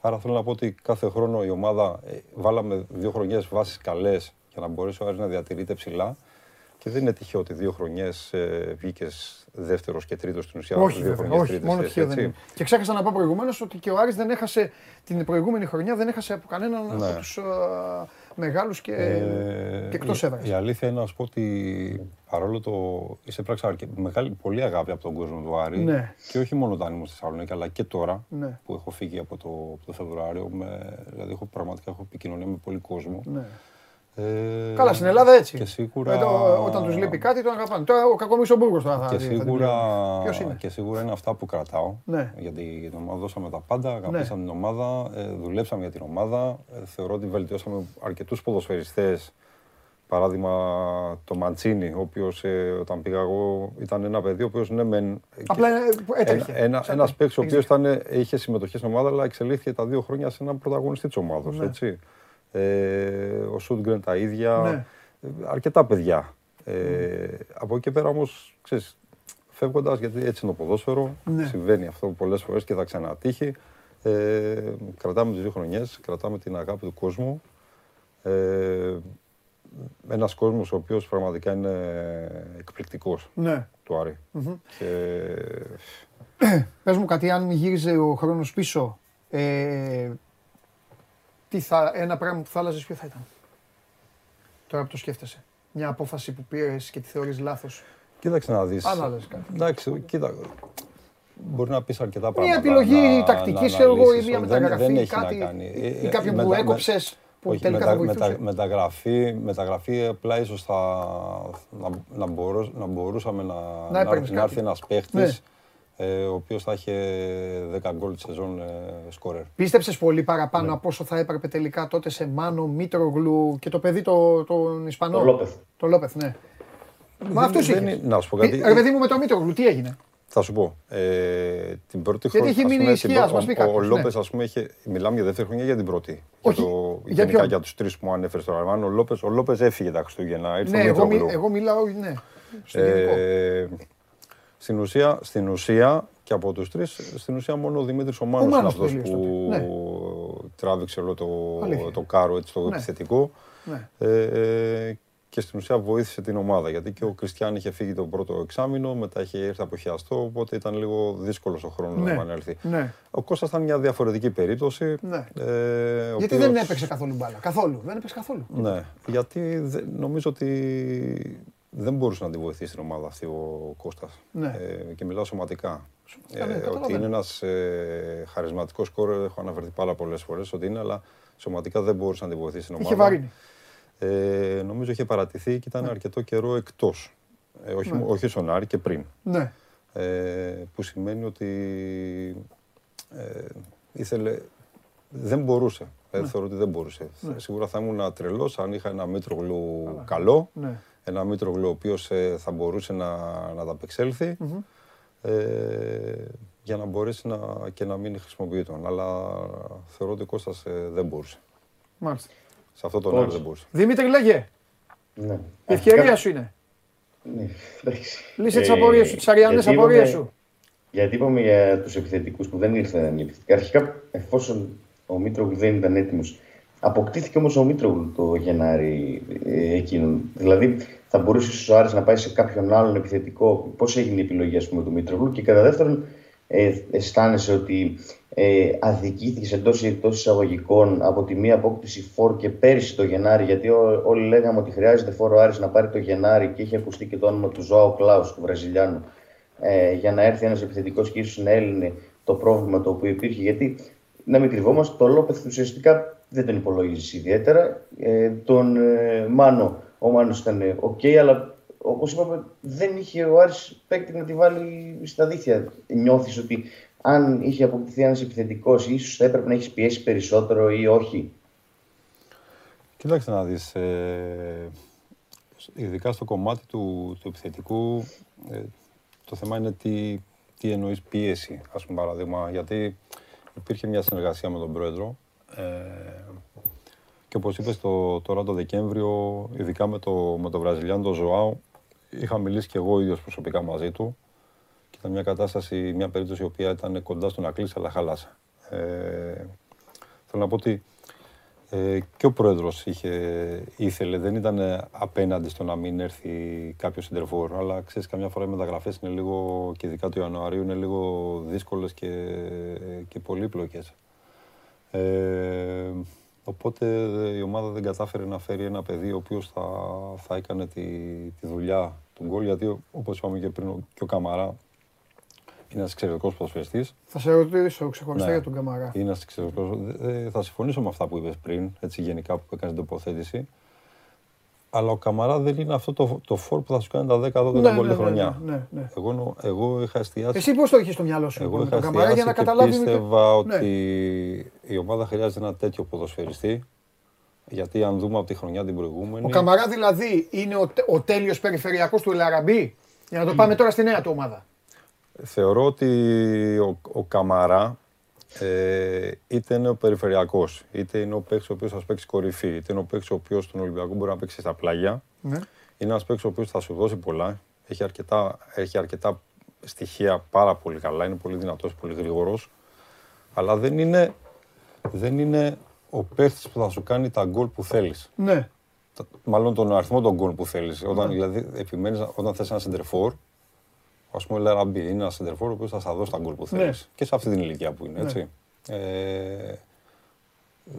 άρα θέλω να πω ότι κάθε χρόνο η ομάδα ε, βάλαμε δύο χρονιές βάσεις καλές για να μπορέσει ο Άρης να διατηρείται ψηλά. Και δεν είναι τυχαίο ότι δύο χρονιές ε, βγήκες δεύτερος και τρίτος στην ουσία. Όχι, δύο βέβαια, χρονιές όχι, τρίτες, μόνο έτσι, τυχαίο δεν έτσι. είναι. Και ξέχασα να πω προηγουμένως ότι και ο Άρης δεν έχασε την προηγούμενη χρονιά, δεν έχασε από κανέναν Ναι. από τους μεγάλους και, Ε, και εκτός η- έδρας. Η αλήθεια είναι να σου πω ότι παρόλο το είσαι πράξη αρκε- μεγάλη, πολύ αγάπη από τον κόσμο του Άρη Ναι. και όχι μόνο όταν ήμουν στη Θεσσαλονίκη αλλά και τώρα Ναι. που έχω φύγει από το, από το Φεβρουάριο. Με, δηλαδή έχω, πραγματικά έχω επικοινωνία με πολύ κόσμο. Ναι. Ε, Καλά, στην Ελλάδα έτσι. Και σίγουρα, Ε, το- όταν τους λείπει κάτι, τον αγαπάνε. Τώρα ο Κακομίρης ο Μπούργος τώρα θα, και θα την σίγουρα, πληρώνει. Ποιος είναι; και σίγουρα είναι αυτά που κρατάω. Ναι. Γιατί για την ομάδα δώσαμε τα πάντα, αγαπήσαμε την ομάδα, ε, δουλέψαμε για την ομάδα. Ε, θεωρώ ότι βελτιώσαμε αρκετούς ποδοσφαιριστές. Παράδειγμα, το Μαντσίνη, ο οποίος ε, όταν πήγα εγώ ήταν ένα παιδί, ο οποίος ναι, μεν, Απλά ε, έτρεχε. ένα, ένας, Σαν- ένας παίκτης ο έχεις οποίος ήταν, είχε συμμετοχή στην ομάδα, αλλά εξελίχθηκε τα δύο χρόνια σε έναν πρωταγωνιστή της ομάδας, Ναι. έτσι. Ε, ο Σούντγκρεν τα ίδια, Ναι. ε, αρκετά παιδιά. Ε, Από εκεί και πέρα όμως, ξέρεις, φεύγοντας, γιατί έτσι είναι το ποδόσφαιρο, Ναι. συμβαίνει αυτό πολλές φορές και θα ξανατύχει. Ε, κρατάμε τις δύο χρονιές, κρατάμε την αγάπη του κόσμου. Ε, ένας κόσμος ο οποίος πραγματικά είναι εκπληκτικός Ναι. του Άρη. Και Πες μου κάτι, αν γύριζε ο χρόνος πίσω, ε, τι θα, ένα πράγμα που θα άλλαζες ποιο θα ήταν; Τώρα που το σκέφτεσαι. Μια απόφαση που πήρες και τη θεωρείς λάθος. κοίταξε να δεις. Αν άλλαζες κάτι. Εντάξει, κοίτα. Μπορεί να πεις αρκετά πράγματα. επιλογή να- τακτικής, να ξέρω εγώ, ή αναλύσεις. μια Δεν- μεταγραφή, δεν έχει κάτι- να κάνει. ή Ε, κάποιον μετα- που με- έκοψες που όχι, τελικά μετα- θα βοηθούσε. μετα- μεταγραφή, μεταγραφή απλά ίσως θα, να, να, μπορούς- να μπορούσαμε να, να, έπαιρνες να κάτι. έρθει ένας παίχτης ε, ο οποίος θα είχε 10 γκολ τη σεζόν ε, σκόρερ. Πίστεψες πολύ παραπάνω Ναι. από όσο θα έπρεπε τελικά τότε σε Μάνο, Μήτρογλου και το παιδί το, τον Ισπανό; Το Λόπεθ. Το Λόπεθ, ναι. Μα αυτούς δεν είχες. είναι- να σου πω Ε, κάτι. Ρε παιδί μου με το Μήτρογλου, τι έγινε; Θα σου πω. Ε, την πρώτη Γιατί χρονιά. έχει ας μείνει πούμε, ισχύας, την- μας πει ο- κάποιος, Ο ναι. Λόπε, ας πούμε, είχε, μιλάμε για δεύτερη χρονιά ή για την πρώτη; Όχι, Για, το, για γενικά ποιον; για τους τρεις που μου ανέφερες τώρα. Αν ο Λόπε ο Λόπες έφυγε τα Χριστούγεννα. Ήρθε Ναι, ο εγώ, μι- Μήτρογλου. εγώ μιλάω, ναι. Στο γενικό. Ε, Στην ουσία, στην ουσία και από τους τρεις, στην ουσία μόνο ο Δημήτρης ο Μάνος είναι Μάνος αυτός τελείωσε που τότε. τράβηξε όλο το, Αλήθεια. το κάρο έτσι, το Ναι. επιθετικό. Ναι. Ε, και στην ουσία βοήθησε την ομάδα γιατί και ο Κριστιαν είχε φύγει το πρώτο εξάμεινο, μετά είχε έρθει αποχιαστό, οπότε ήταν λίγο δύσκολος ο χρόνος να Ναι. επανέλθει. Ναι. Ο Κώστας ήταν μια διαφορετική περίπτωση. Ναι. Ε, ο Γιατί οποίος- δεν έπαιξε καθόλου μπάλα. Καθόλου. Δεν έπαιξε καθόλου. Ναι, γιατί δε- νομίζω ότι δεν μπορούσε να τη βοηθήσει την ομάδα αυτή ο Κώστας. Ναι. Ε, και μιλάω σωματικά. Ναι, ναι, Ε, ότι καταλαβαίνω. είναι ένας ε, χαρισματικός σκόρερ, έχω αναφερθεί πάρα πολλές φορές ότι είναι, αλλά σωματικά δεν μπορούσε να τη βοηθήσει την ομάδα. Είχε βαρύνει. Ε, νομίζω είχε παρατηθεί και ήταν αρκετό καιρό εκτός. Ε, όχι, Ναι. όχι στον Άρη και πριν. Ναι. Ε, που σημαίνει ότι ε, ήθελε, δεν μπορούσε. Ε, θεωρώ ότι δεν μπορούσε. Σίγουρα θα ήμουν τρελός αν είχα ένα Μήτρογλου καλό, Ναι. Ένα Μήτρογλου ο οποίος θα μπορούσε να, να ταπεξέλθει ε, για να μπορέσει να, και να μην χρησιμοποιεί τον. Αλλά θεωρώ ότι ο Κώστας ε, δεν μπορούσε. Μάλιστα. Σε αυτό τον Όχι. Άρη δεν μπορούσε. Δημήτρη, λέγε. Ναι. Η ευκαιρία σου είναι. Ναι, εντάξει. Λύσε τις Ε, απορίες σου, τις αριανέ γιατί απορίες είπαμε- σου. Γιατί είπαμε για τους επιθετικούς που δεν ήρθαν οι επιθετικοί. Αρχικά, εφόσον ο Μήτρογλου δεν ήταν έτοιμος, αποκτήθηκε όμως ο Μήτρογλου το Γενάρη ε, εκείνον. Δηλαδή, θα μπορούσε ίσως ο Άρης να πάει σε κάποιον άλλον επιθετικό. Πώς έγινε η επιλογή ας πούμε, του Μήτρογλου; Και κατά δεύτερον, ε, αισθάνεσαι ότι ε, αδικήθηκες εντός ή εκτός εισαγωγικών από τη μία απόκτηση φόρ και πέρυσι το Γενάρη. Γιατί ό, όλοι λέγαμε ότι χρειάζεται φόρ ο Άρης να πάρει το Γενάρη και είχε ακουστεί και το όνομα του Ζωάου Κλάους, του Βραζιλιάνου ε, για να έρθει ένας επιθετικός και ίσως να έλυνε το πρόβλημα το οποίο υπήρχε. Γιατί να μην κρυβόμαστε, το Λόπεθ ουσιαστικά δεν τον υπολόγιζε ιδιαίτερα. Ε, τον ε, Μάνο, ο Μάνος ήταν οκ, αλλά όπως είπαμε, δεν είχε ο Άρης παίκτη να τη βάλει στα δίχτυα. Νιώθεις ότι αν είχε αποκτηθεί ένας επιθετικός, ίσως θα έπρεπε να έχεις πιέσει περισσότερο ή όχι; Κοιτάξτε να δεις, ε, ειδικά στο κομμάτι του, του επιθετικού, ε, το θέμα είναι τι, τι εννοείς πίεση, ας πούμε παράδειγμα, γιατί υπήρχε μια συνεργασία με τον πρόεδρο ε, και όπως είπες το, τώρα το Δεκέμβριο, ειδικά με το, με το Βραζιλιάν, τον Ζωάου, είχα μιλήσει και εγώ ίδιος προσωπικά μαζί του και ήταν μια κατάσταση, μια περίπτωση η οποία ήταν κοντά στο να κλείσει, αλλά χάλασε. Ε, θέλω να πω ότι ε, και ο πρόεδρος είχε, ήθελε, δεν ήταν απέναντι στο να μην έρθει κάποιος συντερφόρ, αλλά ξέρεις καμιά φορά οι μεταγραφές είναι λίγο, και ειδικά του Ιανουαρίου, είναι λίγο δύσκολες και, και πολύπλοκες. Ε, οπότε η ομάδα δεν κατάφερε να φέρει ένα παιδί ο οποίος θα, θα έκανε τη, τη δουλειά του γκολ, γιατί όπως είπαμε και πριν, ο- και ο Καμαρά είναι ένας εξαιρετικός ποδοσφαιριστής. Θα σε ρωτήσω ξεχωριστά Ναι. για τον Καμαρά. Είναι ένας εξαιρετικός. Ε, θα συμφωνήσω με αυτά που είπες πριν, έτσι γενικά που έκανες την τοποθέτηση. Αλλά ο Καμαρά δεν είναι αυτό το, το φόρ που θα σου κάνει τα 10-12 Ναι, γκολ ναι, τη ναι, χρονιά. ναι, ναι, ναι. Εγώ, νο- εγώ είχα εστιάσει, Εσύ πώς το είχες στο μυαλό σου εγώ λοιπόν, με είχα τον Καμαρά για να εστιάσει και καταλάβεις. πίστευα Ναι. ότι η ομάδα χρειάζεται ένα τέτοιο ποδοσφαιριστή. Γιατί αν δούμε από τη χρονιά την προηγούμενη. Ο Καμαρά δηλαδή είναι ο, τε- ο τέλειος περιφερειακός του Ελαραμπή. Για να το πάμε τώρα στη νέα του ομάδα. Θεωρώ ότι ο, ο Καμαρά ε, είτε είναι ο περιφερειακός, είτε είναι ο παίκτης ο οποίος θα σου παίξει κορυφή, είτε είναι ο παίκτης ο οποίος στον Ολυμπιακό μπορεί να παίξει στα πλάγια. Ναι. Είναι ένας παίκτης ο οποίος θα σου δώσει πολλά. Έχει αρκετά, έχει αρκετά στοιχεία πάρα πολύ καλά. Είναι πολύ δυνατός, πολύ γρήγορος. Αλλά δεν είναι, δεν είναι ο παίκτης που θα σου κάνει τα γκολ που θέλεις. Ναι. Μάλλον τον αριθμό των γκολ που θέλεις. Όταν δηλαδή επιμένεις, όταν θες ένα σεντερφόρ, ας πούμε, ο Λαραμπή είναι ένας σεντερφόρ ο οποίο θα σας δώσει τα γκολ που θέλεις. Ναι. Και σε αυτή την ηλικία που είναι, έτσι. Ε,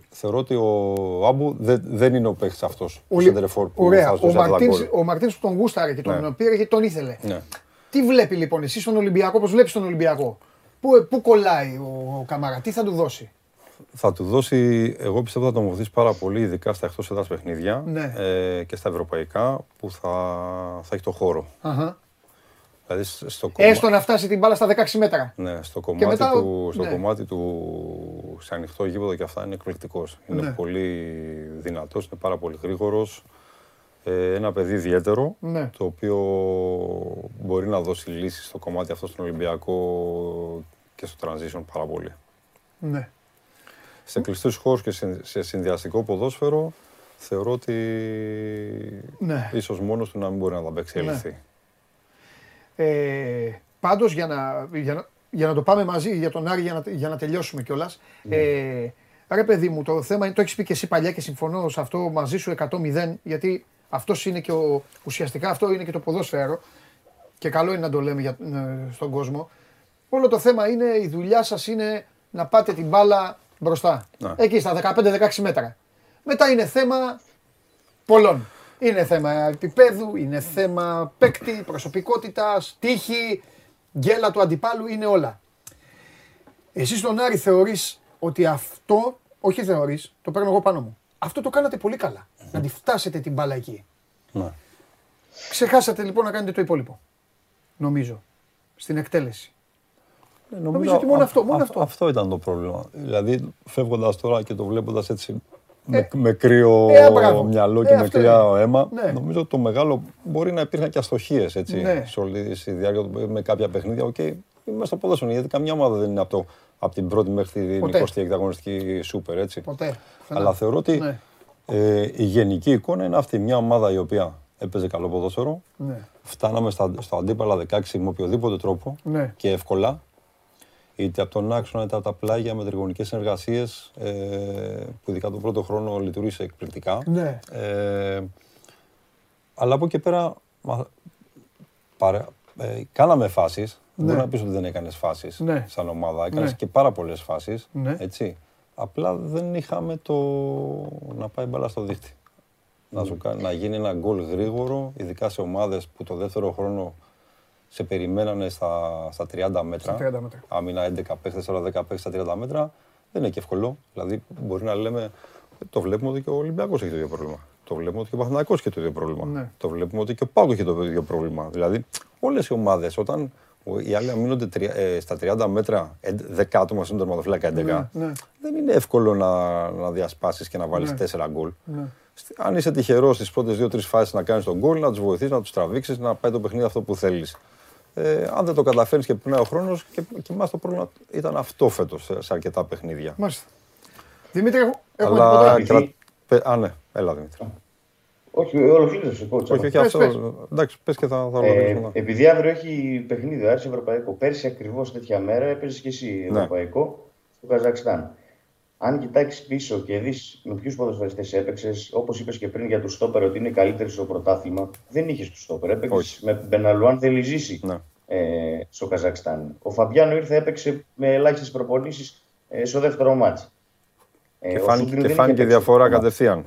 θεωρώ ότι ο Άμπου δεν, δεν είναι ο παίκτης αυτός. Ο Λι- σεντερφόρ που Ωραία. θα σου Ο δώσει αυτά τα Μαρτίνς, γκολ. ο Μαρτίνς που τον γούσταρε και τον Ναι. πήρε και τον ήθελε. Ναι. Τι βλέπει λοιπόν εσύ στον Ολυμπιακό, πώς βλέπεις τον Ολυμπιακό; Πού, πού κολλάει ο, ο Καμαρά, τι θα του δώσει; Θα του δώσει, εγώ πιστεύω θα τον βοηθήσει πάρα πολύ, ειδικά στα εκτός έδρας παιχνίδια Ναι. ε, και στα ευρωπαϊκά που θα, θα έχει το χώρο. Αχα. Δηλαδή σ- στο κομμά- Έστω να φτάσει την μπάλα στα 16 μέτρα. Ναι, στο κομμάτι, μετά, του, στο ναι. κομμάτι του σε ανοιχτό γήπεδο και αυτά είναι εκπληκτικός. Είναι Ναι. πολύ δυνατός, είναι πάρα πολύ γρήγορος. Ε, ένα παιδί ιδιαίτερο, Ναι. το οποίο μπορεί να δώσει λύσεις στο κομμάτι αυτό στον Ολυμπιακό και στο transition πάρα πολύ. Ναι. Σε κλειστούς χώρους και σε, σε συνδυαστικό ποδόσφαιρο θεωρώ ότι Ναι. ίσως μόνος του να μην μπορεί να τα απεξέλθει. Ε, Πάντως για να, για, να, για να το πάμε μαζί για τον Άρη, για να, για να τελειώσουμε κιόλας. Ναι. Ε, ρε παιδί μου, το θέμα είναι, το έχεις πει και εσύ παλιά και συμφωνώ σε αυτό μαζί σου 100-0, γιατί αυτός είναι και ο, ουσιαστικά αυτό είναι και το ποδόσφαιρο. Και καλό είναι να το λέμε για, ε, στον κόσμο. Όλο το θέμα είναι, η δουλειά σας είναι να πάτε την μπάλα μπροστά. Ναι. Εκεί στα 15-16 μέτρα. Μετά είναι θέμα πολλών. Είναι θέμα επίπεδου, είναι θέμα παίκτη, προσωπικότητας, τύχη, γκέλα του αντιπάλου, είναι όλα. Εσύ στον Άρη θεωρείς ότι αυτό, όχι θεωρείς, το παίρνω εγώ πάνω μου. Αυτό το κάνατε πολύ καλά. Να τη φτάσετε την μπάλα εκεί. Ναι. Ξεχάσατε λοιπόν να κάνετε το υπόλοιπο. Νομίζω. Στην εκτέλεση. Ε, Νομίζω ότι μόνο α- αυτό, μόνο α- αυτό. Αυτό ήταν το πρόβλημα. Δηλαδή, φεύγοντας τώρα και το βλέποντας έτσι με, Ε, με κρύο ε, μπράβο. μυαλό Ε, και με αυτό κρύα είναι. αίμα, Ναι. νομίζω ότι το μεγάλο μπορεί να υπήρχαν και αστοχίες έτσι Ναι. σε όλη τη διάρκεια του- με κάποια παιχνίδια. Οκ, είμαστε στο ποδόσφαιρο γιατί καμιά ομάδα δεν είναι από, το, από την πρώτη μέχρι την Ποτέ. 20η αγωνιστική σούπερ. Έτσι. Ποτέ. πουθενά. Αλλά θεωρώ ότι Ναι. ε, η γενική εικόνα είναι αυτή. Μια ομάδα η οποία έπαιζε καλό ποδόσφαιρο, Ναι. φτάναμε στα, στο αντίπαλα 16 με οποιοδήποτε τρόπο Ναι. και εύκολα. Είτε από τον άξονα είτε από τα πλάγια με τριγωνικές συνεργασίες ε, που ειδικά τον πρώτο χρόνο λειτουργήσε εκπληκτικά. Ναι. Ε, αλλά από εκεί πέρα μα, παρα- ε, κάναμε φάσεις. Ναι. Μπορεί να πεις ότι δεν έκανες φάσεις Ναι. σαν ομάδα. Έκανες Ναι. και πάρα πολλές φάσεις. Ναι. Έτσι. Απλά δεν είχαμε το να πάει μπαλά στο δίχτυ. Να, σου, κα- να γίνει ένα γκολ γρήγορο, ειδικά σε ομάδες που το δεύτερο χρόνο σε περιμένανε στα, στα 30 μέτρα. Στα 30 μέτρα. Άμυνα 11 παίχτες, τώρα 10 παίχτες στα 30 μέτρα. Δεν είναι και εύκολο. Δηλαδή μπορεί να λέμε, το βλέπουμε ότι και ο Ολυμπιακός έχει το ίδιο πρόβλημα. Το βλέπουμε ότι και ο Παθηνακός έχει το ίδιο πρόβλημα. Ναι. Το βλέπουμε ότι και ο Πάκο έχει το ίδιο πρόβλημα. Δηλαδή όλες οι ομάδες όταν ο- οι άλλοι αμήνονται τρια- ε, στα 30 μέτρα, 10 άτομα στον τερματοφύλακα 11, Ναι, ναι. δεν είναι εύκολο να, να διασπάσεις και να βάλεις Ναι. 4 γκολ. Ναι. Στι- Αν είσαι τυχερός στις πρώτες δύο-τρεις φάσεις να κάνεις τον γκολ, να τους βοηθήσει, να τους τραβήξεις, να πάει το παιχνίδι αυτό που θέλεις. Ε, αν δεν το καταφέρεις και περνάει ο χρόνος, και, και εμά το πρόβλημα ήταν αυτό φέτος σε, σε αρκετά παιχνίδια. Μάλιστα. Δημήτρη, έχω- έχουμε Αλλά. τίποτα; Επειδή- κρα- πε- Α, ναι, έλα Δημήτρη. Όχι, ολοκλήρωσε coach. όχι, όχι, Πες, αυτό. πες. Εντάξει, πες και θα, θα Ε, ολοκληρώσουμε. μετά. επειδή αύριο έχει παιχνίδι ο Άρης Ευρωπαϊκό. Πέρσι ακριβώς τέτοια μέρα έπαιζες και εσύ Ναι. Ευρωπαϊκό στο Καζακστάν. Αν κοιτάξεις πίσω και δεις με ποιους ποδοσφαιριστές έπαιξες, όπως είπες και πριν για του Στόπερ ότι είναι καλύτεροι στο πρωτάθλημα, δεν είχες του Στόπερ. Έπαιξες Όχι. με Μπεναλουάν Δελιζήση Ναι. ε, στο Καζακστάν. Ο Φαμπιάνο ήρθε, έπαιξε με ελάχιστες προπονήσεις ε, στο δεύτερο μάτς. Ε, Και ο φάνηκε, Σούγκριν και δεν φάνηκε είχε διαφορά παίξει. κατευθείαν.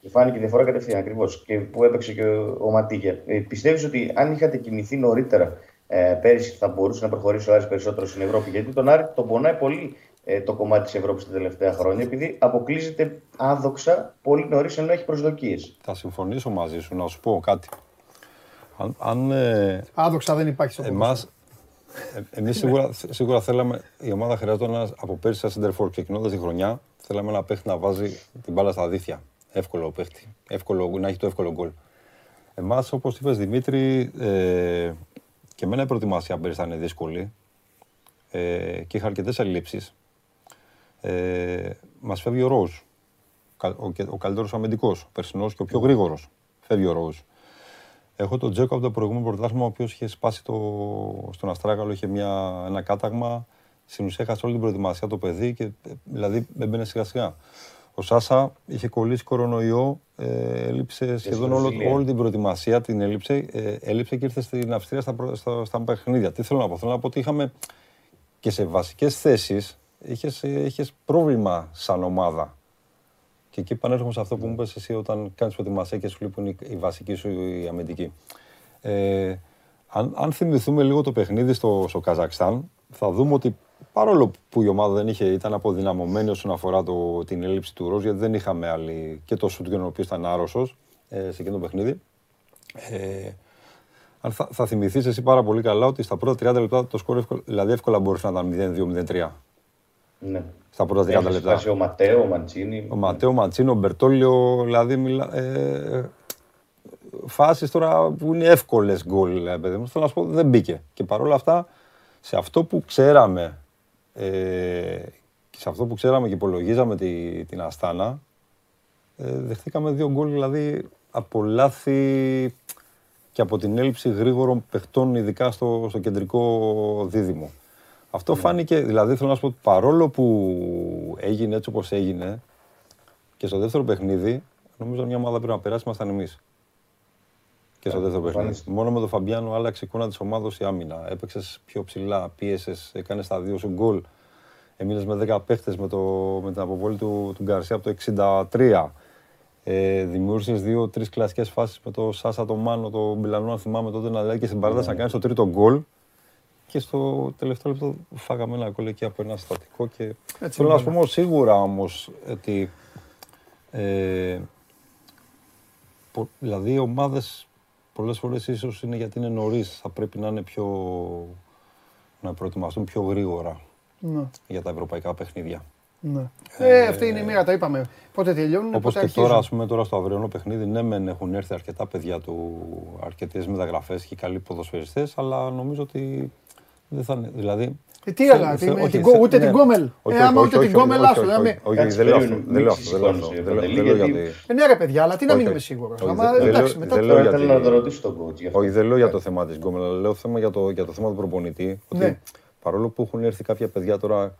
Και φάνηκε η διαφορά κατευθείαν ακριβώς. Και που έπαιξε και ο, ο Ματίγια. Ε, Πιστεύεις ότι αν είχατε κινηθεί νωρίτερα ε, πέρυσι θα μπορούσε να προχωρήσει ο Άρης περισσότερο στην Ευρώπη. Γιατί τον Άρη τον πονάει πολύ ε, το κομμάτι της Ευρώπης τα τελευταία χρόνια, επειδή αποκλείζεται άδοξα πολύ νωρίς ενώ έχει προσδοκίες. Θα συμφωνήσω μαζί σου, να σου πω κάτι. Αν, αν ε, Άδοξα δεν υπάρχει στο εμάς, ε, εμείς σίγουρα, σίγουρα θέλαμε, η ομάδα χρειαζόταν ένας από πέρσι σαν center for ξεκινώντας τη χρονιά, θέλαμε ένα παίχτη να βάζει την μπάλα στα δίθια. Εύκολο παίχτη, εύκολο, να έχει το εύκολο γκολ. Εμάς, όπως είπες Δημήτρη, ε, και εμένα η προετοιμασία πέρυσι ήταν δύσκολη ε, και είχα αρκετές ελλείψεις. Ε, μας φεύγει ο Ρόουζ, κα- ο, και- ο καλύτερος αμυντικός, ο περσινός και ο πιο γρήγορος. Φεύγει ο Ρόουζ. Έχω τον Τζέκο από το προηγούμενο πρωτάθλημα, ο οποίος είχε σπάσει το... στον Αστράγαλο, είχε μια... ένα κάταγμα. Στην ουσία έχασε όλη την προετοιμασία το παιδί και ε, δηλαδή έμπαινε σιγά σιγά. Ο Σάσα είχε κολλήσει κορονοϊό, ε, έλειψε σχεδόν στη όλο, Βραζιλία. όλη την προετοιμασία, την έλειψε, ε, έλειψε και ήρθε στην Αυστρία στα, προ- στα, στα παιχνίδια. Τι θέλω να πω, θέλω να πω ότι είχαμε και σε βασικές θέσεις είχες, ε, είχες πρόβλημα σαν ομάδα. Και εκεί επανέρχομαι σε αυτό που μου είπες εσύ όταν κάνεις προετοιμασία και σου λείπουν η, η βασική σου η αμυντική. Ε, αν, αν θυμηθούμε λίγο το παιχνίδι στο, στο Καζακστάν, θα δούμε ότι παρόλο που η ομάδα δεν είχε, ήταν αποδυναμωμένη όσον αφορά το, την έλλειψη του Ροζ, γιατί δεν είχαμε άλλη και το Σούτγκεν ο οποίος ήταν άρρωσος ε, σε εκείνο το παιχνίδι. Ε, αν θα, θα θυμηθείς εσύ πάρα πολύ καλά ότι στα πρώτα 30 λεπτά το σκορ εύκολα, δηλαδή εύκολα μπορούσε να ήταν 2-0-3. Ναι. Στα πρώτα 30 Έχεις λεπτά. σπάσει ο Ματέο, ο Μαντσίνη. Ο Ματέο Ματσίνο, ο Μπερτόλιο, δηλαδή μιλά, ε, φάσεις τώρα που είναι εύκολες γκολ, ε, παιδί μου. Θέλω να σου πω, δεν μπήκε. Και παρόλα αυτά, σε αυτό που ξέραμε, ε, και σε αυτό που ξέραμε και υπολογίζαμε τη, την Αστάνα, ε, δεχτήκαμε δύο γκολ, δηλαδή από λάθη και από την έλλειψη γρήγορων παιχτών, ειδικά στο, στο κεντρικό δίδυμο. Αυτό φάνηκε, δηλαδή θέλω να σου πω ότι παρόλο που έγινε έτσι όπως έγινε και στο δεύτερο παιχνίδι, νομίζω μια ομάδα πρέπει να περάσει, ήμασταν εμείς. Και στο δεύτερο παιχνίδι. Μόνο με τον Φαμπιάνο άλλαξε η εικόνα της ομάδα η άμυνα. Έπαιξες πιο ψηλά, πίεσες, έκανες τα δύο σου γκολ. Έμεινες με 10 παίχτες με, το, με την αποβολή του, του Γκαρσία από το 63. Ε, Δημιούργησες δύο-τρει κλασικές φάσεις με το Σάσα, το Μάνο, το Μπιλανό, αν θυμάμαι τότε να λέει και στην παράταση να κάνεις το τρίτο γκολ. Και στο τελευταίο λεπτό φάγαμε ένα γκολ εκεί από ένα στατικό. Και... Έτσι Θέλω να είναι. σου πω σίγουρα όμως ότι. Ε, πο- δηλαδή οι ομάδες πολλές φορές ίσως είναι γιατί είναι νωρίς. Θα πρέπει να είναι πιο. να προετοιμαστούν πιο γρήγορα Ναι, για τα ευρωπαϊκά παιχνίδια. ναι. Ε, αυτή είναι η μοίρα, τα είπαμε. Πότε τελειώνουν, Όπως πότε και τώρα, αρχίζουν. ας πούμε, τώρα στο αυριανό παιχνίδι, ναι, μεν έχουν έρθει αρκετά παιδιά του, αρκετές μεταγραφές και καλοί ποδοσφαιριστές, αλλά νομίζω ότι δεν θα είναι. Δηλαδή. Ε, Τι θε- άλλα, θε- τι- με όχι, την θε- Γκο- ούτε ναι. την Γκόμελ. Όχι, Ε, όχι, άμα όχι, ούτε όχι, την όχι, Γκόμελ, όχι, άστο, όχι, να μην- όχι, Όχι, Κάτσε, δεν λέω αυτό. περίμενε, Δεν λέω μην αυτό. Δεν λέω αυτό. σηκώνεσαι, Δεν λέω- Παντελή, δεν λέω γιατί- γιατί. Ε, ναι, ρε παιδιά, αλλά τι να Όχι, μην είμαι όχι. σίγουρο. Όχι, Άμα δεν- δεν εντάξει, λέω- μετά δεν το- λέω Τώρα θέλω γιατί- να το ρωτήσω τον coach. γι' αυτό. Όχι, δεν λέω για το θέμα της Γκόμελ, αλλά λέω θέμα για το, για το θέμα του προπονητή. Ότι Ναι. παρόλο που έχουν έρθει κάποια παιδιά τώρα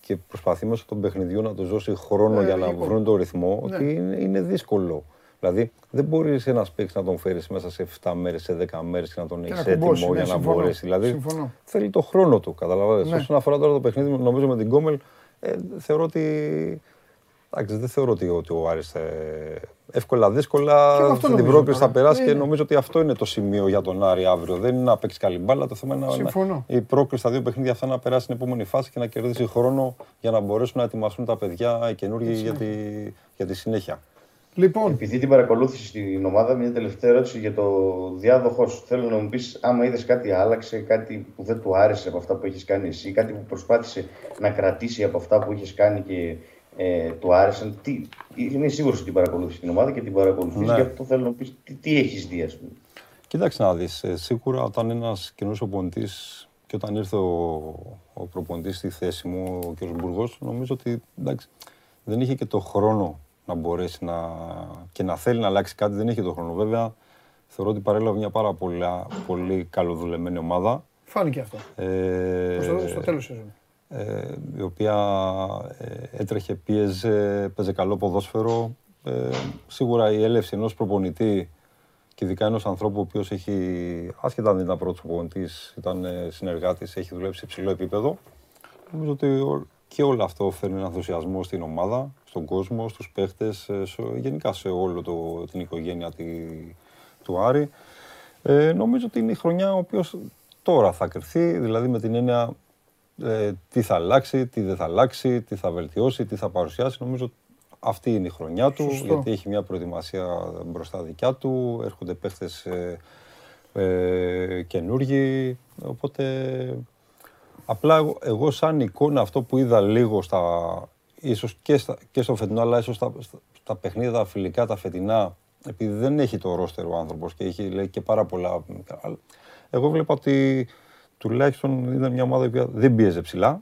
και προσπαθεί μέσω των παιχνιδιών να τους δώσει χρόνο Ε, για να λοιπόν. βρουν το ρυθμό, Ναι. ότι είναι, είναι δύσκολο. Δηλαδή, δεν μπορείς ένας παίκτης να τον φέρεις μέσα σε 7 μέρες, σε 10 μέρες και να τον Και έχεις να κουμπώσει, έτοιμο ναι, για να συμφωνώ. μπορέσει. Δηλαδή, Συμφωνώ. θέλει το χρόνο του, καταλαβαίνετε. Ναι. Όσον αφορά τώρα το παιχνίδι, νομίζω με την Γκόμελ, ε, θεωρώ ότι. Εντάξει, δεν θεωρώ ότι, ότι ο Άρης ε, εύκολα δύσκολα Και εγώ αυτό την νομίζω πρόκληση θα τώρα. περάσει Ναι, και ναι. νομίζω ότι αυτό είναι το σημείο για τον Άρη αύριο. Δεν είναι να παίξει καλή μπάλα. Το θέμα είναι να- Συμφωνώ. η πρόκληση στα δύο παιχνίδια αυτά να περάσει στην επόμενη φάση και να κερδίσει χρόνο για να μπορέσουν να ετοιμαστούν τα παιδιά οι καινούργιοι για τη, για τη συνέχεια. Λοιπόν, Επειδή την παρακολούθησε στην ομάδα, μια τελευταία ερώτηση για το διάδοχό σου. Θέλω να μου πεις άμα είδες κάτι άλλαξε, κάτι που δεν του άρεσε από αυτά που έχεις κάνει εσύ, κάτι που προσπάθησε να κρατήσει από αυτά που έχει κάνει και ε, του άρεσαν. Τι, είμαι σίγουρος ότι την παρακολούθησε την ομάδα και την παρακολουθείς. Ναι. Γι' αυτό θέλω να μου πεις τι, τι έχεις δει, ας πούμε. Κοίταξε να δεις, ε, σίγουρα όταν ένας καινούριο προπονητή και όταν ήρθε ο, ο προπονητής στη θέση μου, ο κ. Μπουργός, νομίζω ότι εντάξει, δεν είχε και το χρόνο να μπορέσει να, και να θέλει να αλλάξει κάτι, δεν είχε το χρόνο. Βέβαια, θεωρώ ότι παρέλαβε μια πάρα πολλά, πολύ καλοδουλεμένη ομάδα. φάνηκε αυτό. Ε, Στο, στο τέλος της σεζόν. ε, η οποία ε, έτρεχε, πίεζε, παίζε καλό ποδόσφαιρο. Ε, σίγουρα η έλευση ενός προπονητή και ειδικά ενός ανθρώπου ο οποίος έχει, άσχετα αν ήταν πρώτος προπονητής, ήταν ε, συνεργάτης, έχει δουλέψει σε υψηλό επίπεδο, νομίζω ότι ο- και όλο αυτό φέρνει ένα ενθουσιασμό στην ομάδα, στον κόσμο, στους παίχτες, ε, σε- γενικά σε όλο το, την οικογένεια τη, του Άρη. Ε, νομίζω ότι είναι η χρονιά ο οποίος τώρα θα κρυφθεί, δηλαδή με την έννοια ε, τι θα αλλάξει, τι δεν θα αλλάξει, τι θα βελτιώσει, τι θα παρουσιάσει. Νομίζω αυτή είναι η χρονιά του, Σωστό. γιατί έχει μια προετοιμασία μπροστά δικιά του, έρχονται παίχτες ε, ε, καινούργοι, οπότε απλά εγώ, εγώ σαν εικόνα αυτό που είδα λίγο στα, ίσως και, στα, και στο φετινό, αλλά ίσως στα, στα, στα παιχνίδια τα φιλικά, τα φετινά, επειδή δεν έχει το ρόστερο ο άνθρωπος και έχει λέει, και πάρα πολλά. αλλά Εγώ βλέπα ότι τουλάχιστον ήταν μια ομάδα που δεν πίεζε ψηλά.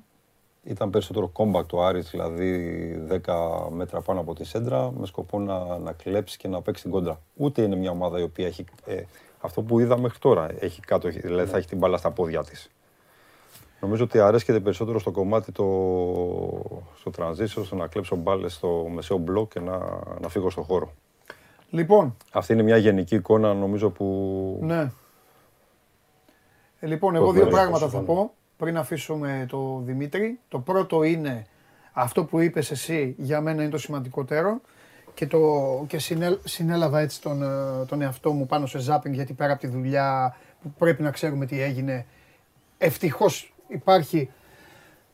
Ήταν περισσότερο κόμπακτ το Άρης, δηλαδή 10 μέτρα πάνω από τη σέντρα, με σκοπό να, να κλέψει και να παίξει την κόντρα. Ούτε είναι μια ομάδα η οποία έχει ε, αυτό που είδα μέχρι τώρα. Έχει κάτω, έχει- δηλαδή θα έχει την μπάλα στα πόδια της. Νομίζω ότι αρέσκεται περισσότερο στο κομμάτι το, στο transition, στο να κλέψω μπάλες στο μεσαίο μπλοκ και να, να φύγω στο χώρο. Λοιπόν, Αυτή είναι μια γενική εικόνα νομίζω που... ναι. Ε, λοιπόν, Το εγώ δύο βλέπω, πράγματα θα συμφωνώ. πω πριν αφήσουμε το Δημήτρη. Το πρώτο είναι αυτό που είπες εσύ, για μένα είναι το σημαντικότερο και, το, και συνέλ, συνέλαβα έτσι τον, ε, τον εαυτό μου πάνω σε ζάπινγκ γιατί πέρα από τη δουλειά που πρέπει να ξέρουμε τι έγινε, ευτυχώς υπάρχει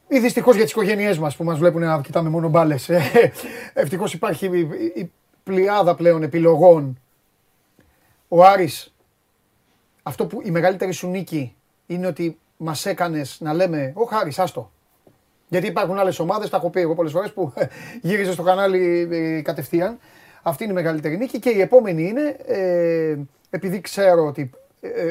ή δυστυχώς για τις οικογένειές μας που μας βλέπουν να κοιτάμε μόνο μπάλες. Ευτυχώς υπάρχει η, η- η πλειάδα πλέον επιλογών. Ο Άρης, αυτό που η μεγαλύτερη σου νίκη είναι ότι μας έκανες να λέμε: Ω Άρη, άστο. Γιατί υπάρχουν άλλες ομάδες, τα έχω πει εγώ πολλές φορές που γύριζε στο κανάλι ε, κατευθείαν. Αυτή είναι η μεγαλύτερη νίκη. Και η επόμενη είναι, ε, επειδή, ξέρω ότι, ε,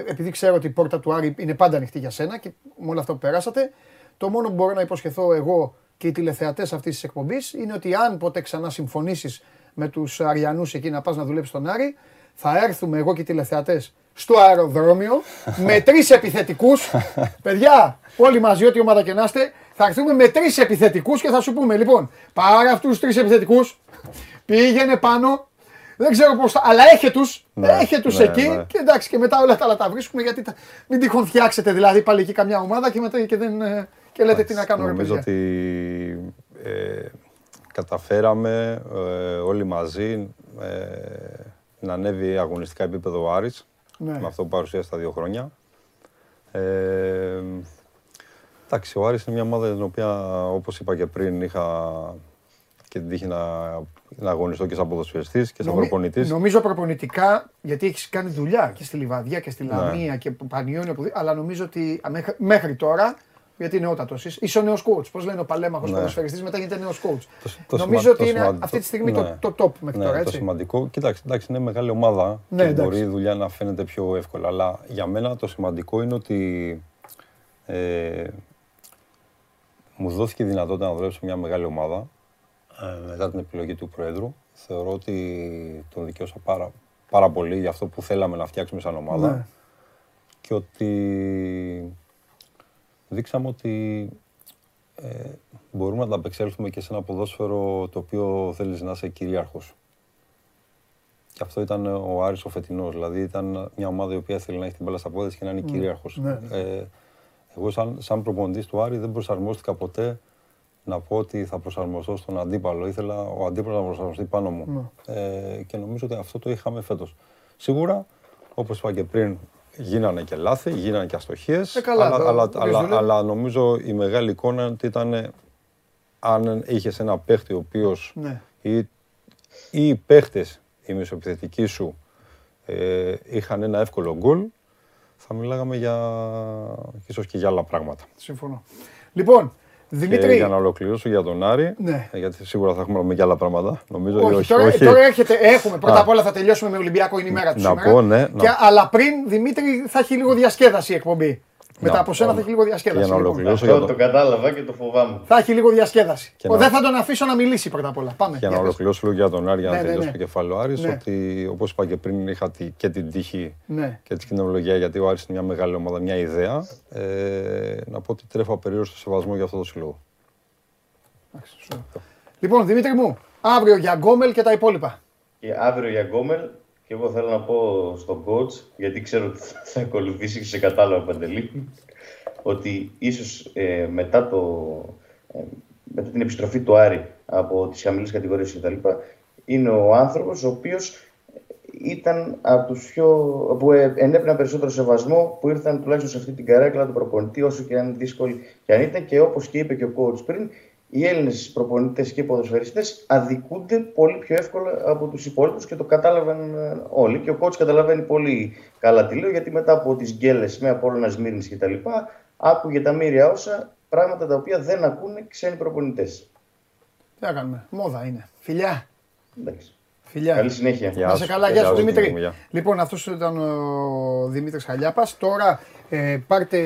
επειδή ξέρω ότι η πόρτα του Άρη είναι πάντα ανοιχτή για σένα και με όλα αυτά που περάσατε, το μόνο που μπορώ να υποσχεθώ εγώ και οι τηλεθεατές αυτής της εκπομπής είναι ότι αν ποτέ ξανά συμφωνήσεις με τους Αριανούς εκεί να πας να δουλέψεις στον Άρη, θα έρθουμε εγώ και οι τηλεθεατές στο αεροδρόμιο με τρεις επιθετικούς. Παιδιά, όλοι μαζί, ό,τι ομάδα και να είστε, θα έρθουμε με τρεις επιθετικούς και θα σου πούμε λοιπόν, πάρε αυτούς τους τρεις επιθετικούς, πήγαινε πάνω. Δεν ξέρω πώς θα. Αλλά έχει τους Ναι, έχει τους ναι, εκεί ναι. και εντάξει και μετά όλα τα άλλα τα βρίσκουμε γιατί τα- μην τυχόν φτιάξετε δηλαδή πάλι εκεί καμιά ομάδα και μετά και, δεν, ε, και λέτε τι να κάνω ρε Νομίζω παιδιά. ότι ε, καταφέραμε ε, όλοι μαζί ε, να ανέβει αγωνιστικά επίπεδο ο Άρης Ναι. με αυτό που παρουσίασε τα δύο χρόνια. Ε, εντάξει, ο Άρης είναι μια ομάδα την οποία όπως είπα και πριν είχα και την τύχη να, να αγωνιστώ και σαν ποδοσφαιριστής και σαν Νομι- προπονητής. Νομίζω προπονητικά, γιατί έχεις κάνει δουλειά και στη Λιβαδιά και στη Ναι. Λαμία και Πανιόνιο, που δι- αλλά νομίζω ότι α, μέχρι, μέχρι τώρα, γιατί είναι νεότατος, είσαι ο νέος coach. Πώς λένε ο παλέμαχος Ναι. ποδοσφαιριστής, μετά γίνεται νέος coach. Το- το νομίζω σημα- ότι το είναι σημαν- αυτή τη στιγμή ναι. το, το top μέχρι ναι, τώρα. Το Έτσι. σημαντικό, κοίταξε, εντάξει, είναι μεγάλη ομάδα Ναι, και εντάξει. μπορεί η δουλειά να φαίνεται πιο εύκολα. Αλλά για μένα το σημαντικό είναι ότι ε, μου δόθηκε η δυνατότητα να δουλέψω σε μια μεγάλη ομάδα ε, μετά την επιλογή του Προέδρου. Θεωρώ ότι τον δικαίωσα πάρα, πάρα πολύ για αυτό που θέλαμε να φτιάξουμε σαν ομάδα Ναι. και ότι δείξαμε ότι ε, μπορούμε να ανταπεξέλθουμε και σε ένα ποδόσφαιρο το οποίο θέλεις να είσαι κυρίαρχος. Και αυτό ήταν ο Άρης ο φετινός. Δηλαδή ήταν μια ομάδα η οποία θέλει να έχει την μπάλα στα πόδια της και να είναι κυρίαρχος. ναι, ναι. Ε, εγώ σαν, σαν προπονητής του Άρη δεν προσαρμόστηκα ποτέ να πω ότι θα προσαρμοστώ στον αντίπαλο. Ήθελα ο αντίπαλος να προσαρμοστεί πάνω μου. Ναι. Ε, και νομίζω ότι αυτό το είχαμε φέτος. Σίγουρα, όπως είπα και πριν, γίνανε και λάθη, γίνανε και αστοχίες. Ε, καλά, αλλά, το- αλλά, όποιος αλλά, δουλεύει. αλλά νομίζω η μεγάλη εικόνα είναι ότι ήταν αν είχες ένα παίχτη ο οποίος Ναι. ή, ή οι παίχτες, οι μεσοεπιθετικοί σου, ε, είχαν ένα εύκολο γκολ, θα μιλάγαμε για, ίσως και για άλλα πράγματα. Συμφωνώ. Λοιπόν, Και Δημήτρη. για να ολοκληρώσω για τον Άρη, Ναι. ε, γιατί σίγουρα θα έχουμε να πούμε και άλλα πράγματα. Νομίζω Όχι, ή όχι, τώρα, όχι. τώρα έρχεται, έχουμε. Πρώτα Α. απ' όλα θα τελειώσουμε με Ολυμπιακό, είναι η μέρα τους Να σήμερα. πω, ναι, Και, να- Αλλά πριν, Δημήτρη, θα έχει λίγο διασκέδαση η εκπομπή. Μετά Να από σένα πω, θα έχει λίγο διασκέδαση. για να λοιπόν. ολοκληρώσω για Αυτό τον, το κατάλαβα και το φοβάμαι. Θα έχει λίγο διασκέδαση. Και Ο, να- Δεν θα τον αφήσω να μιλήσει πρώτα απ' όλα. Πάμε. για να για πες. ολοκληρώσω λίγο για τον Άρη, για να Ναι, ναι, τελειώσω ναι. το κεφάλαιο Άρης, Ναι. ότι όπως είπα και πριν είχα τη- και την τύχη Ναι. και τη κοινωνιολογία, γιατί ο Άρης είναι μια μεγάλη ομάδα, μια ιδέα. Ε, να πω ότι τρέφω απερίοριστο σεβασμό για αυτό το συλλόγο. Εντάξει, σωστό. Λοιπόν, Δημήτρη μου, αύριο για Γκόμελ και τα υπόλοιπα. Και αύριο για Γκόμελ, και εγώ θέλω να πω στον coach, γιατί ξέρω ότι θα- θα ακολουθήσει και σε κατάλαβα παντελή, ότι ίσως ε, μετά, το, ε, μετά την επιστροφή του Άρη από τις χαμηλές κατηγορίες κτλ. είναι ο άνθρωπος ο οποίος ήταν από τους πιο, που ε, ενέπνεαν περισσότερο σεβασμό που ήρθαν τουλάχιστον σε αυτή την καρέκλα του προπονητή όσο και αν δύσκολη και αν ήταν και όπως και είπε και ο coach πριν οι Έλληνες προπονητές και ποδοσφαιριστές αδικούνται πολύ πιο εύκολα από τους υπόλοιπους και το κατάλαβαν ε, όλοι και ο coach καταλαβαίνει πολύ καλά τι λέω γιατί μετά από τις γκέλες με Απόλλωνας Σμύρνης και τα λοιπά άκουγε τα μύρια όσα πράγματα τα οποία δεν ακούνε ξένοι προπονητές. Τι να κάνουμε. Μόδα είναι. Φιλιά. Εντάξει. Φιλιά. Καλή συνέχεια. Γεια Να σου. σε καλά, Γεια γεια σου σου, Δημήτρη. Δημήτρη, γεια. Λοιπόν, αυτός ήταν ο Δημήτρης Χαλιάπας. Τώρα ε, πάρτε,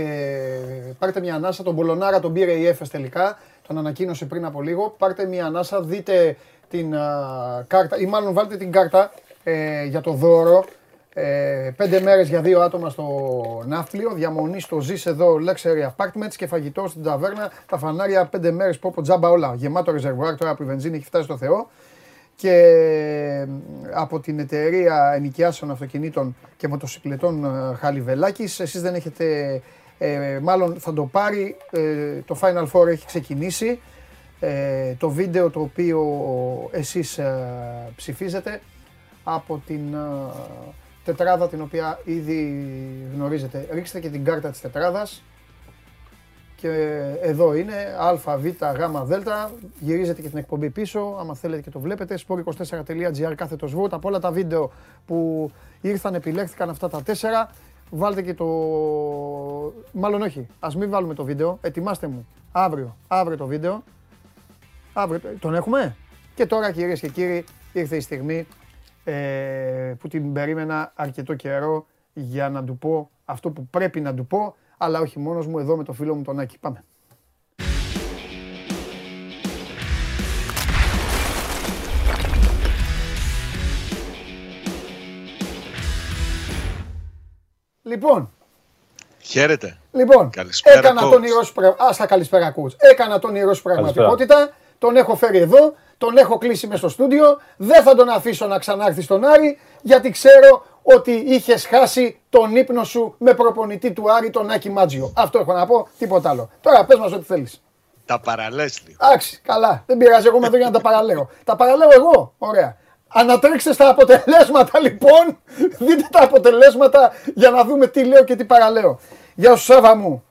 πάρτε μια ανάσα. Τον Μπολονάρα τον πήρε η Έφες τελικά. Τον ανακοίνωσε πριν από λίγο. Πάρτε μια ανάσα, δείτε την α, κάρτα, ή μάλλον βάλτε την κάρτα ε, για το δώρο. Ε, πέντε μέρες για δύο άτομα στο Ναύπλιο, διαμονή στο Ζεις εδώ Luxury Apartments και φαγητό στην ταβέρνα, τα φανάρια πέντε μέρες πόπο τζάμπα όλα, γεμάτο ρεζερβουάρ τώρα που η βενζίνη έχει φτάσει στο Θεό και ε, από την εταιρεία ενοικιάσεων αυτοκινήτων και μοτοσυκλετών ε, Χαλιβελάκης. Εσείς δεν έχετε, ε, μάλλον θα το πάρει, ε, το Final Four έχει ξεκινήσει. Ε, το βίντεο το οποίο εσείς ε, ψηφίζετε από την ε, τετράδα την οποία ήδη γνωρίζετε. Ρίξτε και την κάρτα της τετράδας και εδώ είναι Α, Β, Γ, Δ. Γυρίζετε και την εκπομπή πίσω, άμα θέλετε και το βλέπετε. sport24.gr κάθετος vote. Από όλα τα βίντεο που ήρθαν, επιλέχθηκαν αυτά τα τέσσερα. Βάλτε και το. Μάλλον όχι. Α μην βάλουμε το βίντεο. Ετοιμάστε μου. Αύριο. Αύριο το βίντεο. Αύριο. Τον έχουμε; Και τώρα κυρίες και κύριοι, ήρθε η στιγμή ε, που την περίμενα αρκετό καιρό για να του πω αυτό που πρέπει να του πω, αλλά όχι μόνος μου, εδώ με το φίλο μου τον Άκη. Πάμε. Λοιπόν, Χαίρετε. λοιπόν Καλησπέρα, έκανα coach. τον ιερό σου πραγμα- Άστα καλησπέρα coach. Έκανα τον ιερό σου πραγματικότητα. Τον έχω φέρει εδώ. Τον έχω κλείσει μες στο στούντιο. Δεν θα τον αφήσω να ξανάρθει στον Άρη γιατί ξέρω ότι είχες χάσει τον ύπνο σου με προπονητή του Άρη τον Άκη Μάτζιο. Αυτό έχω να πω, τίποτα άλλο. Τώρα πες μας ό,τι θέλεις. Τα παραλές λίγο. Εντάξει, καλά. Δεν πειράζει. Εγώ είμαι εδώ για να τα παραλέω. τα παραλέω εγώ. Ωραία. Ανατρέξτε στα αποτελέσματα λοιπόν. Δείτε τα αποτελέσματα για να δούμε τι λέω και τι παραλέω. Γεια σου Σάβα μου.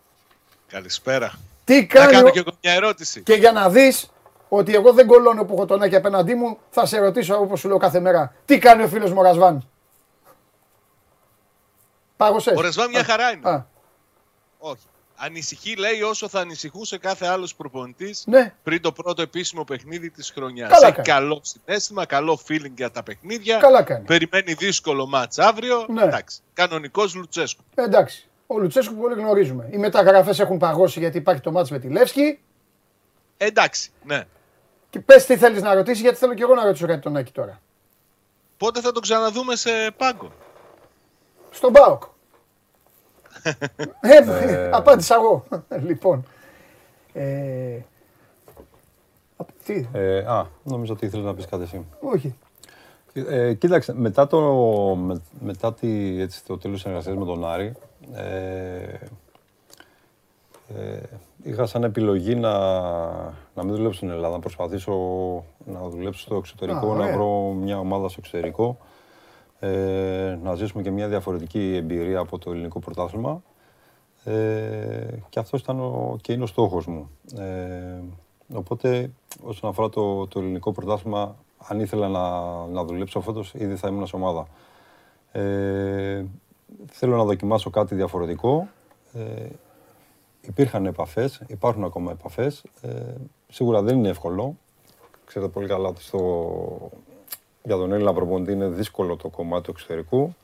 Καλησπέρα. Τι Να κάνει. κάνω ο- και εγώ μια ερώτηση. Και για να δεις ότι εγώ δεν κολώνω που έχω τον Άκη απέναντί μου, θα σε ρωτήσω όπως σου λέω κάθε μέρα. Τι κάνει ο φίλος μου ο Ρασβάν; Πάγωσες; Ο Ρεσβάν μια χαρά είναι. Α, Όχι. Ανησυχεί, λέει, όσο θα ανησυχούσε κάθε άλλος προπονητής ναι. πριν το πρώτο επίσημο παιχνίδι της χρονιάς. Καλά Έχει κάνει. καλό συνέστημα, καλό feeling για τα παιχνίδια. Καλά κάνει. Περιμένει δύσκολο μάτς αύριο. Ναι. Εντάξει. Κανονικός Λουτσέσκου. Εντάξει. Ο Λουτσέσκου πολύ γνωρίζουμε. Οι μεταγραφές έχουν παγώσει γιατί υπάρχει το μάτς με τη Λεύσκη. Εντάξει. Ναι. Και πες τι θέλεις να ρωτήσεις γιατί θέλω και εγώ να ρωτήσω κάτι τον Άκη τώρα. Πότε θα τον ξαναδούμε σε πάγκο; Στον Πάοκ. Ε, απάντησα εγώ. λοιπόν. Ε, απ- τι, Ε, α, νομίζω ότι ήθελες να πεις κάτι εσύ. όχι. Ε, κοίταξε, μετά το, με, μετά τη, έτσι, το τέλος της συνεργασίας με τον Άρη, ε, ε, είχα σαν επιλογή να, να μην δουλέψω στην Ελλάδα, να προσπαθήσω να δουλέψω στο εξωτερικό, Α, να ωραία. βρω μια ομάδα στο εξωτερικό, ε, να ζήσουμε και μια διαφορετική εμπειρία από το ελληνικό πρωτάθλημα. Ε, και αυτός ήταν ο, και είναι ο στόχος μου. Ε, οπότε, όσον αφορά το, το ελληνικό πρωτάθλημα, αν ήθελα να, να δουλέψω φέτος, ήδη θα ήμουν σε ομάδα. Ε, θέλω να δοκιμάσω κάτι διαφορετικό. Ε, υπήρχαν επαφές, υπάρχουν ακόμα επαφές. Ε, σίγουρα δεν είναι εύκολο. Ξέρετε πολύ καλά ότι στο, για τον Έλληνα προπονητή είναι δύσκολο το κομμάτι του εξωτερικού.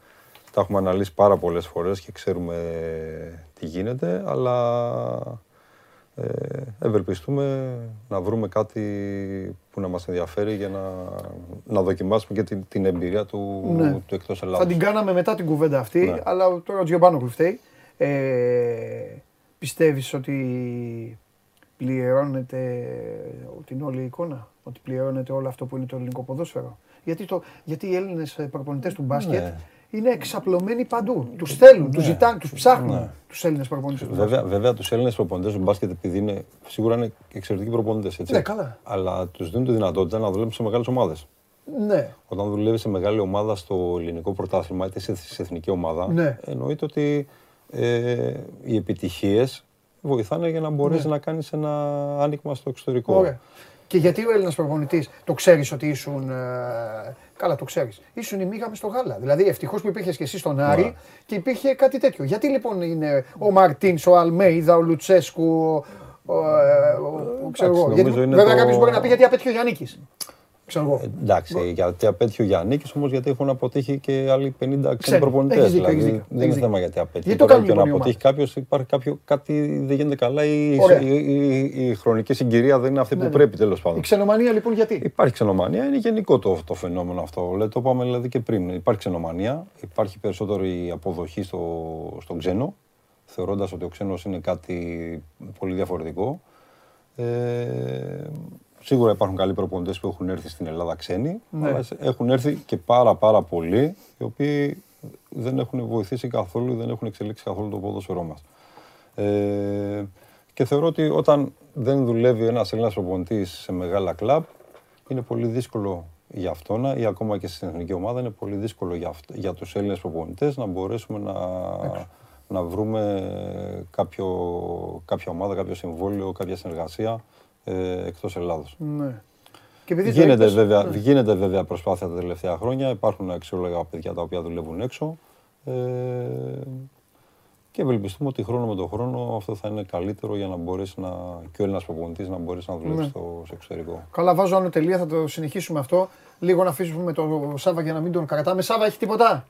Τα έχουμε αναλύσει πάρα πολλές φορές και ξέρουμε τι γίνεται, αλλά ε, ευελπιστούμε να βρούμε κάτι που να μας ενδιαφέρει για να, να δοκιμάσουμε και την, την εμπειρία του, Ναι. του εκτός Θα Ελλάδος. την κάναμε μετά την κουβέντα αυτή, Ναι. αλλά τώρα ο Τζιομπάνογλου φταίει. Ε, πιστεύεις ότι πληρώνεται την όλη εικόνα, ότι πληρώνεται όλο αυτό που είναι το ελληνικό ποδόσφαιρο; Γιατί, το, γιατί οι Έλληνες προπονητές του μπάσκετ Ναι. είναι εξαπλωμένοι παντού. Τους θέλουν, τους Ναι. ζητάνε, τους ψάχνουν Ναι. τους Έλληνες προπονητές του Βέβαια, βέβαια τους Έλληνες προπονητές του μπάσκετ επειδή είναι, σίγουρα είναι εξαιρετικοί προπονητές, έτσι. Ναι, καλά. Αλλά τους δίνουν τη δυνατότητα να δουλέψουν σε μεγάλες ομάδες. Ναι. Όταν δουλεύεις σε μεγάλη ομάδα στο ελληνικό πρωτάθλημα είτε σε, σε εθνική ομάδα, Ναι. εννοείται ότι ε, οι επιτυχίες βοηθάνε για να μπορέσει να κάνεις ένα άνοιγμα στο εξωτερικό. Ναι. Ωραία. Και γιατί ο Έλληνας προπονητής το ξέρεις ότι ήσουν. ε, καλά, το ξέρεις. Ήσουν η μίγα μες στο γάλα. Δηλαδή, ευτυχώς που υπήρχες και εσύ στον Άρη Ναι. και υπήρχε κάτι τέτοιο. Γιατί λοιπόν είναι ο Μαρτίν, ο Αλμέιδα, ο Λουτσέσκου, ο, ε, ο- ο- ξέρω εγώ. νομίζω Γιατί, είναι βέβαια, το- κάποιος μπορεί να πει γιατί απέτυχε ο Γιάννη. Ξέρω εγώ. Ε, εντάξει, γιατί απέτυχε ο Γιάννης, όμως γιατί έχουν αποτύχει και άλλοι 50 Ξέρω, ξένοι προπονητές. έχεις δίκιο, Δηλαδή έχεις δίκιο, δεν έχεις είναι δίκιο. θέμα γιατί απέτυχε. Γιατί το Τώρα κάνουν και να λοιπόν οι αποτύχει κάποιος, υπάρχει κάποιο, κάτι δεν γίνεται καλά ή η, Ωραία. η, η- η χρονική συγκυρία δεν είναι αυτή Ναι, που ναι. πρέπει τέλος πάντων. Η ξενομανία λοιπόν γιατί; Υπάρχει ξενομανία, είναι γενικό το, το φαινόμενο αυτό. Λέει, το είπαμε δηλαδή και πριν. Υπάρχει ξενομανία, υπάρχει περισσότερη αποδοχή στο, στον ξένο, θεωρώντας ότι ο ξένος είναι κάτι πολύ διαφορετικό. Ε, σίγουρα υπάρχουν καλοί προπονητές που έχουν έρθει στην Ελλάδα ξένοι, Ναι. αλλά έχουν έρθει και πάρα πάρα πολλοί, οι οποίοι δεν έχουν βοηθήσει καθόλου, δεν έχουν εξελίξει καθόλου το ποδόσφαιρό μας. Ε, και θεωρώ ότι όταν δεν δουλεύει ένας Έλληνας προπονητής σε μεγάλα κλαμπ, είναι πολύ δύσκολο για αυτόν ή ακόμα και στην εθνική ομάδα είναι πολύ δύσκολο για, αυτ- για τους Έλληνες προπονητές να μπορέσουμε να, να βρούμε κάποιο, κάποια ομάδα, κάποιο συμβόλαιο, κάποια συνεργασία ε, εκτός Ελλάδος. Ναι. Και επειδή το Γίνεται, είπες, βέβαια, ναι. γίνεται βέβαια προσπάθεια τα τελευταία χρόνια. Υπάρχουν αξιόλογα παιδιά τα οποία δουλεύουν έξω. Ε, και ευελπιστούμε ότι χρόνο με τον χρόνο αυτό θα είναι καλύτερο για να μπορέσει να, και ο Έλληνας προπονητής να μπορέσει να δουλέψει Ναι. στο, στο εξωτερικό. Καλά, βάζω άνω τελεία, θα το συνεχίσουμε αυτό. Λίγο να αφήσουμε το Σάβα για να μην τον κρατάμε. Σάβα, έχει τίποτα;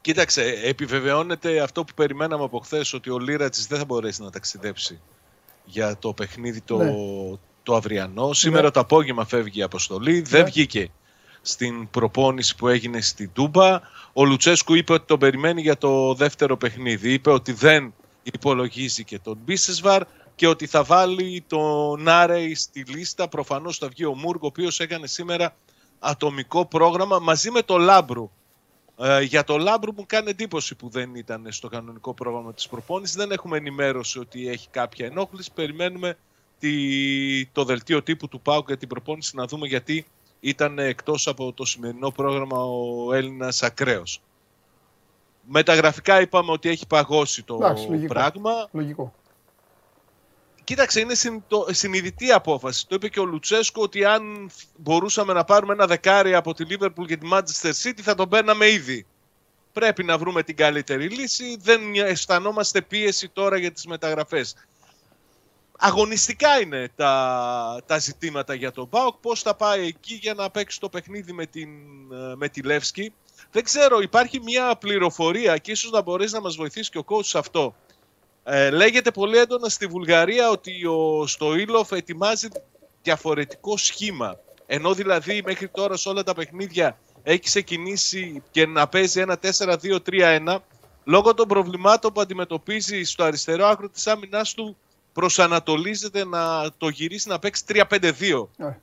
Κοίταξε, επιβεβαιώνεται αυτό που περιμέναμε από χθες ότι ο Λίρατζης δεν θα μπορέσει να ταξιδέψει για το παιχνίδι το, Ναι. το αυριανό. Σήμερα το απόγευμα φεύγει η αποστολή, δεν βγήκε στην προπόνηση που έγινε στην Τούμπα. Ο Λουτσέσκου είπε ότι τον περιμένει για το δεύτερο παιχνίδι. Είπε ότι δεν υπολογίζει και τον Μπίσεσβαρ και ότι θα βάλει τον Νάρεϊ στη λίστα. Προφανώς θα βγει ο Μούργο, ο οποίος έκανε σήμερα ατομικό πρόγραμμα μαζί με το Λάμπρου. Ε, για το Λάμπρου μου κάνει εντύπωση που δεν ήταν στο κανονικό πρόγραμμα της προπόνησης. Δεν έχουμε ενημέρωση ότι έχει κάποια ενόχληση. Περιμένουμε τη, το δελτίο τύπου του ΠΑΟΚ για την προπόνηση να δούμε γιατί ήταν εκτός από το σημερινό πρόγραμμα ο Έλληνας ακραίος. Με τα γραφικά είπαμε ότι έχει παγώσει το Εντάξει, λογικό. πράγμα. Λογικό. Κοίταξε, είναι συνειδητο- συνειδητή απόφαση. Το είπε και ο Λουτσέσκο ότι αν μπορούσαμε να πάρουμε ένα δεκάρι από τη Λίβερπουλ και τη Manchester City θα τον παίρναμε ήδη. Πρέπει να βρούμε την καλύτερη λύση. Δεν αισθανόμαστε πίεση τώρα για τις μεταγραφές. Αγωνιστικά είναι τα, τα ζητήματα για τον ΠΑΟΚ. Πώς θα πάει εκεί για να παίξει το παιχνίδι με, την, ε, με τη Λεύσκη. Δεν ξέρω, υπάρχει μια πληροφορία και ίσως να μπορέσει να μας βοηθήσει και ο coach σε αυτό. Ε, λέγεται πολύ έντονα στη Βουλγαρία ότι ο Στοίλοφ ετοιμάζει διαφορετικό σχήμα. Ενώ δηλαδή μέχρι τώρα σε όλα τα παιχνίδια έχει ξεκινήσει και να παίζει ένα 4-2-3-1 λόγω των προβλημάτων που αντιμετωπίζει στο αριστερό άκρο της άμυνάς του προσανατολίζεται να το γυρίσει να παίξει 3-5-2. Ε.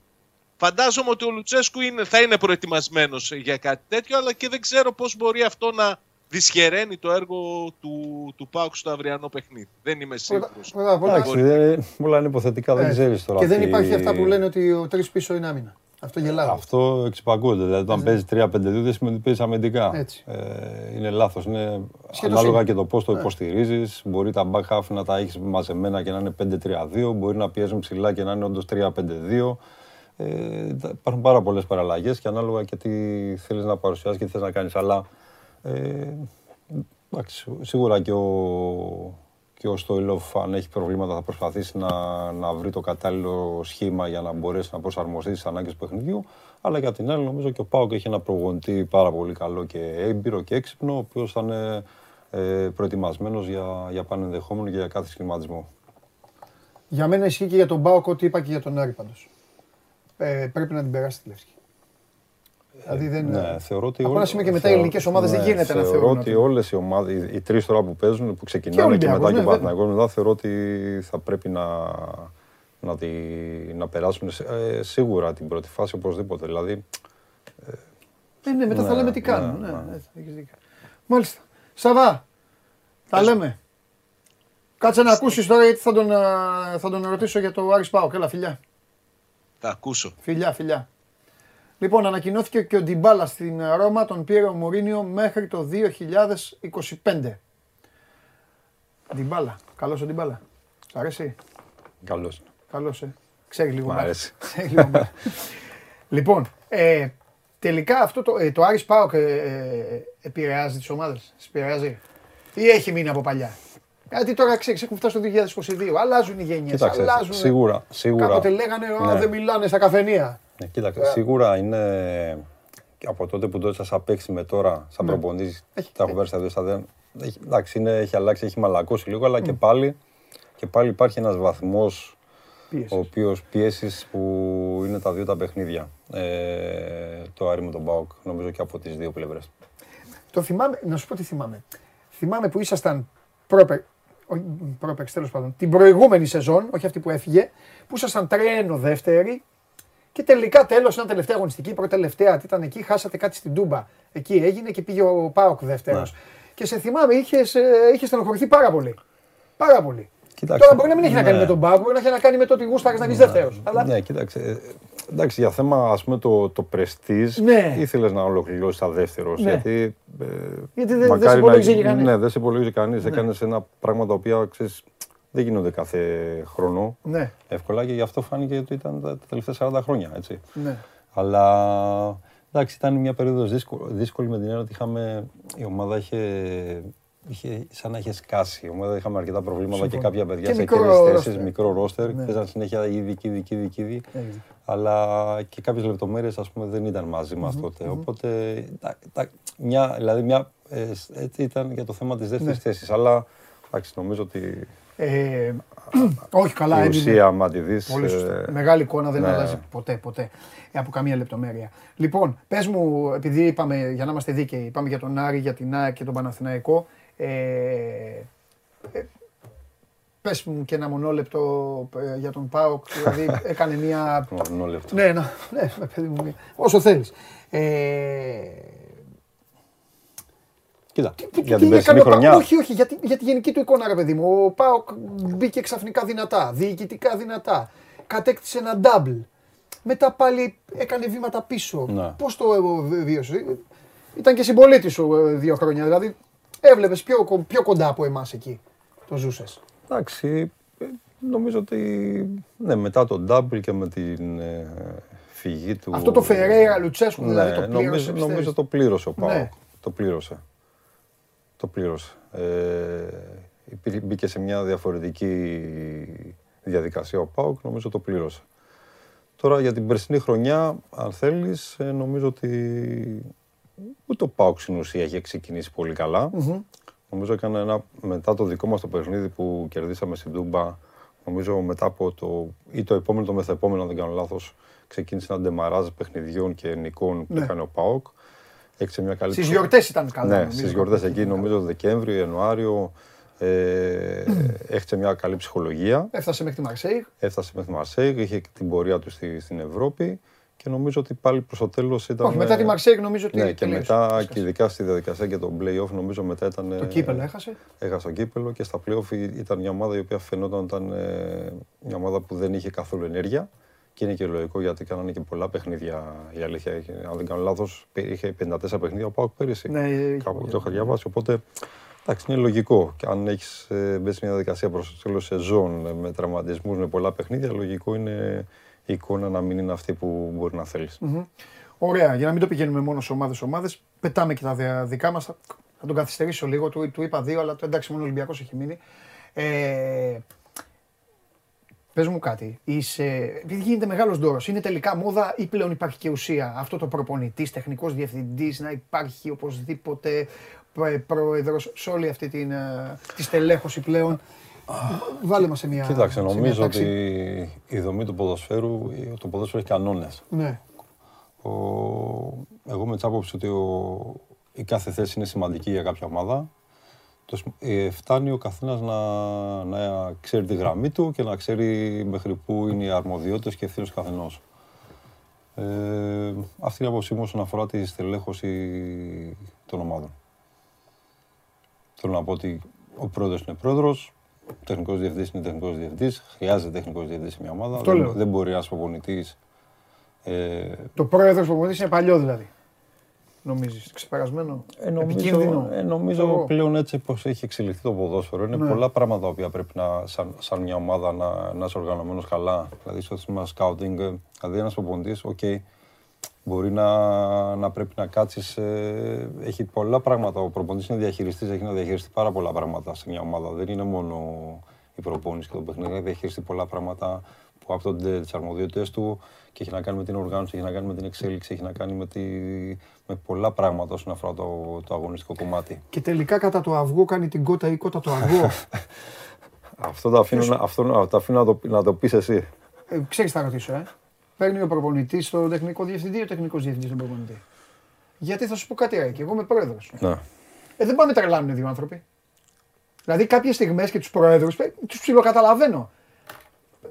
Φαντάζομαι ότι ο Λουτσέσκου είναι, θα είναι προετοιμασμένος για κάτι τέτοιο, αλλά και δεν ξέρω πώς μπορεί αυτό να δυσχεραίνει το έργο του, του Πάουκ στο αυριανό παιχνίδι. Δεν είμαι Πρώτα- σίγουρος. πρώτα απ' όλα, Εντάξει, δεν- όλα είναι υποθετικά, δεν ε, ξέρεις τώρα. Και δεν τι- υπάρχει αυτά που λένε ότι ο τρεις πίσω είναι άμυνα. Αυτό γελάω. Αυτό εξυπακούεται. Δηλαδή, όταν παίζει 3-5-2, δεν σημαίνει ότι παίζει αμυντικά. Έτσι. Ε, είναι λάθος. Είναι Σχεδόν ανάλογα είναι. και το πώς το Ναι. υποστηρίζεις. Μπορεί τα back half να τα έχεις μαζεμένα και να είναι 5-3-2. Μπορεί να πιέζουν ψηλά και να είναι όντως 3-5-2. Ε, τα- υπάρχουν πάρα πολλές παραλλαγές και ανάλογα και τι θέλεις να παρουσιάσεις και τι θες να κάνεις. Αλλά ε, εντάξει, σίγουρα και ο, και ο Στοιλόφ, αν έχει προβλήματα, θα προσπαθήσει να, να βρει το κατάλληλο σχήμα για να μπορέσει να προσαρμοστεί στις ανάγκες του παιχνιδιού. Αλλά για την άλλη, νομίζω και ο Πάοκ έχει ένα προπονητή πάρα πολύ καλό και έμπειρο και έξυπνο, ο οποίος θα είναι ε, προετοιμασμένος για, για πανενδεχόμενο και για κάθε σχηματισμό. Για μένα ισχύει και για τον Μπάουκ ό,τι είπα και για τον Άρη πάντως. Ε, πρέπει να την περάσει τη Λεύσκη. Δηλαδή δεν. Ναι, θεωρώ ότι. Από ένα όλε- σημείο και μετά οι θεωρώ- ελληνικές ομάδες δεν ναι, γίνεται να θεωρώ θεωρούν ότι ότι- όλες οι ομάδες, οι, οι τρεις τώρα που παίζουν, που Και ξεκινάνε και, Ολυμπιακός, μετά και ναι, ο Παναθηναϊκός μετά, θεωρώ ότι θα πρέπει να, να, τη, να περάσουν σε- ε, σίγουρα την πρώτη φάση οπωσδήποτε. Δηλαδή, Ε, ναι, μετά θα Ναι, λέμε τι ναι, κάνουν. Ναι, ναι. ναι, έχεις δίκιο. Μάλιστα. Σαβά, τα λέμε. Κάτσε να ακούσεις τώρα γιατί θα τον, α, θα τον ρωτήσω για το Άρης Πάοκ. Έλα, φιλιά. Θα ακούσω. Φιλιά, φιλιά. Λοιπόν, ανακοινώθηκε και ο Ντιμπάλα στην Ρώμα, τον πήρε ο Μουρίνιο μέχρι το 2025. Ντιμπάλα. Καλός ο Ντιμπάλα. Σ' αρέσει; καλώ. Καλός, ε. Ξέρει λίγο Μ' μπάλα. αρέσει. Ξέρει λίγο μπάλα. λοιπόν, ε, τελικά αυτό το, ε, το Άρης Πάοκ ε, ε, επηρεάζει τις ομάδες. Τις επηρεάζει; Ή έχει μείνει από παλιά; Γιατί τώρα ξέρεις, έχουν φτάσει το 2022. Αλλάζουν οι γενιές. Κοίταξε, αλλάζουν. σίγουρα, σίγουρα. Κάποτε λέγανε, «Α, Ναι. δεν μιλάνε στα καφενεία. Ναι, κοίταξε, σίγουρα είναι και από τότε που το έτσασα σαν παίξει με τώρα, σαν Ναι. προπονητής, Έχει- τα έχω πάρει στα δύο στάδια. Έχει, εντάξει, είναι, έχει αλλάξει, έχει μαλακώσει λίγο, αλλά και, πάλι, και πάλι υπάρχει ένας βαθμός Πίεσης. ο οποίος πιέσεις που είναι τα δύο τα παιχνίδια. Ε, το Άρη με τον Μπάουκ, νομίζω και από τις δύο πλευρές. Το θυμάμαι, να σου πω τι θυμάμαι. Θυμάμαι που ήσασταν πρόπερ, όχι, πρόπερ τέλος πάντων, την προηγούμενη σεζόν, όχι αυτή που έφυγε, που ήσασταν τρένο δεύτερη και τελικά τέλος, ένα τελευταία αγωνιστική, πρώτη τελευταία, τι ήταν εκεί, χάσατε κάτι στην Τούμπα. Εκεί έγινε και πήγε ο Πάοκ δεύτερος. Ναι. Και σε θυμάμαι, είχες, ε, είχες στενοχωρηθεί πάρα πολύ. Πάρα πολύ. Κοίταξε, Τώρα μπορεί να μην έχει να κάνει ναι. με τον Πάοκ, μπορεί να έχει να κάνει με το ότι γούσταρες να βγεις δεύτερος. Αλλά Ναι, κοίταξε. ε, Εντάξει, για θέμα ας πούμε το, το πρεστίζ, Ναι. ήθελες να ολοκληρώσεις τα δεύτερος, Ναι. γιατί... ε, Γιατί δεν- δεν μακάρι σε να- υπολόγιζε και κανείς. Ναι, δεν σε υπολογίζει κανείς. Έκανες ένα πράγμα τα οποία, ξέρεις, δεν γίνονται κάθε χρόνο ναι, εύκολα και γι' αυτό φάνηκε ότι ήταν τα, τα τελευταία 40 χρόνια, έτσι. ναι. Αλλά εντάξει, ήταν μια περίοδος δύσκολη, δύσκολη με την έννοια ότι είχαμε, η ομάδα είχε, είχε σαν να είχε σκάσει. Η ομάδα είχαμε αρκετά προβλήματα Συμφωνώ. και κάποια παιδιά Και σε μικρό εκείνες τις θέσεις, ρόστερ. μικρό ρόστερ. Ναι. Παίζαν συνέχεια ήδη, ήδη, ήδη, ήδη. Έχεις δίκιο. Αλλά και κάποιες λεπτομέρειες ας πούμε δεν ήταν μαζί μας τότε. Οπότε, τα, τα, μια, δηλαδή μια, ε, έτσι ήταν για το θέμα της δεύτερης Ναι. θέσης. Αλλά εντάξει, νομίζω ότι Ε, όχι καλά, Η έμεινε. ουσία, άμα τη δεις, Πολύ σωστά. ε, Μεγάλη εικόνα δεν ναι. αλλάζει ποτέ, ποτέ. Ε, από καμία λεπτομέρεια. Λοιπόν, πες μου, επειδή είπαμε, για να είμαστε δίκαιοι, είπαμε για τον Άρη, για την ΑΕΚ και τον Παναθηναϊκό. Ε, ε, πες μου και ένα μονόλεπτο ε, για τον ΠΑΟΚ, δηλαδή έκανε μια... μονόλεπτο. ναι, να, ναι, παιδί μου, όσο θέλεις. Ε, Κοίτα, τι- για τι την περσινή έκανε ο Πάοκ; χρονιά. Όχι, όχι, για τη, για τη γενική του εικόνα, ρε παιδί μου. Ο Πάοκ μπήκε ξαφνικά δυνατά, διοικητικά δυνατά. Κατέκτησε ένα double. Μετά πάλι έκανε βήματα πίσω. Ναι. Πώς το ε, βίωσε; Ήταν και συμπολίτη σου ε, δύο χρόνια. Δηλαδή έβλεπες πιο, κο- πιο κοντά από εμάς εκεί. Το ζούσες. Εντάξει, ε, νομίζω ότι ναι, μετά τον double και με την ε, φυγή του... Αυτό το Φεραίρα Λουτσέσκου δηλαδή Ναι, το πλήρωσε. νομίζω, πιστεύεις; νομίζω το πλήρωσε ο Ναι. ΠΑΟΚ. Το πλήρωσε. Το πλήρωσε. Ε, υπήρχε- μπήκε σε μια διαφορετική διαδικασία ο ΠΑΟΚ, νομίζω το πλήρωσε. Τώρα για την περσινή χρονιά, αν θέλεις, ε, νομίζω ότι ούτε ο ΠΑΟΚ στην ουσία έχει ξεκινήσει πολύ καλά. Μμμ. Νομίζω έκανε ένα, μετά το δικό μας το παιχνίδι που κερδίσαμε στην Τούμπα, νομίζω μετά από το, ή το επόμενο το μεθεπόμενο, αν δεν κάνω λάθος, ξεκίνησε ένα ντεμαράζ παιχνιδιών και νικών που Ναι. έκανε ο ΠΑΟΚ. Έχισε μια καλή Στις ψω- γιορτές ήταν καλά. Ναι, νομίζω. στις γιορτές εκεί, νομίζω Δεκέμβριο, Ιανουάριο, ε, έχισε μια καλή ψυχολογία. Έφτασε μέχρι τη Μαρσέη. Έφτασε μέχρι τη Μαρσέη, είχε και την πορεία του στη, στην Ευρώπη και νομίζω ότι πάλι προς το τέλος ήταν... Όχι, μετά τη Μαρσέη νομίζω ότι. Ναι, και τελείωσε. μετά Έσκασε. και ειδικά στη διαδικασία και το play-off νομίζω μετά ήταν... Το κύπελο έχασε. Έχασε το κύπελο και στα play-off ήταν μια ομάδα η οποία φαινόταν ήταν ε, μια ομάδα που δεν είχε καθόλου ενέργεια και είναι και λογικό γιατί κάνανε και πολλά παιχνίδια η αλήθεια. Είχε- Αν δεν κάνω λάθος, είχε 54 παιχνίδια ο Πάουκ πέρυσι. Ναι, είχε Κάπου πολύ. το είχα διαβάσει. Οπότε εντάξει, είναι λογικό. Και αν έχεις μπει σε μια διαδικασία προς το τέλος σεζόν ε, με τραυματισμούς, με πολλά παιχνίδια, λογικό είναι η εικόνα να μην είναι αυτή που μπορεί να θέλεις. Ωραία, για να μην το πηγαίνουμε μόνο σε ομάδες ομάδες, πετάμε και τα δια- δικά μας. Θα τον καθυστερήσω λίγο, του, του είπα δύο, αλλά το εντάξει, μόνο ο Ολυμπιακός έχει μείνει. Ε, Πες μου κάτι, είσαι, επειδή γίνεται μεγάλος δώρος, είναι τελικά μόδα ή πλέον υπάρχει και ουσία αυτό το προπονητής, τεχνικός διευθυντής, να υπάρχει οπωσδήποτε πρόεδρος σε όλη αυτή την, ε, τη στελέχωση πλέον; Βάλε μας σε μια. Κοίταξε, σε μια νομίζω τάξη. ότι η δομή του ποδοσφαίρου, το ποδόσφαιρο έχει κανόνες. Ναι. Ο... Εγώ με την άποψη ότι ο... η κάθε θέση είναι σημαντική για κάποια ομάδα. Το... σ- ε, φτάνει ο καθένας να... να ξέρει τη γραμμή του και να ξέρει μέχρι πού είναι οι αρμοδιότητες και ευθύνες του καθενός. Ε, αυτή είναι η άποψή μου όσον αφορά τη στελέχωση των ομάδων. Θέλω να πω ότι ο πρόεδρος είναι πρόεδρος, ο τεχνικός διευθυντής είναι τεχνικός διευθυντής, χρειάζεται τεχνικός διευθυντής σε μια ομάδα. Αυτό δεν, λέω. δεν μπορεί ένας προπονητής ε, Το πρόεδρος προπονητής είναι παλιό δηλαδή. Νομίζεις, ξεπερασμένο. Ε, νομίζω, Επικίνδυνο. ε, νομίζω Εγώ. πλέον έτσι πως έχει εξελιχθεί το ποδόσφαιρο. Είναι Ναι. πολλά πράγματα τα οποία πρέπει να, σαν, σαν μια ομάδα να, να είσαι οργανωμένος καλά. Δηλαδή στο θέμα scouting, ε, δηλαδή ένας προπονητής, οκ, μπορεί να, να πρέπει να κάτσεις, ε, έχει πολλά πράγματα. Ο προπονητής είναι διαχειριστής, έχει να διαχειριστεί πάρα πολλά πράγματα σε μια ομάδα. Δεν είναι μόνο η προπόνηση και το παιχνίδι, έχει διαχειριστεί πολλά πράγματα που άπτονται τις αρμοδιότητες του και έχει να κάνει με την οργάνωση, έχει να κάνει με την εξέλιξη, έχει να κάνει με, τη, με πολλά πράγματα όσον αφορά το, το αγωνιστικό κομμάτι. Και τελικά κατά το αυγό κάνει την κότα ή κότα το αυγό. Αυτό το αφήνω, να- αυτό, να- το αφήνω να, το, να το πεις εσύ. ε, ξέρεις θα ρωτήσω, ε. Παίρνει ο προπονητής τον τεχνικό διευθυντή ή ο τεχνικός διευθυντής τον προπονητή; Γιατί θα σου πω κάτι, ρε, και εγώ είμαι πρόεδρος. Ναι. Ε, δεν πάμε τρελάνουν οι δύο άνθρωποι. Δηλαδή κάποιες στιγμές και τους προέδρου τους ψιλοκαταλαβαίνω.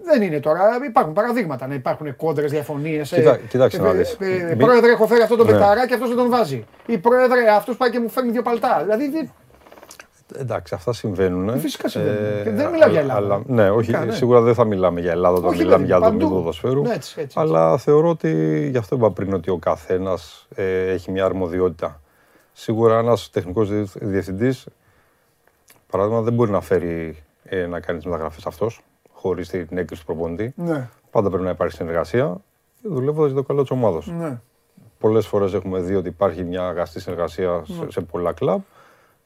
Δεν είναι τώρα, υπάρχουν παραδείγματα να υπάρχουν κόντρες, διαφωνίες. Κοίτα- κοίταξε να δεις. Μην- πρόεδρε, έχω φέρει αυτόν τον Ναι. πεταρά και αυτός δεν τον βάζει. Ή πρόεδρε, αυτός πάει και μου φέρνει δύο παλτά. Δηλαδή δεν- Εντάξει, αυτά συμβαίνουν. Ε, φυσικά συμβαίνουν. Και δεν μιλάω για Ελλάδα. Αλλά, ναι, όχι, Φυσικά, ναι. σίγουρα δεν θα μιλάμε για Ελλάδα όταν Όχι, μιλάμε παιδί, για δομή παντού. ποδοσφαίρου. Ναι, έτσι, έτσι, έτσι. Αλλά θεωρώ ότι γι' αυτό είπα πριν ότι ο καθένας έχει μια αρμοδιότητα. Σίγουρα ένας τεχνικός διευθυντής, παράδειγμα, δεν μπορεί να φέρει ε, να κάνεις τι μεταγραφές αυτός χωρίς την έγκριση του προπονητή. Ναι, Πάντα πρέπει να υπάρχει συνεργασία, δουλεύοντας για το καλό της ομάδα. ναι. Πολλές φορές έχουμε δει ότι υπάρχει μια αγαστή συνεργασία σε, σε πολλά κλαμπ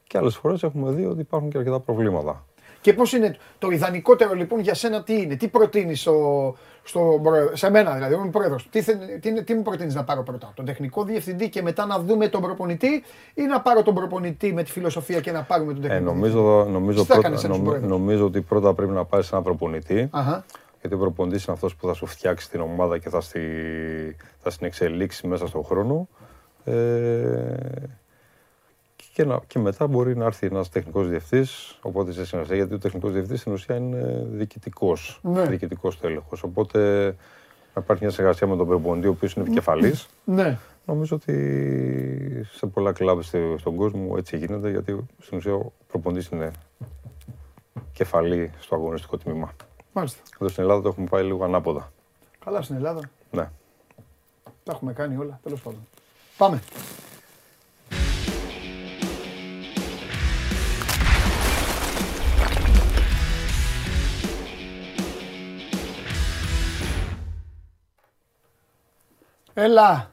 και άλλες φορές έχουμε δει ότι υπάρχουν και αρκετά προβλήματα. Και πώς είναι το ιδανικότερο λοιπόν για σένα, τι είναι, τι προτείνεις στο, στο, πρόεδρο- σε μένα δηλαδή, εγώ είμαι πρόεδρος. Τι, θε- τι, είναι- τι μου προτείνεις να πάρω πρώτα, τον τεχνικό διευθυντή και μετά να δούμε τον προπονητή ή να πάρω τον προπονητή με τη φιλοσοφία και να πάρουμε τον Ε, τεχνικό. νομίζω, νομίζω, Τι θα πρώτα, κάνεις ένας νομι- πρόεδρος; νομίζω ότι πρώτα πρέπει να πάρεις έναν προπονητή. Αχα. Γιατί ο προπονητής είναι αυτός που θα σου φτιάξει την ομάδα και θα, στη, θα στην εξελίξει μέσα στον χρόνο. Ε, και, να, και μετά μπορεί να έρθει ένας τεχνικός διευθυντής, οπότε σε συνεργασία, γιατί ο τεχνικός διευθυντής στην ουσία είναι διοικητικός, Ναι. διοικητικός τέλεχος. Οπότε να υπάρχει μια συνεργασία με τον προπονητή, ο οποίος είναι επικεφαλής. Ναι. Νομίζω ότι σε πολλά κλαμπ στο- στον κόσμο έτσι γίνεται, γιατί στην ουσία ο προπονητής είναι κεφαλή στο αγωνιστικό τμήμα. Μάλιστα. Εδώ στην Ελλάδα το έχουμε πάει λίγο ανάποδα. Καλά στην Ελλάδα. Ναι. Τα έχουμε κάνει όλα. Τέλος πάντων. Πάμε. Έλα.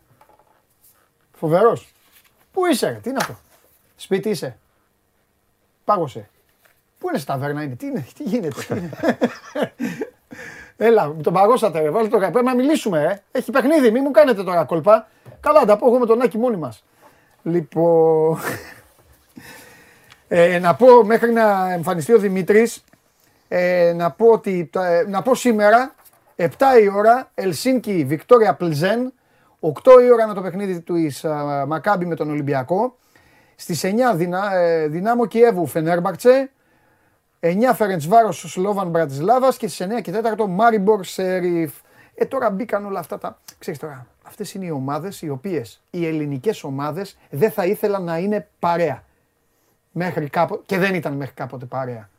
Φοβερός. Πού είσαι, ρε, τι είναι αυτό; Σπίτι είσαι. Πάγωσε. Πού είναι στα ταβέρνα είναι, τι είναι, τι γίνεται. Τι είναι; Έλα, τον παγώσατε, ρε. Βάλτε το Πρέπει να μιλήσουμε, ε. Έχει παιχνίδι, μην μου κάνετε τώρα κόλπα. Καλά, τα πω εγώ με τον Άκη μόνοι μας. Λοιπόν. Ε, να πω μέχρι να εμφανιστεί ο Δημήτρης, ε, να, πω ότι, τα- ε, να πω σήμερα, 7 η ώρα, Ελσίνκι, Βικτόρια Πλζέν, 8 η ώρα είναι το παιχνίδι του εις, α, Μακάμπι με τον Ολυμπιακό. Στις 9 δυνα, ε, Δυνάμο Κιέβου Φενέρμπαρτσε, 9 Φερεντσβάρος Σλόβαν Μπρατισλάβας και στις 9 και 4 Μάριμπορ Σερίφ. Ε, τώρα μπήκαν όλα αυτά τα. Ξέρεις τώρα, αυτές είναι οι ομάδες οι οποίες οι ελληνικές ομάδες δεν θα ήθελαν να είναι παρέα. Μέχρι κάποτε. Και δεν ήταν μέχρι κάποτε παρέα.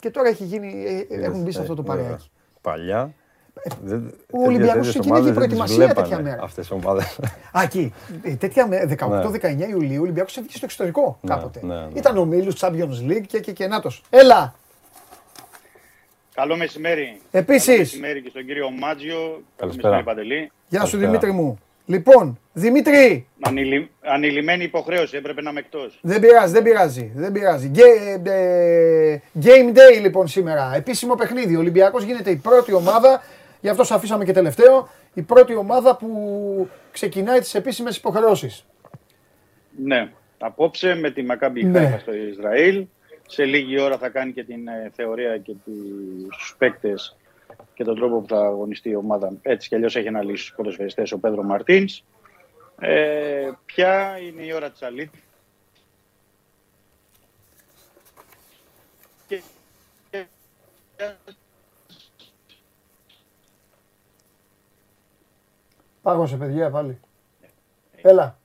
Και τώρα έχει γίνει, ε, ε, έχουν μπει σε αυτό το Ε, βέβαια. παρεάκι. Παλιά. Δεν- ο Ολυμπιακός τέτοιες ξεκινάει ομάδες και δεν τις προετοιμασία τέτοια βλέπανε μέρα. Αυτές οι ομάδες. Α, εκεί. Ε, τέτοια με 18-19 Ιουλίου ο Ολυμπιακός έφυγε στο εξωτερικό Ναι, κάποτε. ναι, ναι. Ήταν ο Μίλους Champions League και, και, και νάτος. Έλα! Καλό μεσημέρι. Επίσης. Καλό μεσημέρι και στον κύριο Μάτζιο. Καλό Καλησπέρα. μεσημέρι Παντελή. Γεια σου Καλησπέρα. Δημήτρη μου. Λοιπόν, Δημήτρη, Ανηλυ... Ανηλυμένη υποχρέωση, έπρεπε να είμαι εκτός. δεν πειράζει, δεν πειράζει. Δεν πειράζει. Ге- ε, game day λοιπόν σήμερα. Επίσημο παιχνίδι. Ο Ολυμπιακός γίνεται η πρώτη ομάδα, γι' αυτό σε αφήσαμε και τελευταίο, η πρώτη ομάδα που ξεκινάει τις επίσημες υποχρεώσεις. Ναι. Απόψε με τη Μακάμπι Ναι. Χάιφα στο Ισραήλ. Σε λίγη ώρα θα κάνει και την ε, θεωρία και τους παίκτες και τον τρόπο που θα αγωνιστεί η ομάδα. Έτσι κι αλλιώς έχει αναλύσει στους ποδοσφαιριστές ο Πέδρο Μαρτίνς. Ε, ποια είναι η ώρα της αλήθειας. Και- Πάγωσε παιδιά πάλι. Έλα.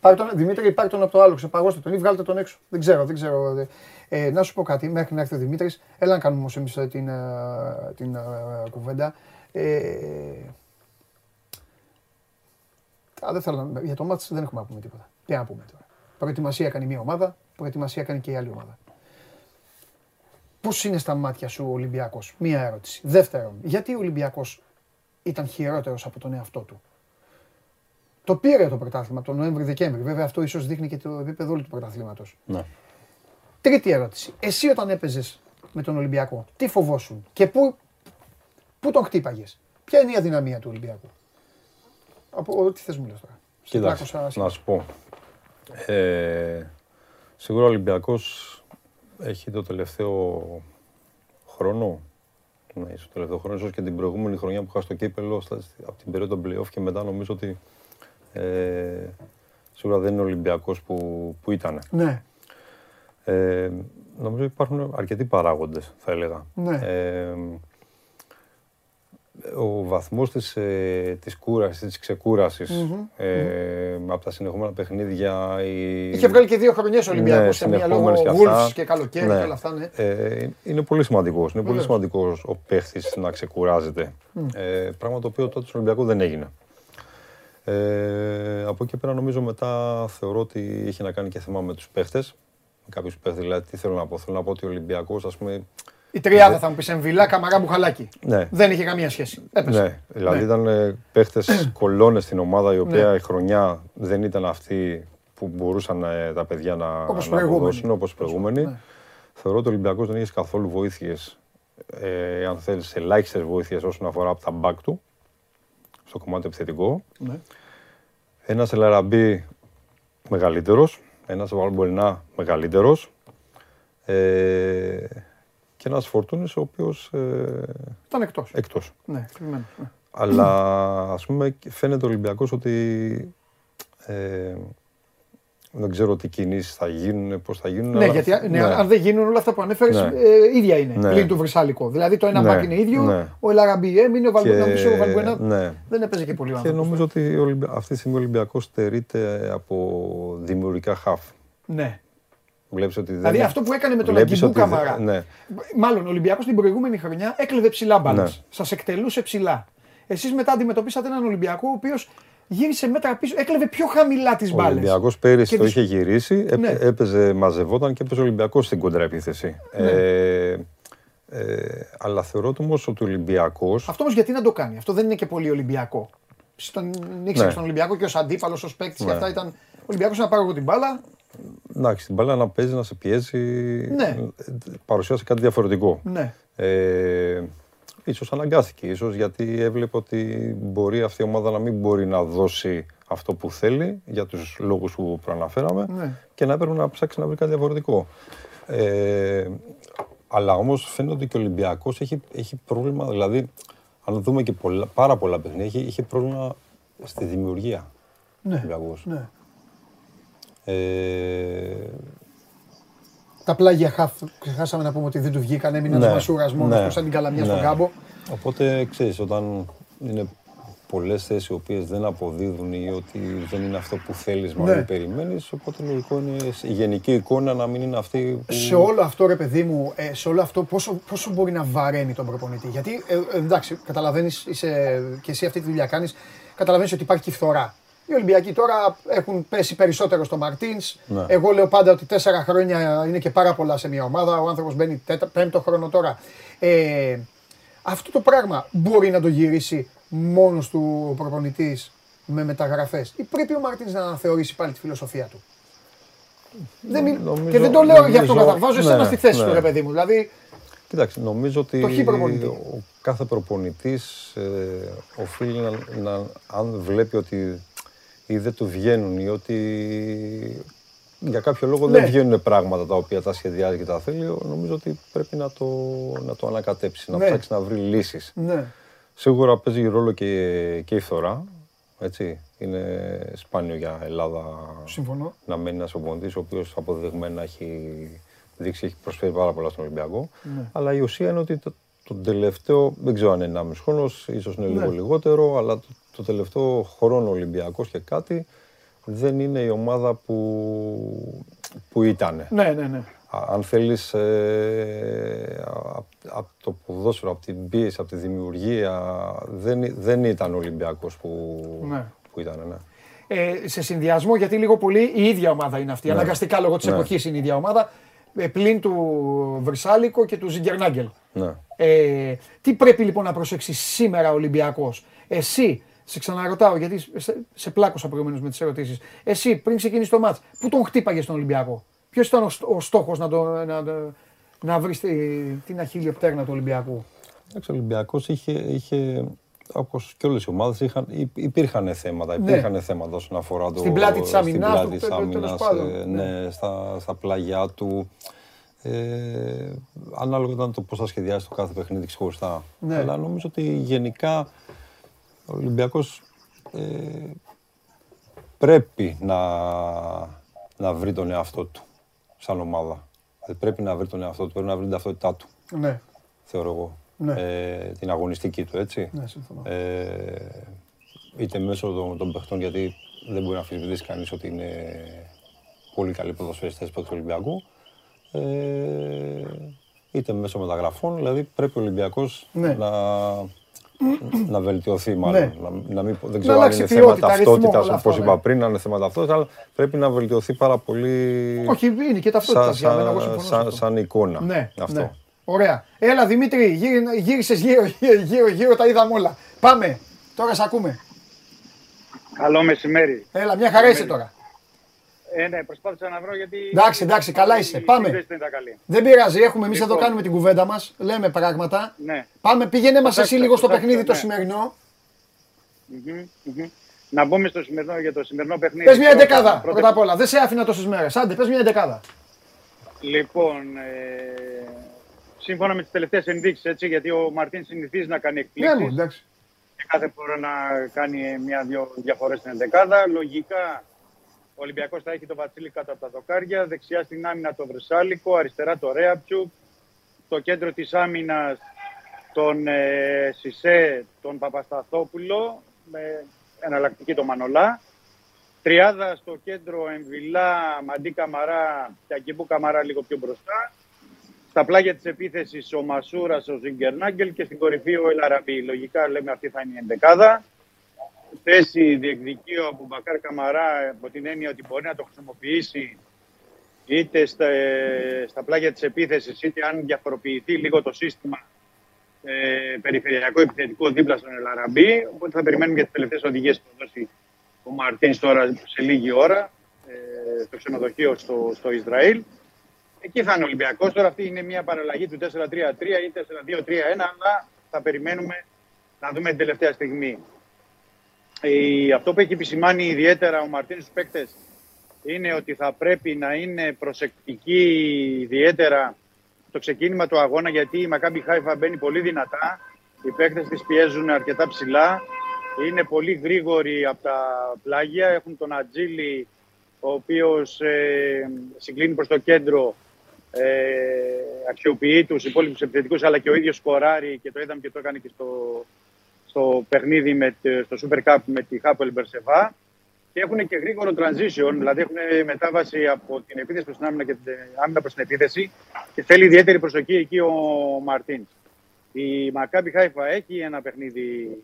Πάρ τον, Δημήτρη, πάρ τον από το άλλο, ξεπαγώστε τον ή βγάλτε τον έξω. Δεν ξέρω, δεν ξέρω. Ε, να σου πω κάτι, μέχρι να έρθει ο Δημήτρης, έλα να κάνουμε όμως εμείς την, ε, την ε, κουβέντα. Ε, α, δεν θέλω, να- για το μάτς δεν έχουμε να πούμε τίποτα. Τι να πούμε τώρα. Προετοιμασία κάνει μία ομάδα, προετοιμασία κάνει και η άλλη ομάδα. Πώς είναι στα μάτια σου ο Ολυμπιακός, Μία ερώτηση. Δεύτερον, γιατί ο Ολυμπιακός ήταν χειρότερος από τον εαυτό του. Το πήρε το πρωτάθλημα τον Νοέμβρη-Δεκέμβρη. Βέβαια, αυτό ίσως δείχνει και το επίπεδο όλου του πρωταθλήματος. Ναι. Τρίτη ερώτηση. Εσύ όταν έπαιζες με τον Ολυμπιακό, τι φοβόσουν και πού, πού τον χτύπαγες; Ποια είναι η αδυναμία του Ολυμπιακού; Από ό,τι θες μου λες τώρα. Σε Κοίταξε, πλάκωσα, να σου πω. Ε, σίγουρα ο Ολυμπιακός έχει το τελευταίο χρόνο, ναι, ίσως το τελευταίο χρόνο, ίσως και την προηγούμενη χρονιά που είχα στο κύπελο, στα- από την περίοδο των play-off και μετά νομίζω ότι ε, σίγουρα δεν είναι ο Ολυμπιακός που, που ήταν. Ναι, Ε, νομίζω υπάρχουν αρκετοί παράγοντες, θα έλεγα. Ναι. Ε, ο βαθμός της, ε, της κούρασης, της ξεκούρασης, ε, από τα συνεχόμενα παιχνίδια... Η... Είχε βγάλει και δύο χρονιές ο Ολυμπιακός Ναι, σε μια λόγω συνεχόμενες και αυτά. Wolves και καλοκαίρι Ναι. και όλα αυτά. Ναι. Ε, είναι πολύ σημαντικός. Είναι πολύ Βεβαίως. σημαντικός ο παίχτης να ξεκουράζεται. Ε, πράγμα το οποίο τότε στον Ολυμπιακό δεν έγινε. Ε, από εκεί πέρα νομίζω μετά θεωρώ ότι έχει να κάνει και θέμα με τους παίχτες. Με κάποιους παίχτες, δηλαδή τι θέλω να πω. Θέλω να πω ότι ο Ολυμπιακός, ας πούμε, Η τριάδα θα μου πεις Εμβιλά, Καμαρά, Μπουχαλάκη. ναι, Δεν είχε καμία σχέση. Έπεσε. ναι, δηλαδή Ναι. ήταν ε, παίχτες κολόνες στην ομάδα η οποία η χρονιά δεν ήταν αυτή που μπορούσαν ε, τα παιδιά να, Όπως να προηγούμενοι. αποδώσουν όπως προηγούμενοι. Ναι. θεωρώ ότι ο Ολυμπιακός δεν έχει καθόλου βοήθειες, ε, αν θέλεις, ελάχιστες βοήθειες όσον αφορά από τα μπακ του, στο κομμάτι επιθετικό. Ναι. Ένας Ελαραμπή μεγαλύτερος, ένας Βαλμπολινά μεγαλύτερος ε, και ένας Φορτούνης ο οποίος ε, Ήταν εκτός. εκτός. Ναι, κρυμμένος, ναι. Αλλά ας πούμε φαίνεται ο Ολυμπιακός ότι ε, δεν ξέρω τι κινήσεις θα γίνουν, πώς θα γίνουν. Ναι, αλλά- γιατί ναι, αν δεν γίνουν όλα αυτά που ανέφερες, Ναι. ε, ίδια είναι. Ναι. Πλην του Βρυσάλικο. Δηλαδή το ένα Ναι, μπακ είναι ίδιο, ναι. ο Ελαραμπή έμεινε, ο Βαλμπουένα Και- ο Βαλμπουένα ναι. δεν έπαιζε και πολύ ο Και άνθρωπος. νομίζω ότι ο Ολυμπια- αυτή τη στιγμή ο Ολυμπιακός στερείται από δημιουργικά χαφ. Ναι. Βλέπεις ότι δεν Δηλαδή είναι- αυτό που έκανε με τον βλέπεις Αγκιμπού ότι δεν- Καμαρά. Ναι, Μάλλον ο Ολυμπιακός την προηγούμενη χρονιά έκλεβε ψηλά μπάλες. Ναι. Σας εκτελούσε ψηλά. Εσείς μετά αντιμετωπίσατε έναν Ολυμπιακό ο οποίος γύρισε μέτρα πίσω, έκλεβε πιο χαμηλά τις Ο μπάλες. Ολυμπιακός πέρυσι Και το τις- είχε γυρίσει, έπαι- Ναι. έπαιζε, μαζευόταν και έπαιζε ο Ολυμπιακός στην κοντραεπίθεση. Ναι. Ε, ε, αλλά θεωρώ ότι όμως ότι ο Ολυμπιακό. Αυτό όμως γιατί να το κάνει; Αυτό δεν είναι και πολύ Ολυμπιακό. Στον ήξερε Ναι. στον Ολυμπιακό και ως αντίπαλος, ως παίκτης και Ναι. αυτά ήταν. Ο Ολυμπιακός να πάρω εγώ την μπάλα. Εντάξει, την μπάλα να παίζει, να σε πιέζει. Ναι. ε, Παρουσιάσει κάτι διαφορετικό. Ναι. Ε, ίσως αναγκάστηκε, ίσως γιατί έβλεπε ότι μπορεί αυτή η ομάδα να μην μπορεί να δώσει αυτό που θέλει για τους λόγους που προαναφέραμε Ναι. και να έπρεπε να ψάξει να βρει κάτι διαφορετικό. Ε, αλλά όμως φαίνεται ότι και ο Ολυμπιακός έχει, έχει πρόβλημα, δηλαδή αν δούμε και πολλά, πάρα πολλά παιχνίδια, έχει, είχε πρόβλημα στη δημιουργία. Ναι. ο Ολυμπιακός. ναι. Ε, Τα πλάγια χαφ, ξεχάσαμε να πούμε ότι δεν του βγήκαν. Έμεινε Ναι, ένα Μασούρας μόνο ναι, σαν την καλαμιά ναι. στον κάμπο. Οπότε ξέρεις, όταν είναι πολλές θέσεις οι οποίες δεν αποδίδουν ή ότι δεν είναι αυτό που θέλεις μα Ναι. δεν περιμένεις, οπότε λογικό είναι η γενική εικόνα να μην είναι αυτή που... Σε όλο αυτό, ρε παιδί μου, ε, σε όλο αυτό πόσο, πόσο μπορεί να βαραίνει τον προπονητή; Γιατί ε, ε, εντάξει, καταλαβαίνεις, και εσύ αυτή τη δουλειά κάνεις, καταλαβαίνεις ότι υπάρχει και φθορά. Οι Ολυμπιακοί τώρα έχουν πέσει περισσότερο στο Μαρτίνς. Ναι. Εγώ λέω πάντα ότι τέσσερα χρόνια είναι και πάρα πολλά σε μια ομάδα. Ο άνθρωπος μπαίνει τέτα, πέμπτο χρόνο τώρα. Ε, αυτό το πράγμα μπορεί να το γυρίσει μόνος του ο προπονητής με μεταγραφές, ή πρέπει ο Μαρτίνς να αναθεωρήσει πάλι τη φιλοσοφία του; Δεν μιλ- νομίζω- και δεν το λέω για αυτό, νομίζω- καταβάζω εσένα ναι, στη θέση ναι. του, ρε παιδί μου. Δηλαδή, Κοιτάξτε, νομίζω ότι Το χ προπονητή. ο κάθε προπονητής ε, οφείλει να, να, αν βλέπει ότι ή δεν του βγαίνουν ή ότι για κάποιο λόγο Ναι. δεν βγαίνουν πράγματα τα οποία τα σχεδιάζει και τα θέλει, νομίζω ότι πρέπει να το, να το ανακατέψει, να Ναι. ψάξει να βρει λύσεις. ναι. Σίγουρα παίζει ρόλο και, και η φθορά. Έτσι. Είναι σπάνιο για Ελλάδα Συμφωνώ. να μένει ένας προπονητή ο οποίος αποδεδειγμένα έχει δείξει, έχει προσφέρει πάρα πολλά στον Ολυμπιακό. Ναι. Αλλά η ουσία είναι ότι το, το τελευταίο, δεν ξέρω αν είναι 1,5 χρόνος, ίσως είναι λίγο Ναι. λιγότερο, αλλά το, το τελευταίο χρόνο Ολυμπιακός και κάτι δεν είναι η ομάδα που, που ήταν. Ναι, ναι, ναι. Αν θέλεις ε, από το ποδόσφαιρο, από την πίεση, από τη δημιουργία, δεν, ή- δεν ήταν ο Ολυμπιακός που, Ναι. που ήταν. Ναι. Ε, σε συνδυασμό, γιατί λίγο πολύ η ίδια ομάδα είναι αυτή. Αναγκαστικά λόγω της Ναι. εποχής είναι η ίδια ομάδα. Ε, πλην του Βρυσάλικο και του Ζιγκερνάγκελ. Ναι. Ε, τι πρέπει λοιπόν να προσέξει σήμερα ο Ολυμπιακός; Εσύ, σε ξαναρωτάω γιατί σε, σε πλάκωσα προηγουμένως με τις ερωτήσεις. Εσύ πριν ξεκινήσεις το μάτς, πού τον χτύπαγες στον Ολυμπιακό; Ποιος ήταν ο, στ- ο στόχος να, το, να, να, να βρεις την αχίλιο πτέρνα του Ολυμπιακού; Εντάξει, ο Ολυμπιακός είχε, είχε όπως και όλες οι ομάδες, είχαν, υ- υπήρχαν θέματα. Ναι. Υπήρχαν θέματα όσον αφορά το, Στην πλάτη της στην αμυνάς πλάτη του, της τέλος άμυνας, πάντων. ε, Ναι. ναι, στα, στα πλάγια του. Ε, ανάλογα ήταν το πώς θα σχεδιάσει το κάθε παιχνίδι ξεχωριστά. Ναι. Αλλά νομίζω ότι γενικά ο Ολυμπιακός ε, πρέπει να, να βρει τον εαυτό του σαν ομάδα. Δηλαδή, πρέπει να βρει τον εαυτό του, πρέπει να βρει την ταυτότητά του Ναι, θεωρώ εγώ. Ναι. Ε, την αγωνιστική του, έτσι. ναι, συμφωνώ. Ε, είτε μέσω των, των παιχτών, γιατί δεν μπορεί να αμφισβητήσει κανείς ότι είναι πολύ καλοί ποδοσφαιριστές του Ολυμπιακού. Ε, είτε μέσω μεταγραφών, δηλαδή πρέπει ο Ολυμπιακός Ναι. να, να βελτιωθεί μάλλον. Ναι. Να, να μην, πω- δεν ξέρω αν αλλάξει είναι ποιότητα, θέμα ρυθμό, ταυτότητας, όλο αυτό, όπως ναι. είπα πριν, αν είναι θέμα ταυτότητας, αλλά πρέπει να βελτιωθεί πάρα πολύ Όχι, είναι και ταυτότητας σαν, για μένα, εγώ σαν, συμφωνώ σε σαν, αυτό. σαν εικόνα Ναι, αυτό. ναι. Ωραία. Έλα Δημήτρη, γύρι- γύρισες γύρω, γύρω, γύρω, γύρω, τα είδαμε όλα. Πάμε. Τώρα σε ακούμε. Καλό μεσημέρι. Έλα, μια χαρά είσαι τώρα. Ε, ναι, προσπάθησα να βρω γιατί. Εντάξει, εντάξει, καλά είσαι. η Πάμε. σύνδεση δεν ήταν καλή. Δεν πειράζει, έχουμε εμείς εδώ Λοιπόν. κάνουμε την κουβέντα μας. Λέμε πράγματα. Ναι. Πάμε, πήγαινε μας εσύ Κοιτάξτε, λίγο στο κοιτάξτε, παιχνίδι το ναι. σημερινό. Μμμ, μμμ. Να μπούμε στο σημερινό, για το σημερινό παιχνίδι. Πες μια Πρώτα- εντεκάδα πρώτα- πρώτα απ' όλα. Δεν σε άφηνα τόσες μέρες. Άντε, πες μια εντεκάδα. Λοιπόν, ε, σύμφωνα με τις τελευταίες ενδείξεις, έτσι, γιατί ο Μαρτίν συνηθίζει να κάνει Ναι, εκπλήξει μου, εντάξει. και κάθε φορά να κάνει μια-δυο διαφορές στην ενδεκάδα. Λογικά ο Ολυμπιακός θα έχει τον Βασίλη κάτω από τα δοκάρια, δεξιά στην άμυνα τον Βρυσάλικο, αριστερά το Ρέαπτσουκ, στο κέντρο της άμυνας τον ε, Σισε, τον Παπασταθόπουλο, με εναλλακτική το Μανολά. Τριάδα στο κέντρο Εμβιλά, Μαντί Καμαρά και Αγκιμπού Καμαρά λίγο πιο μπροστά. Στα πλάγια της επίθεσης ο Μασούρας, ο Ζιγκερνάγκελ και στην κορυφή ο Ελαραμπή. Λογικά λέμε αυτή θα είναι η ενδεκάδα. Θέση διεκδικεί ο Αμπουμπακάρ Καμαρά από την έννοια ότι μπορεί να το χρησιμοποιήσει είτε στα, στα πλάγια της επίθεσης είτε αν διαφοροποιηθεί λίγο το σύστημα ε, περιφερειακό επιθετικό δίπλα στον Ελαραμπή. Οπότε θα περιμένουμε για τις τελευταίες οδηγίες που θα δώσει ο Μαρτίνς τώρα σε λίγη ώρα ε, στο ξενοδοχείο στο, στο Ισραήλ. Εκεί θα είναι ο Ολυμπιακός. Τώρα αυτή είναι μια παραλλαγή του 4-3-3 ή 4-2-3-1, αλλά θα περιμένουμε να δούμε την τελευταία στιγμή. Ε, αυτό που έχει επισημάνει ιδιαίτερα ο Μαρτίν στους παίκτες είναι ότι θα πρέπει να είναι προσεκτικοί ιδιαίτερα στο ξεκίνημα του αγώνα γιατί η Μακάμπι Χάιφα μπαίνει πολύ δυνατά. Οι παίκτες της πιέζουν αρκετά ψηλά. Είναι πολύ γρήγοροι από τα πλάγια. Έχουν τον Ατζίλη ο οποίος ε, συγκλίνει προς το κέντρο ε, αξιοποιεί τους υπόλοιπους επιθετικούς αλλά και ο ίδιος σκοράρει και το είδαμε και το έκανε και στο, στο παιχνίδι με, τε- στο Super Cup με τη Χάπελ Μπερσεβά και έχουν και γρήγορο transition, δηλαδή έχουν μετάβαση από την επίθεση προς την άμυνα και την άμυνα προς την επίθεση και θέλει ιδιαίτερη προσοχή εκεί ο Μαρτίν. Η Μακάμπι Χάιφα έχει ένα παιχνίδι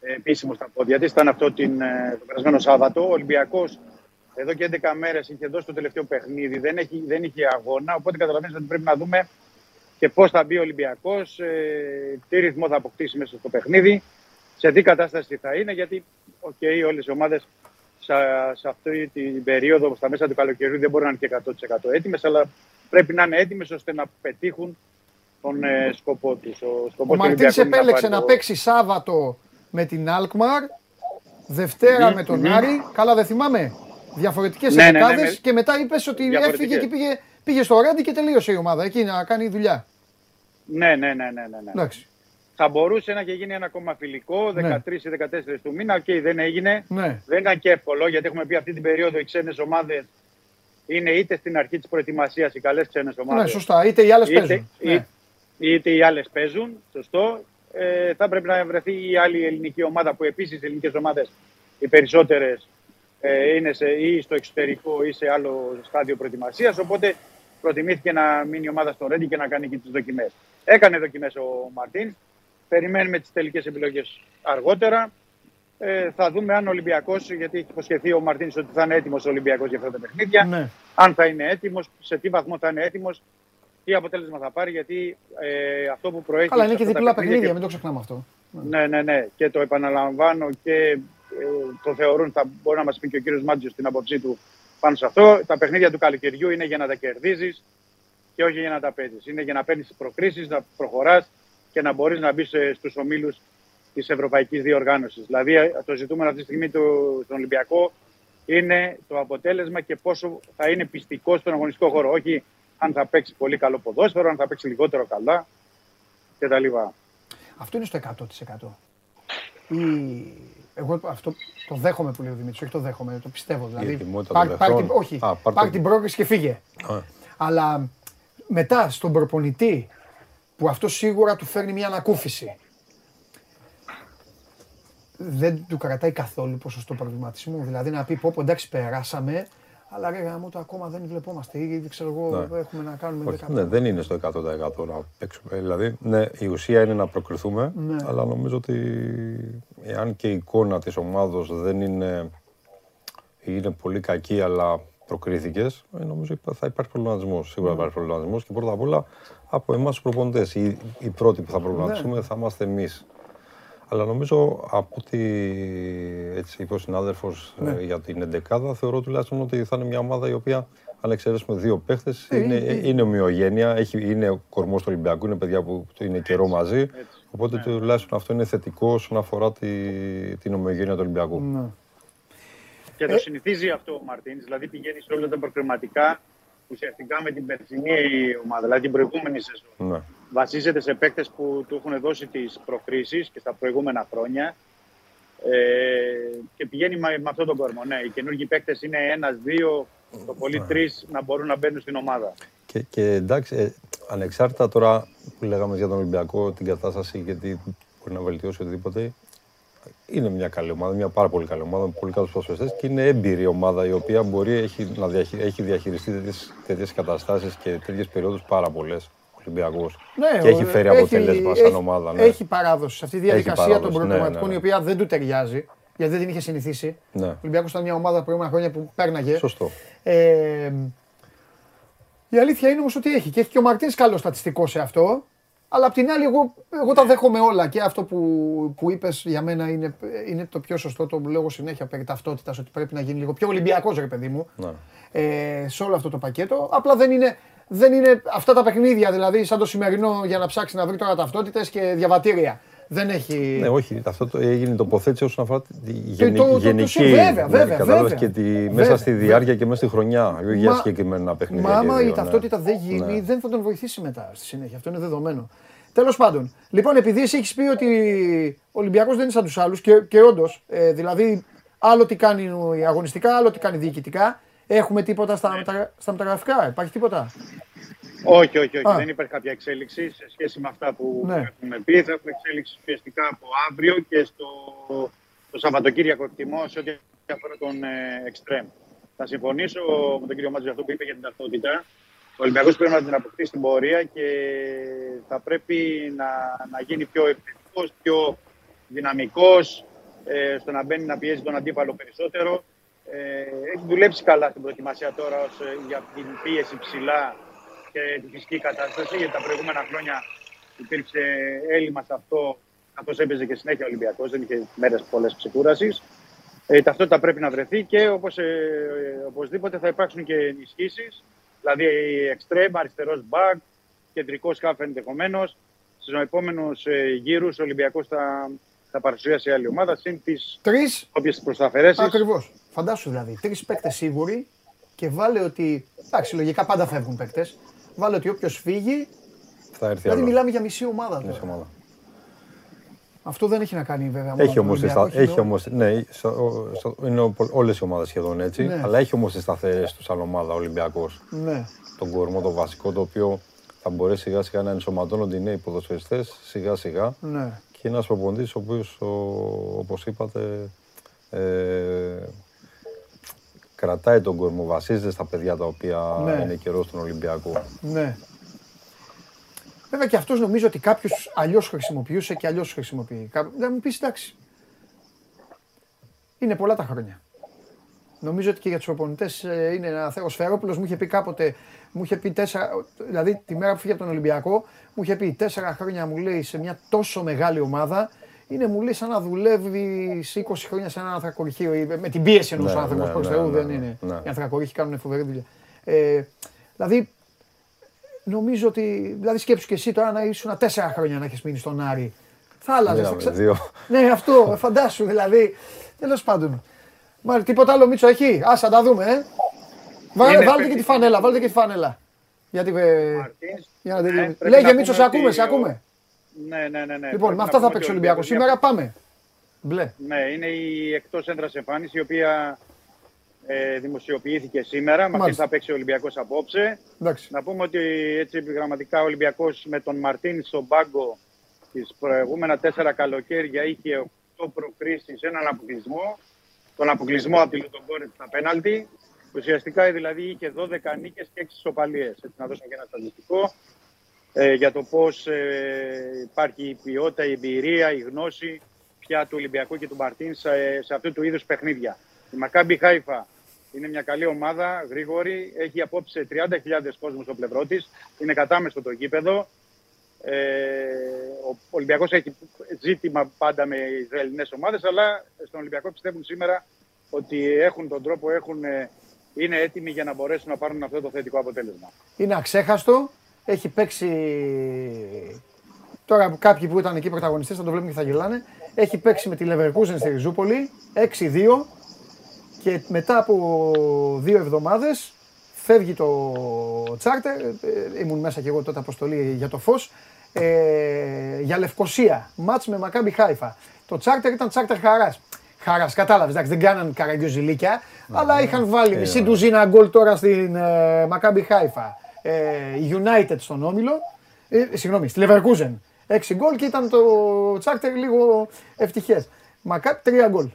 ε, επίσημο στα πόδια της, ήταν αυτό την, ε, το περασμένο Σάββατο. Ο Ολυμπιακός εδώ και 11 μέρες είχε δώσει το τελευταίο παιχνίδι, δεν, έχει, δεν είχε αγώνα, οπότε καταλαβαίνετε ότι πρέπει να δούμε και πώς θα μπει ο Ολυμπιακός, ε, τι ρυθμό θα αποκτήσει μέσα στο παιχνίδι, σε τι κατάσταση θα είναι, γιατί okay, όλες οι ομάδες σε, σε αυτή την περίοδο, στα μέσα του καλοκαιριού, δεν μπορούν να είναι και 100% έτοιμες, αλλά πρέπει να είναι έτοιμες ώστε να πετύχουν τον ε, σκοπό τους. Ο, Ο σκοπός του Μαρτίν Ολυμπιακού είναι επέλεξε πάρει να το- παίξει Σάββατο με την Αλκμαρ, Δευτέρα Μμμ, με τον μμμ. Άρη. Καλά, δεν θυμάμαι. Διαφορετικές Ναι, ναι, ναι, εντεκάδε ναι. και μετά είπες ότι Διαφορετικές. έφυγε και πήγε, πήγε στο Ρέντι και τελείωσε η ομάδα εκεί να κάνει δουλειά. Ναι, ναι, ναι, ναι, ναι, ναι. Εντάξει. Θα μπορούσε να και γίνει ένα ακόμα φιλικό, 13 Ναι. ή 14 του μήνα. Οκ, δεν έγινε. Ναι. Δεν ήταν και εύκολο, γιατί έχουμε πει αυτή την περίοδο οι ξένες ομάδες είναι είτε στην αρχή της προετοιμασίας οι καλές ξένες ομάδες. ναι, σωστά. Είτε οι άλλες είτε, παίζουν. ή- Ναι. είτε οι άλλες παίζουν. Σωστό. Ε, θα πρέπει να βρεθεί η άλλη ελληνική ομάδα που επίσης οι ελληνικές ομάδες οι περισσότερες ε, είναι σε, ή στο εξωτερικό ή σε άλλο στάδιο προετοιμασίας. Οπότε προτιμήθηκε να μείνει η ομάδα στο Ρέντι και να κάνει και τις δοκιμές. Έκανε δοκιμές ο Μαρτίν. Περιμένουμε τις τελικές επιλογές αργότερα. Ε, θα δούμε αν ο Ολυμπιακός, γιατί έχει υποσχεθεί ο Μαρτίν ότι θα είναι έτοιμος ο Ολυμπιακός για αυτά τα παιχνίδια. Ναι. Αν θα είναι έτοιμος, σε τι βαθμό θα είναι έτοιμος, τι αποτέλεσμα θα πάρει. Γιατί ε, αυτό που προέχει. Καλά, είναι σε και αυτά τα διπλά παιχνίδια παιχνίδια, μην το ξεχνάμε αυτό. ναι, ναι, ναι. Και το επαναλαμβάνω και ε, το θεωρούν, θα μπορεί να μας πει και ο κύριος Μάτζιο την άποψή του πάνω σε αυτό. Τα παιχνίδια του καλοκαιριού είναι για να τα κερδίζεις και όχι για να τα παίζεις. Είναι για να παίρνεις προκρίσεις, να προχωράς και να μπορείς να μπεις στους ομίλους της Ευρωπαϊκής Διοργάνωσης. Δηλαδή, ε, το ζητούμενο αυτή τη στιγμή του, στον Ολυμπιακό είναι το αποτέλεσμα και πόσο θα είναι πιστικό στον αγωνιστικό χώρο. Όχι αν θα παίξει πολύ καλό ποδόσφαιρο, αν θα παίξει λιγότερο καλά κτλ. Αυτό είναι στο 100%. Ή... Εγώ αυτό το δέχομαι που λέει ο Δημήτρης, όχι το δέχομαι, το πιστεύω. Δηλαδή, ετοιμότητα πάρ, των πάρ την, παιχτών. όχι, Α, πάρ' πάρ το- την πρόκληση και φύγε. Α. Αλλά μετά στον προπονητή, που αυτό σίγουρα του φέρνει μια ανακούφιση, δεν του κρατάει καθόλου ποσοστό προβληματισμού. Δηλαδή να πει πω, πω εντάξει περάσαμε, αλλά ρε γάμο το ακόμα δεν βλεπόμαστε ή δεν ξέρω εγώ Ναι. έχουμε να κάνουμε Όχι, 10 ναι, δεν είναι στο 100% να παίξουμε. Δηλαδή, ναι, η ουσία είναι να προκριθούμε, Ναι. αλλά νομίζω ότι εάν και η εικόνα της ομάδος δεν είναι, είναι πολύ κακή, αλλά προκρίθηκες, ε, νομίζω θα υπάρχει προβληματισμός. Σίγουρα Ναι. θα υπάρχει προβληματισμός και πρώτα απ' όλα από εμάς τους προπονητές. Οι, οι πρώτοι που θα προβληματιστούμε θα είμαστε εμείς. Αλλά νομίζω από ό,τι έτσι είπε ο συνάδελφος Ναι. για την 11 θεωρώ τουλάχιστον ότι θα είναι μια ομάδα η οποία, αν εξαιρέσουμε δύο παίχτες, Ε, είναι, ε, είναι ομοιογένεια. Έχει, είναι κορμός του Ολυμπιακού, είναι παιδιά που είναι καιρό μαζί. Οπότε τουλάχιστον αυτό είναι θετικό όσον αφορά τη, την ομοιογένεια του Ολυμπιακού. Ναι. Και Ε. το συνηθίζει αυτό ο Μαρτίν, δηλαδή πηγαίνει σε όλα τα προκριματικά ουσιαστικά με την περσινή ομάδα, δηλαδή την προηγούμενη σεζόν. Ναι. Βασίζεται σε παίκτες που του έχουν δώσει τις προκρίσει και στα προηγούμενα χρόνια. Ε, και πηγαίνει με, με αυτόν τον κορμό. Ναι, οι καινούργιοι παίκτες είναι ένας, δύο, το πολύ Ναι. τρεις να μπορούν να μπαίνουν στην ομάδα. Και, και εντάξει, ε, ανεξάρτητα τώρα που λέγαμε για τον Ολυμπιακό, την κατάσταση και τι μπορεί να βελτιώσει οτιδήποτε, είναι μια καλή ομάδα, μια πάρα πολύ καλή ομάδα, με πολύ καλούς προσφεστές και είναι έμπειρη ομάδα η οποία μπορεί έχει, να διαχει, έχει διαχειριστεί τέτοιες, τέτοιες καταστάσεις και τέτοιες περιόδους πάρα πολλές. Ολυμπιακός. Ναι, και έχει φέρει έχει- αποτέλεσμα σαν έχει- ομάδα. Ναι. Έχει παράδοση σε αυτή τη διαδικασία των παράδοση, ναι, προγραμματικών, ναι, ναι. η οποία δεν του ταιριάζει, γιατί δεν την είχε συνηθίσει. Ναι. Ο Ολυμπιακός ήταν μια ομάδα τα προηγούμενα χρόνια που πέρναγε. Σωστό. Ε, η αλήθεια είναι όμως ότι έχει και έχει και ο Μαρτίνς καλός στατιστικός σε αυτό. Αλλά απ' την άλλη, εγώ, εγώ τα δέχομαι όλα. Και αυτό που, που είπες για μένα είναι, είναι το πιο σωστό. Το λέω συνέχεια περί ταυτότητας, ότι πρέπει να γίνει λίγο πιο Ολυμπιακός, ρε παιδί μου. Ναι. Ε, σε όλο αυτό το πακέτο. Απλά δεν είναι, δεν είναι αυτά τα παιχνίδια, δηλαδή σαν το σημερινό για να ψάξει να βρει τώρα ταυτότητες και διαβατήρια. Δεν έχει. Ναι, όχι, αυτό το, έγινε τοποθέτηση όσον αφορά τη γενι- το- το- το- γενική. βέβαια, ναι, βέβαια, κατάλαβες βέβαια. και τη, Βέβαια, μέσα στη βέβαια. διάρκεια και μέσα στη χρονιά. Για Μα- συγκεκριμένα παιχνίδια. Μα και άμα δύο, η ναι. ταυτότητα δεν γίνει, Ναι. δεν θα τον βοηθήσει μετά στη συνέχεια. Αυτό είναι δεδομένο. Τέλος πάντων, λοιπόν, επειδή εσύ έχεις πει ότι ο Ολυμπιακός δεν είναι σαν τους άλλους και, και όντως, ε, δηλαδή, άλλο τι κάνει αγωνιστικά, άλλο τι κάνει διοικητικά. Έχουμε τίποτα Ναι. στα, μετα, στα μεταγραφικά, υπάρχει τίποτα; Όχι, όχι, όχι. Α. Δεν υπάρχει κάποια εξέλιξη σε σχέση με αυτά που Ναι. έχουμε πει. Θα έχουμε εξέλιξη ουσιαστικά από αύριο και στο το Σαββατοκύριακο εκτιμώ σε ό,τι αφορά τον ε, Extreme. Θα συμφωνήσω με τον κύριο Μάτζη για αυτό που είπε για την ταυτότητα. Ο Ολυμπιακός πρέπει να την αποκτήσει στην πορεία και θα πρέπει να, να γίνει πιο επιθετικός, πιο δυναμικός, ε, στο να μπαίνει να πιέζει τον αντίπαλο περισσότερο. Ε, έχει δουλέψει καλά στην προετοιμασία τώρα ως, ε, για την πίεση ψηλά και τη φυσική κατάσταση, γιατί τα προηγούμενα χρόνια υπήρξε έλλειμμα σε αυτό, καθώς έπαιζε και συνέχεια ο Ολυμπιακός, δεν είχε μέρες πολλές ξεκούρασης. Ε, η ταυτότητα πρέπει να βρεθεί και όπως, ε, ε, οπωσδήποτε θα υπάρξουν και ενισχύσεις. Δηλαδή, extreme, αριστερός back, κεντρικός χάφ ενδεχομένως. Στους επόμενους ε, γύρους ο Ολυμπιακός θα, θα παρουσιάσει άλλη ομάδα συν τις Τρεις, όποιες προσταφαιρέσεις. ακριβώς. Φαντάσου δηλαδή, τρεις παίκτες σίγουροι και βάλε ότι. Εντάξει, λογικά πάντα φεύγουν παίκτες. Βάλε ότι όποιος φύγει. Θα έρθει Δηλαδή, άλλο. μιλάμε για μισή ομάδα. Ναι, τώρα. σε ομάδα. Αυτό δεν έχει να κάνει βέβαια μόνο Έχει με τον όμως, τις Ολυμπιακός, στα- έχει με- όμως, ναι, σα- ο- σα- είναι ο- όλες οι ομάδες σχεδόν έτσι, Ναι. αλλά έχει όμως τις σταθερές τους σαν ομάδα ο Ολυμπιακός. Ναι. Τον κορμό, το βασικό, το οποίο θα μπορέσει σιγά σιγά να ενσωματώνονται οι νέοι ποδοσφαιριστές, σιγά σιγά. Ναι. Και ένας προπονητής ο οποίος, ο- όπως είπατε, ε, κρατάει τον κορμό, βασίζεται στα παιδιά τα οποία Ναι. είναι καιρό στον Ολυμπιακό. Ναι. Βέβαια και αυτός νομίζω ότι κάποιος αλλιώς χρησιμοποιούσε και αλλιώς χρησιμοποιεί. Κα- Να μου πεις εντάξει. Είναι πολλά τα χρόνια. Νομίζω ότι και για τους προπονητές είναι ένα θέμα. Ο Σφερόπουλος μου είχε πει κάποτε, μου είχε πει τέσσερα, δηλαδή τη μέρα που φύγε από τον Ολυμπιακό, μου είχε πει τέσσερα χρόνια μου λέει σε μια τόσο μεγάλη ομάδα. Είναι μου λέει σαν να δουλεύει 20 χρόνια σε ένα ανθρακοριχείο. ή Με την πίεση ενός Ναι, άνθρωπου ναι, προς ναι, Θεού ναι, δεν ναι, είναι. ναι. Οι ανθρακορίχοι κάνουν φοβερή δουλειά. Ε, δηλαδή Νομίζω ότι. Δηλαδή, σκέψου και εσύ τώρα να ήσουν τέσσερα χρόνια να έχεις μείνει στον Άρη. Θα άλλαζες. Μείναμε δύο. Ναι, αυτό, φαντάσου δηλαδή. Τέλος πάντων. Μάλιστα, τίποτα άλλο Μίτσο έχει; Άσα τα δούμε, ε. Βάλε, Είναι βάλτε και παιδί- τη φανέλα, βάλτε και τη φανέλα. Γιατί. ε, Μαρτίνς. για να Ναι, τελειώνουμε. πρέπει Λέγε να Μίτσο, πούμε σε ακούμε, ότι σε ο- ακούμε. Ναι, ναι, ναι. ναι. Λοιπόν, Πρέπει με να αυτά θα πούμε παίξει ο ότι Ολυμπιακό. Σήμερα πάμε. Μπλε. Ναι, είναι η εκτός έντρα εμφάνιση η οποία ε, δημοσιοποιήθηκε σήμερα. Με αυτή Μάλιστα. θα παίξει ο Ολυμπιακός απόψε. Εντάξει. Να πούμε ότι έτσι επιγραμματικά ο Ολυμπιακός με τον Μαρτίν στον πάγκο τις προηγούμενα τέσσερα καλοκαίρια είχε 8 προκρίσεις, έναν αποκλεισμό. Τον αποκλεισμό από τη Λουτογκόρετ στα πέναλτι. Ουσιαστικά δηλαδή είχε 12 νίκες και 6 ισοπαλίε. Έτσι, να δώσουμε και ένα στατιστικό ε, για το πώς ε, υπάρχει η ποιότητα, η εμπειρία, η γνώση πια του Ολυμπιακού και του Μαρτίνς σε, σε αυτού του είδους παιχνίδια. Η Μακάμπι Χάιφα είναι μια καλή ομάδα, γρήγορη. Έχει απόψε 30.000 κόσμο στο πλευρό της. Είναι κατάμεστο το γήπεδο. Ε, ο Ολυμπιακός έχει ζήτημα πάντα με Ισραηλινές ομάδες, αλλά στον Ολυμπιακό πιστεύουν σήμερα ότι έχουν τον τρόπο, έχουν, ε, είναι έτοιμοι για να μπορέσουν να πάρουν αυτό το θετικό αποτέλεσμα. Είναι αξέχαστο. Έχει παίξει. Τώρα κάποιοι που ήταν εκεί πρωταγωνιστές θα το βλέπουν και θα γελάνε. Έχει παίξει με τη Leverkusen στη Ριζούπολη 6-2 και μετά από δύο εβδομάδες φεύγει το τσάρτερ. ε, Ήμουν μέσα και εγώ τότε αποστολή για το φως. Ε, για Λευκοσία. Μάτς με Μακάμπι Χάιφα. Το τσάρτερ ήταν τσάρτερ χαράς. Χαράς, κατάλαβες. Εντάξει, δεν κάναν καραγκιόζηλίκια, αλλά είχαν βάλει μισή ντουζίνα γκολ τώρα στην ε, Μακάμπι Χάιφα. Ε, United στον Όμιλο. Ε, συγγνώμη, στη Leverkusen. 6 γκολ και ήταν το τσάρτερ λίγο ευτυχές. Μακάμπι 3 γκολ.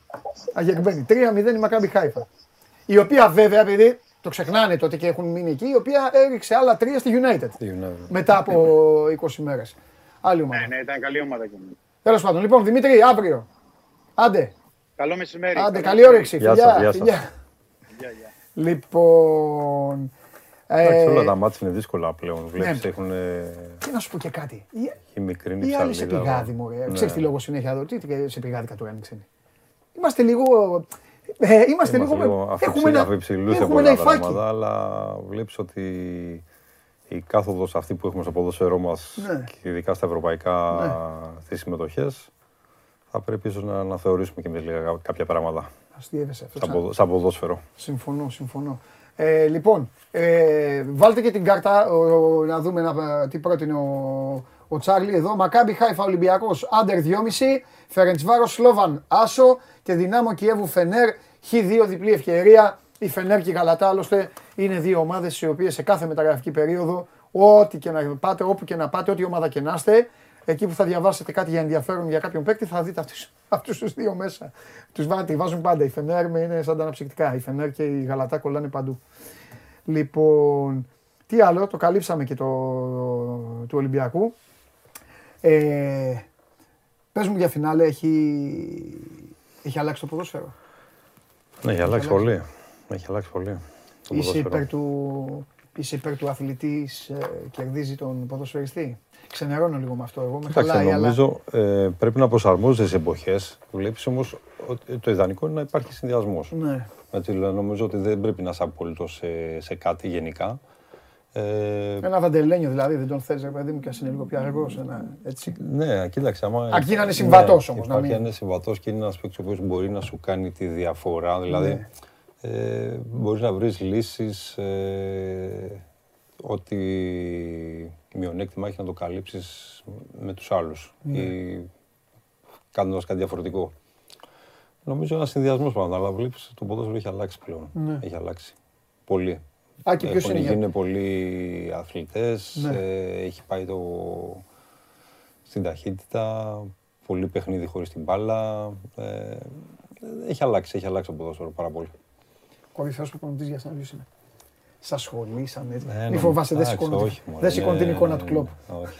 Αγεγμένη. 3-0 η Μακάμπι Χάιφα. Η οποία βέβαια, επειδή το ξεχνάνε τότε και έχουν μείνει εκεί, η οποία έριξε άλλα 3 στη United. Στη United. Μετά από 20 μέρες. Άλλη ομάδα. Ναι, ναι, ήταν καλή ομάδα και αυτή. Τέλος πάντων, λοιπόν, Δημήτρη, αύριο. Άντε, Καλό μεσημέρι. άντε, Καλό καλή όρεξη. Γεια Φιλιά, σας, γεια σας. φιλιά. Γεια, γεια. Λοιπόν. Εντάξει, Ε, όλα τα μάτια είναι δύσκολα πλέον. Βλέπεις, ναι. έχουν τι να σου πω και κάτι. Η, η μικρή η άλλη σε ψαλίδα. πηγάδι, μωρέ. Ναι. Ξέρεις τι λόγο συνέχεια εδώ. Τι τι σε πηγάδι κατουράνει ξένη. Είμαστε λίγο. Ε, είμαστε, Είμαστε λίγο. λίγο έχουμε ένα, αφιψηλούς σε έχουμε ένα πολλά υφάκι. πράγματα, αλλά βλέπεις ότι η κάθοδος αυτή που έχουμε στο ποδόσφαιρό μας Ναι. και ειδικά στα ευρωπαϊκά στις συμμετοχές θα πρέπει ίσως να αναθεωρήσουμε και εμείς λίγα κάποια πράγματα Αστείευεσαι αυτό. σαν, ξανά. ποδο- σαν ποδόσφαιρο. Συμφωνώ, συμφωνώ. Ε, λοιπόν, ε, βάλτε και την κάρτα ο, ο, να δούμε να, τι πρότεινε ο, ο Τσάρλι εδώ. Μακάμπι Χάιφα Ολυμπιακός, Άντερ 2,5, Φερεντσβάρο Σλόβαν Άσο και Δυνάμο Κιέβου Φενέρ, Χ2 διπλή ευκαιρία. Η Φενέρ και η Γαλατά άλλωστε είναι δύο ομάδες οι οποίες σε κάθε μεταγραφική περίοδο, ό,τι και να πάτε, όπου και να πάτε, ό,τι ομάδα και να είστε, εκεί που θα διαβάσετε κάτι για ενδιαφέρον για κάποιον παίκτη, θα δείτε αυτούς, αυτούς τους δύο μέσα. Τους βάζουν, τη βάζουν πάντα. Η Φενέρ με είναι σαν τα αναψυκτικά. Η Φενέρ και η Γαλατά κολλάνε παντού. Λοιπόν, τι άλλο, το καλύψαμε και το του Ολυμπιακού. Ε, πες μου για φινάλε, έχει, έχει αλλάξει το ποδόσφαιρο; Ναι, έχει αλλάξει πολύ. Έχει αλλάξει πολύ. το Είσαι ποδόσφαιρο. υπέρ, του, είσαι υπέρ του αθλητής, ε, κερδίζει τον ποδοσφαιριστή; Ξενερώνω λίγο με αυτό εγώ, με Εντάξει, χαλάει, αλλά... νομίζω ε, πρέπει να προσαρμόζεσαι σε εποχές. Βλέπεις όμως ότι το ιδανικό είναι να υπάρχει συνδυασμός. Ναι. Έτσι, δηλαδή, νομίζω ότι δεν πρέπει να είσαι απόλυτος σε, σε κάτι γενικά. Ε, Ένα βαντελένιο δηλαδή, δεν τον θες ρε παιδί μου και ας είναι λίγο πιο αργός, ένα, έτσι. ναι, κοίταξε. Άμα, Αρκεί να είναι συμβατός ναι, όμως, να Υπάρχει μην- να είναι συμβατός και είναι ένας παίκτης ο οποίος μπορεί να σου κάνει τη διαφορά. Δηλαδή, Ναι. ε, μπορείς να βρεις λύσεις. Ε, ότι μειονέκτημα έχει να το καλύψεις με τους άλλους. Ναι. Ή κάνοντας κάτι διαφορετικό. Νομίζω ένας συνδυασμός πάντα, αλλά βλέπεις το ποδόσφαιρο έχει αλλάξει πλέον. Ναι. Έχει αλλάξει. Πολύ. Α, και ποιος Έχουν είναι για- γίνει πολλοί αθλητές, Ναι. ε, έχει πάει το... στην ταχύτητα, πολύ παιχνίδι χωρίς την μπάλα. Ε, έχει αλλάξει, έχει αλλάξει το ποδόσφαιρο πάρα πολύ. Κορυφαίος προπονητής για σένα ποιος είναι; Σα σχολήσαν έτσι. Ε, Μην νομίζω- φοβάσαι, δεν εντάξει, σηκώνει, όχι, μωρέ, δεν σηκώνει την είναι- εικόνα του κλοπ. Όχι.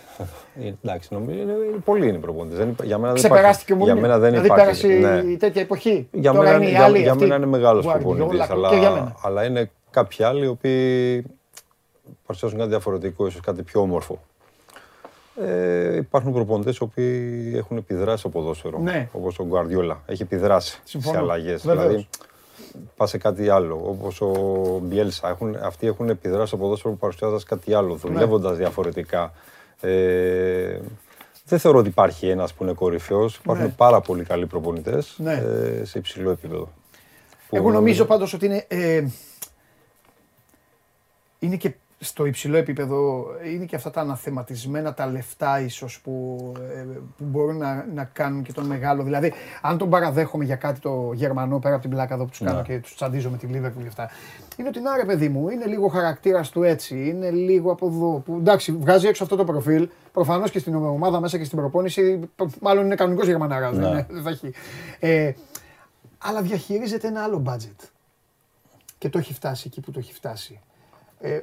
Ε, Εντάξει, νομίζω είναι, είναι- πολλοί είναι οι προπονητές. Δεν υπά- Για μένα δεν Ξεπεράστηκε ο υπάρχει. Για Μourinho. μένα δεν δηλαδή υπάρχει. πέρασε ναι. η τέτοια εποχή. Για Τώρα μένα, είναι οι για, άλλοι για αυτοί. μένα είναι μεγάλος Guardiola, προπονητής, αλλά, Και για μένα. αλλά είναι κάποιοι άλλοι οι οποίοι παρουσιάζουν κάτι διαφορετικό, ίσως κάτι πιο όμορφο. Ε, υπάρχουν προπονητές οι οποίοι έχουν επιδράσει στο ποδόσφαιρο, Ναι. όπως ο Γκουαρδιόλα. Έχει επιδράσει Συμφωνώ. σε αλλαγές. Βεβαίως. Δηλαδή, πας σε κάτι άλλο, όπως ο Μπιέλσα. Έχουν, αυτοί έχουν επιδράσει στο ποδόσφαιρο παρουσιάζοντας κάτι άλλο, Ναι. δουλεύοντας διαφορετικά. Ε, δεν θεωρώ ότι υπάρχει ένας που είναι κορυφαίος. Υπάρχουν Ναι. πάρα πολύ καλοί προπονητές Ναι. ε, σε υψηλό επίπεδο. Που Εγώ νομίζω πάντως ότι είναι, ε, είναι και στο υψηλό επίπεδο, είναι και αυτά τα αναθεματισμένα τα λεφτά ίσως που, ε, που μπορούν να, να κάνουν και τον μεγάλο. Δηλαδή, αν τον παραδέχομαι για κάτι το Γερμανό πέρα από την πλάκα εδώ που τους κάνω Ναι. και τους τσαντίζω με τη Λίβερπουλ και αυτά, είναι ότι να ρε παιδί μου, είναι λίγο χαρακτήρας του έτσι, είναι λίγο από εδώ. Που, εντάξει, βγάζει έξω αυτό το προφίλ, προφανώς και στην ομάδα μέσα και στην προπόνηση, μάλλον είναι κανονικός Γερμανάρας, δεν, Ναι. είναι- δεν θα έχει. Ε, αλλά διαχειρίζεται ένα άλλο budget. Και το έχει φτάσει εκεί που το έχει φτάσει. Ε,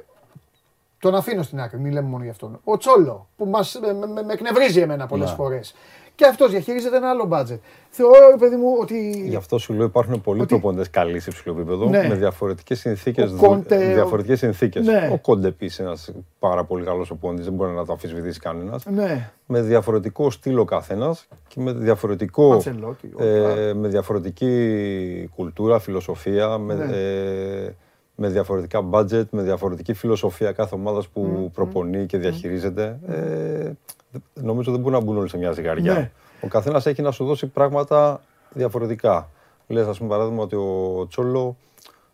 τον αφήνω στην άκρη, μην λέμε μόνο για αυτόν. Ο Τσόλο, που μας, με, με, με εκνευρίζει εμένα πολλές Ναι. φορές. και αυτός διαχειρίζεται ένα άλλο μπάτζετ. Θεωρώ, παιδί μου, ότι. Γι' αυτό σου λέω υπάρχουν πολλοί Ότι- προπονητές καλοί σε υψηλό επίπεδο Ναι. με διαφορετικές συνθήκες. Ο Κόντε, ο- Διαφορετικές συνθήκες. Ναι. Ο Κόντε επίσης είναι ένας πάρα πολύ καλός οπονητή, δεν μπορεί να το αμφισβητήσει κανένας. Ναι, Με διαφορετικό στυλ ο καθένας και με διαφορετικό. Αντσελότη, ο- ε, με διαφορετική κουλτούρα, φιλοσοφία, με, Ναι. ε, με διαφορετικά budget, με διαφορετική φιλοσοφία κάθε ομάδας που προπονεί και διαχειρίζεται. Ε, νομίζω δεν μπορούν να μπουν όλοι σε μια ζυγαριά. Ναι. Ο καθένας έχει να σου δώσει πράγματα διαφορετικά. Λες, ας πούμε, παράδειγμα, ότι ο Τσόλο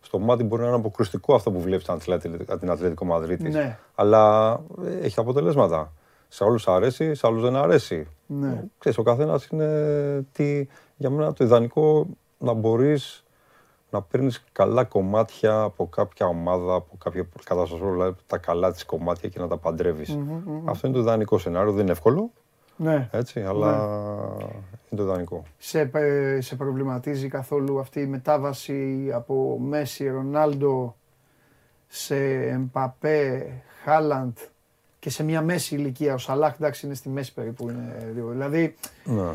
στο μάτι μπορεί να είναι αποκρουστικό αυτό που βλέπεις την Ατλέτικο Μαδρίτη. Ναι. Αλλά ε, έχει αποτελέσματα. Σε όλου αρέσει, σε άλλους δεν αρέσει. ναι. Ξέρεις, ο καθένας είναι τι. Για μένα το ιδανικό να μπορείς να παίρνεις καλά κομμάτια από κάποια ομάδα, από κάποια καταστροφή, δηλαδή τα καλά της κομμάτια και να τα παντρευει Αυτό είναι το ιδανικό σενάριο. Δεν είναι εύκολο, ναι. έτσι, αλλά είναι το ιδανικό. Σε, ε, σε προβληματίζει καθόλου αυτή η μετάβαση από Μέση, Ρονάλντο σε Εμπαπέ, Χάλαντ και σε μια μέση ηλικία; Ο Σαλάχ εντάξει είναι στη μέση περίπου. Είναι, δηλαδή, Ναι.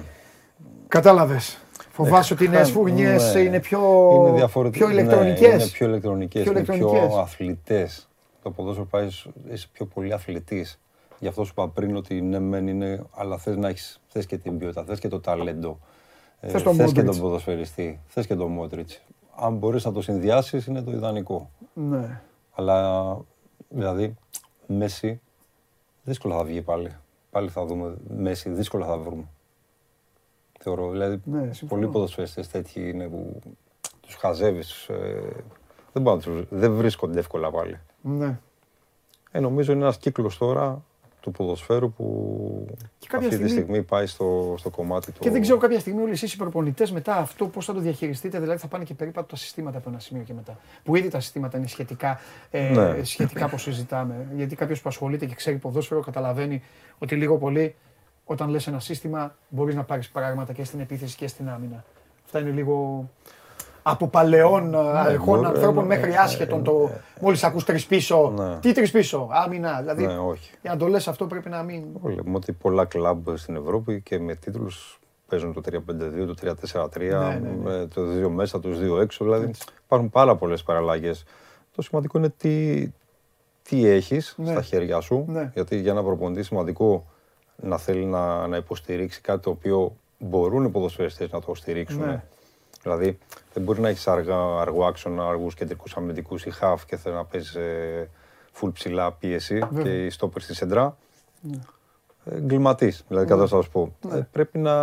κατάλαβες. Φοβάσαι ότι οι νέες χα- φουρνιές ναι. είναι πιο, είναι διαφορετικό. πιο ηλεκτρονικές. είναι πιο ηλεκτρονικές, Πιο είναι ηλεκτρονικές. πιο αθλητές. Το ποδόσφαιρο πάεις, σ- είσαι πιο πολύ αθλητής. Γι' αυτό σου είπα πριν ότι ναι, μεν είναι, αλλά θες να έχεις, θες και την ποιότητα, θες και το ταλέντο. Ε, Θες τον θες και Modric. τον ποδοσφαιριστή, θες και τον Μότριτς. Αν μπορείς να το συνδυάσεις είναι το ιδανικό. Ναι. Αλλά δηλαδή Μέση δύσκολα θα βγει πάλι. Πάλι θα δούμε Μέση, δύσκολα θα βρούμε. Θεωρώ, δηλαδή Ναι, συμφωνώ. πολλοί ποδοσφαιριστές τέτοιοι είναι που τους χαζεύεις. ε, δεν, μπορούν να τους- δεν βρίσκονται εύκολα πάλι. ναι. Ε, νομίζω είναι ένας κύκλος τώρα του ποδοσφαίρου που κάποια αυτή τη στιγμή- στιγμή πάει στο, στο κομμάτι του. Και δεν ξέρω κάποια στιγμή όλοι εσείς οι προπονητές μετά αυτό πώς θα το διαχειριστείτε, δηλαδή θα πάνε και περίπατο τα συστήματα από ένα σημείο και μετά. Που ήδη τα συστήματα είναι σχετικά, ε, Ναι. σχετικά όπως συζητάμε. Γιατί κάποιος που ασχολείται και ξέρει ποδόσφαιρο καταλαβαίνει ότι λίγο πολύ όταν λες ένα σύστημα μπορείς να πάρεις πράγματα και στην επίθεση και στην άμυνα. Αυτά είναι λίγο από παλαιών αρχών μπορεί, ανθρώπων ε, μέχρι ε, άσχετον το μόλις ακούς τρεις πίσω. Ναι. Τι τρεις πίσω, άμυνα. Δηλαδή Ναι, όχι. για να το λες αυτό πρέπει να μην... Βλέπουμε ότι πολλά κλαμπ στην Ευρώπη και με τίτλους παίζουν το 3-5-2, το 3-4-3, Ναι, ναι, ναι. με το 2 μέσα, τους 2 έξω. Δηλαδή υπάρχουν πάρα πολλές παραλλαγές. Το σημαντικό είναι τι, τι έχεις Ναι. στα χέρια σου. Ναι. Γιατί για ένα προπονητή σημαντικό να θέλει να, να υποστηρίξει κάτι το οποίο μπορούν οι ποδοσφαιριστές να το στηρίξουν. Ναι. Δηλαδή δεν μπορεί να έχεις αργά, αργό άξονα, αργούς κεντρικούς αμυντικούς ή half και θέλει να παίζεις ε, full ψηλά πίεση Βέβαια. και η στόπερ στη σεντρά εγκληματής. Δηλαδή, κατά θα σου πω. Ε, πρέπει να,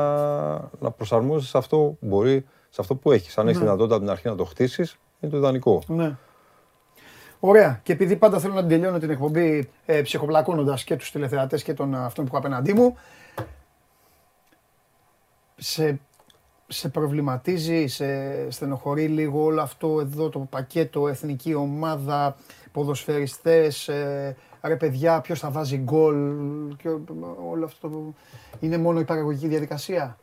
να προσαρμόζεσαι σε αυτό που μπορεί, σε αυτό που έχεις. Αν έχεις Ναι. δυνατότητα από την αρχή να το χτίσεις, είναι το ιδανικό. Ναι. Ωραία. Και επειδή πάντα θέλω να την τελειώνω την εκπομπή ε, ψυχοπλακώνοντας και τους τηλεθεατές και τον αυτόν που έχω απέναντί μου, σε, σε προβληματίζει, σε στενοχωρεί λίγο όλο αυτό εδώ το πακέτο, εθνική ομάδα, ποδοσφαιριστές, ε, ρε παιδιά, ποιος θα βάζει γκολ και όλο αυτό. το- Είναι μόνο η παραγωγική διαδικασία.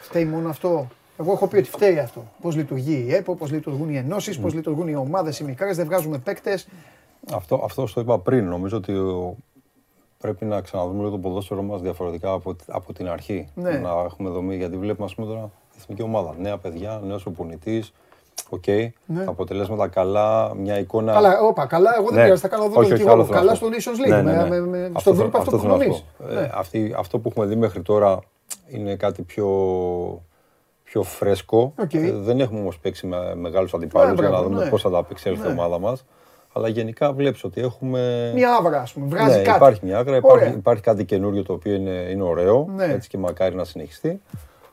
Φταίει μόνο αυτό. Εγώ έχω πει ότι φταίει αυτό. Πώς λειτουργεί η ΕΠΟ, πώς λειτουργούν οι ενώσεις, πώς λειτουργούν οι ομάδες, οι μικρές, δεν βγάζουμε παίκτες. Αυτό, αυτό το είπα πριν. Νομίζω ότι ο- πρέπει να ξαναδούμε λίγο το ποδόσφαιρο μας διαφορετικά από, από την αρχή. Ναι. Να έχουμε δομή. Γιατί βλέπουμε, ας πούμε, τώρα εθνική ομάδα. Νέα παιδιά, νέος οπονητής. Οκ. Ναι. Τα αποτελέσματα καλά, μια εικόνα. Καλά, όπα, καλά, εγώ δεν Ναι. χρειάζεται να κάνω εδώ Όχι, τον όχι, δικηγόρο. άλλο θέλω Καλά να στο πω. Nations League. Ναι, ναι, ναι. με- με- Αυτό Στον θέλω- τρόπο αυτό που θέλω να χρονίζει. σου πω. Ε, αυτή- Αυτό που έχουμε δει μέχρι τώρα είναι κάτι πιο, πιο φρέσκο. Οκ. Ε, δεν έχουμε όμως παίξει με μεγάλους αντιπάλους Ναι, για να μπράβο, δούμε ναι. πώς θα τα απεξέλθει Ναι. η ομάδα μας. Αλλά γενικά βλέπεις ότι έχουμε... Μια άβρα, ας πούμε. Βγάζει ναι, κάτι. υπάρχει μια άκρα, Ωραία. υπάρχει, υπάρχει κάτι καινούριο το οποίο είναι, είναι ωραίο Ναι. έτσι και μακάρι να συνεχιστεί.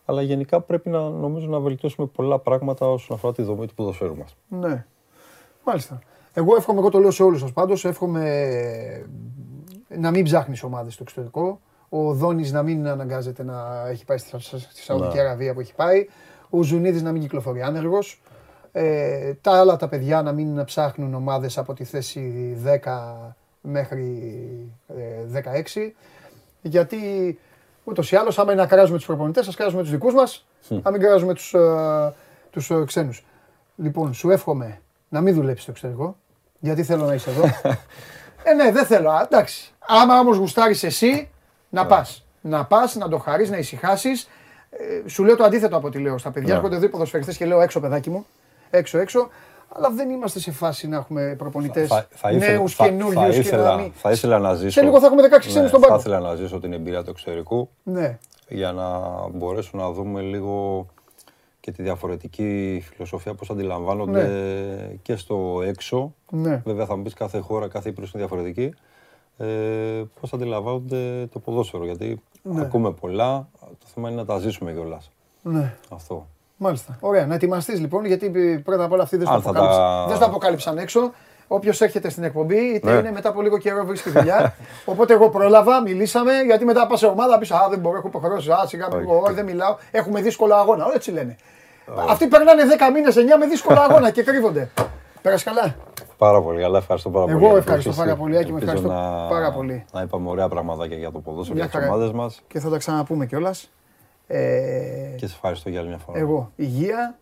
Αλλά γενικά πρέπει να νομίζω να βελτιώσουμε πολλά πράγματα όσον αφορά τη δομή του ποδοσφαίρου μας. Ναι. Μάλιστα. Εγώ εύχομαι, εγώ το λέω σε όλους σας πάντως, εύχομαι ε, να μην ψάχνεις ομάδες στο εξωτερικό. Ο Δόνης να μην αναγκάζεται να έχει πάει στη, στη Σαουδική Ναι. Αραβία που έχει πάει. Ο Ζουνίδης να μην κυκλοφορεί άνεργος. Ε, τα άλλα τα παιδιά να μην ψάχνουν ομάδες από τη θέση 10 μέχρι ε, 16. Γιατί ούτως ή άλλως, άμα είναι να κράζουμε τους προπονητές, ας κράζουμε τους δικούς μας, να μην κράζουμε τους τους, ε, ξένους. Λοιπόν, σου εύχομαι να μην δουλέψεις στο εξωτερικό, γιατί θέλω να είσαι εδώ. ε, ναι, δεν θέλω. α, εντάξει. Άμα όμως γουστάρεις εσύ, να πας. να πας, να το χαρείς, να ησυχάσεις. Ε, σου λέω το αντίθετο από ό,τι λέω στα παιδιά. Ναι. Έρχονται δύο ποδοσφαιριστές και λέω έξω, παιδάκι μου. Έξω, έξω. Αλλά δεν είμαστε σε φάση να έχουμε προπονητές Θα, θα, ήθελα, νέους θα, καινούριους θα, και να ήθελα, μην. θα ήθελα να ζήσω. Σε λίγο θα έχουμε 16 ξένους ναι, στον Θα πάγκο. ήθελα να ζήσω την εμπειρία του εξωτερικού Ναι, για να μπορέσουμε να δούμε λίγο και τη διαφορετική φιλοσοφία πώς αντιλαμβάνονται και στο έξω. ναι. Βέβαια θα μου πεις κάθε χώρα, κάθε ύπρος είναι διαφορετική. Ε, πώς αντιλαμβάνονται το ποδόσφαιρο, γιατί Ναι. ακούμε πολλά, το θέμα είναι να τα ζήσουμε κιόλας. ναι. Αυτό. Μάλιστα. Ωραία. Να ετοιμαστείς λοιπόν, γιατί πρώτα απ' όλα αυτοί δεν στο Αν θα αποκάλυψαν. τα- Δεν στο αποκάλυψαν έξω. Όποιος έρχεται στην εκπομπή, είτε Ναι. είναι μετά από λίγο καιρό βρίσκει δουλειά. Οπότε εγώ πρόλαβα, μιλήσαμε, γιατί μετά πα σε ομάδα πεις Α, δεν μπορώ, έχω υποχρεώσει. Α, σιγά μην εγώ δεν μιλάω. Έχουμε δύσκολο αγώνα. Όλα έτσι λένε. Αυτοί περνάνε 10 μήνες, 9 με δύσκολο αγώνα και κρύβονται. Πέρασε καλά. Πάρα πολύ καλά, ευχαριστώ πάρα Εγώ πολύ. για την ευχαριστώ πρόσκληση. πάρα πολύ, Άκη, με Ελπίζω ευχαριστώ να- πάρα πολύ. Να είπαμε ωραία πραγματάκια για το ποδόσφαιρο, Μια για τις χαρά. ομάδες μας Και θα τα ξαναπούμε κιόλας. Ε, και σε ευχαριστώ για άλλη μια φορά. εγώ, υγεία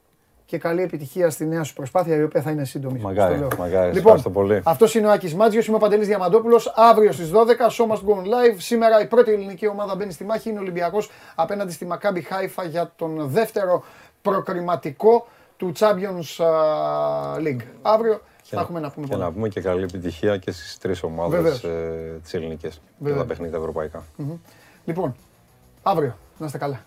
και καλή επιτυχία στη νέα σου προσπάθεια, η οποία θα είναι σύντομη. Μαγάρι, Στο λέω. μαγάρι, σε Λοιπόν, ευχαριστώ πολύ. αυτός είναι ο Άκης Μάτζιος, είμαι ο Παντελής Διαμαντόπουλος. Αύριο στις 12, Show Must Go On Live. Σήμερα η πρώτη ελληνική ομάδα μπαίνει στη μάχη, είναι ο Ολυμπιακός απέναντι στη Maccabi Χάιφα για τον δεύτερο προκριματικό του Champions α, League. Αύριο να πούμε. Και να πούμε και καλή επιτυχία και στις τρεις ομάδες ε, τις ελληνικές τα παιχνίδια ευρωπαϊκά. Λοιπόν, αύριο. Να είστε καλά.